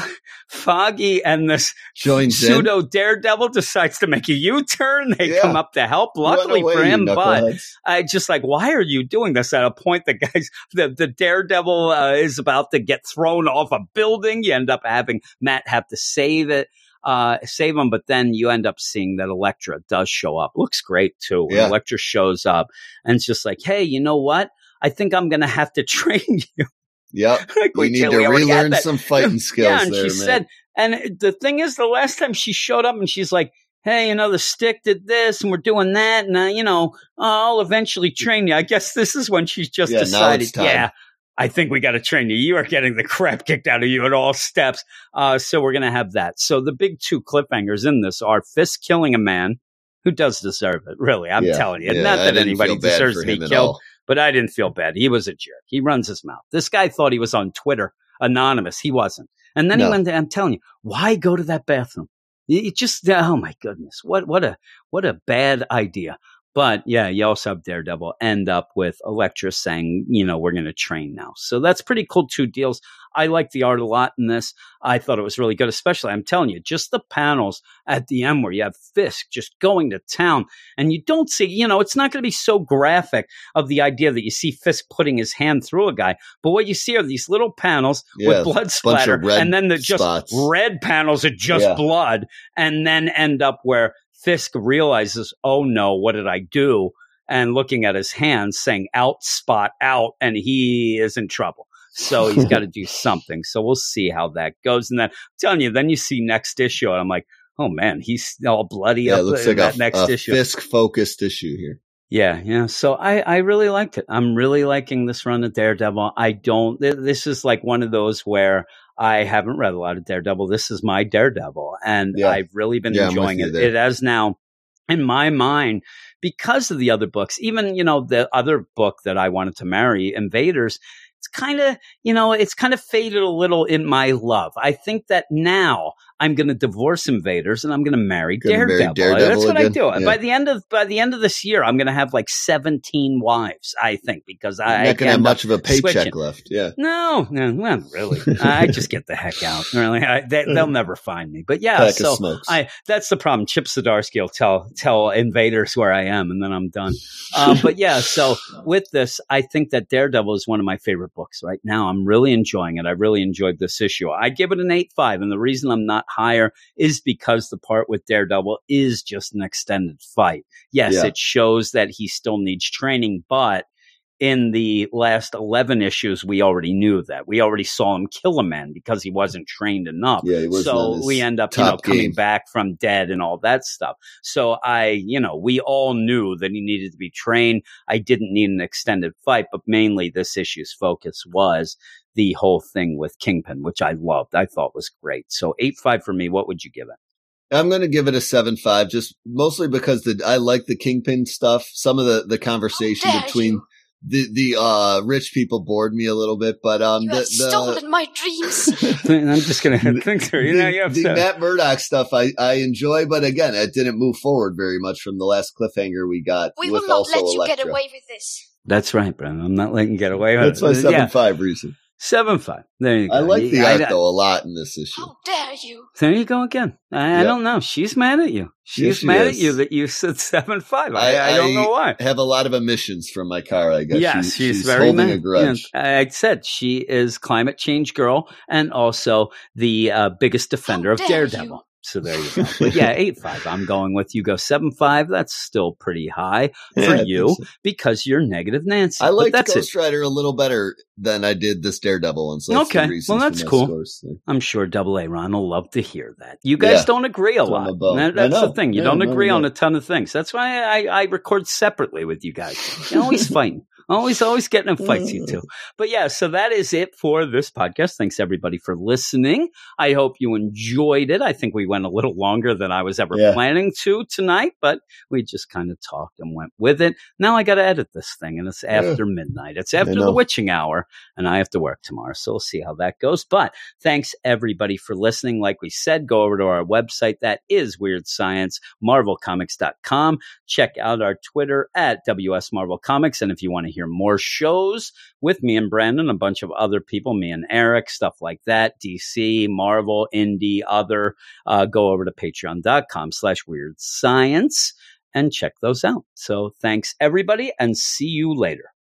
Foggy and this Joins in. pseudo daredevil decides to make a U-turn. They Yeah. come up to help. Luckily away, for him, but. I just like, why are you doing this? At a point, the guys, the the daredevil uh, is about to get thrown off a building. You end up having Matt have to save it. Uh, save him, but then you end up seeing that Elektra does show up. Looks great too. When Yeah. Elektra shows up and it's just like, hey, you know what? I think I'm gonna have to train you. Yep. like We need to relearn some fighting skills Yeah, and there, she man. said, and the thing is, the last time she showed up and she's like, hey, you know, the stick did this and we're doing that. And, uh, you know, I'll eventually train you. I guess this is when she's just Yeah, decided, yeah, I think we got to train you. You are getting the crap kicked out of you at all steps. Uh, so we're going to have that. So the big two cliffhangers in this are Fisk killing a man who does deserve it. Really, I'm Yeah, telling you. yeah, Not that anybody deserves to be killed, but I didn't feel bad. He was a jerk. He runs his mouth. This guy thought he was on Twitter anonymous. He wasn't. And then he No. went. I'm telling you, why go to that bathroom? You just oh my goodness, what what a what a bad idea. But yeah, you also have Daredevil end up with Elektra saying, you know, we're going to train now. So that's pretty cool. Two deals. I like the art a lot in this. I thought it was really good, especially I'm telling you, just the panels at the end where you have Fisk just going to town and you don't see, you know, it's not going to be so graphic of the idea that you see Fisk putting his hand through a guy. But what you see are these little panels Yeah, with blood splatter and then the just spots. red panels are just Yeah. blood and then end up where Fisk realizes, oh no, what did I do? And looking at his hands saying out, spot, out, and he is in trouble. So he's got to do something. So we'll see how that goes. And then I'm telling you, then you see next issue, and I'm like, oh man, he's all bloody Yeah, up it looks in like that a, next a issue. Fisk focused issue here. Yeah, yeah. So I, I really liked it. I'm really liking this run of Daredevil. I don't. th- This is like one of those where I haven't read a lot of Daredevil. This is my Daredevil, and Yeah. I've really been Yeah, enjoying it. there. It has now, in my mind, because of the other books. Even you know the other book that I wanted to marry, Invaders. It's kind of you know it's kind of faded a little in my love. I think that now I'm going to divorce Invaders and I'm going to marry Gonna marry Daredevil. Daredevil That's what I do. Yeah. By the end of by the end of this year, I'm going to have like 17 wives. I think because I, You're I not gonna have much of a paycheck switching. left. Yeah. No, no, not really. I just get the heck out. Really, I, they, they'll never find me. But yeah, Pack so. I that's the problem. Chip Zdarsky will tell tell invaders where I am, and then I'm done. Um, but yeah, so with this, I think that Daredevil is one of my favorite books right now. I'm really enjoying it. I really enjoyed this issue. I give it an eight five, and the reason I'm not higher is because the part with Daredevil is just an extended fight. Yes, Yeah. it shows that he still needs training, but in the last 11 issues, we already knew that. We already saw him kill a man because he wasn't trained enough. Yeah, he wasn't so we end up, you know, coming game. back from dead and all that stuff. So I, you know, we all knew that he needed to be trained. I didn't need an extended fight, but mainly this issue's focus was the whole thing with Kingpin, which I loved. I thought was great. So eight five for me. What would you give it? I'm going to give it a seven five, just mostly because the I like the kingpin stuff. Some of the the conversation dare between you. The the uh rich people bored me a little bit, but um You the, have the stolen my dreams. I'm just gonna think through. You know, you have the to. Matt Murdock stuff I, I enjoy, but again, it didn't move forward very much from the last cliffhanger we got. We with will not also let you Elektra. get away with this. That's right, Branden. I'm not letting you get away with That's it. my seven Yeah, five reason. Seven five. There you go. I like the I- art I- a lot in this issue. How dare you? There you go again. I, I don't know. She's mad at you. She's Yes, she mad at you that you said seven five. I, I- I, don't know why. I have a lot of emissions from my car. I guess. Yes, She- she's, very holding mad. a grudge. Yeah, I said she is climate change girl and also the uh, biggest defender How of Daredevil. you. So there you go. But yeah, eight five. I'm going with you. Go seven five. That's still pretty high for think you so. because you're negative Nancy. I like Ghost it. Rider a little better than I did this Daredevil one. So Okay, well, that's cool. scores. I'm sure Double A Ron will love to hear that. You guys Yeah. don't agree a lot. That- that's the thing. You Yeah, don't agree on a ton of things. That's why I, I record separately with you guys. You're always fighting. Always, always getting in fights, you mm. two. But yeah, so that is it for this podcast. Thanks everybody for listening. I hope you enjoyed it. I think we went a little longer than I was ever Yeah. planning to tonight, but we just kind of talked and went with it. Now I got to edit this thing, and it's after midnight. It's after the witching hour, and I have to work tomorrow. So we'll see how that goes. But thanks everybody for listening. Like we said, go over to our website. That is Weird Science, marvelcomics.com. Check out our Twitter at WS Marvel Comics. And if you want to hear more shows with me and Branden, a bunch of other people, me and Eric, stuff like that, DC, Marvel, Indie, other, uh, go over to patreon.com slash weird science and check those out. So thanks everybody and see you later.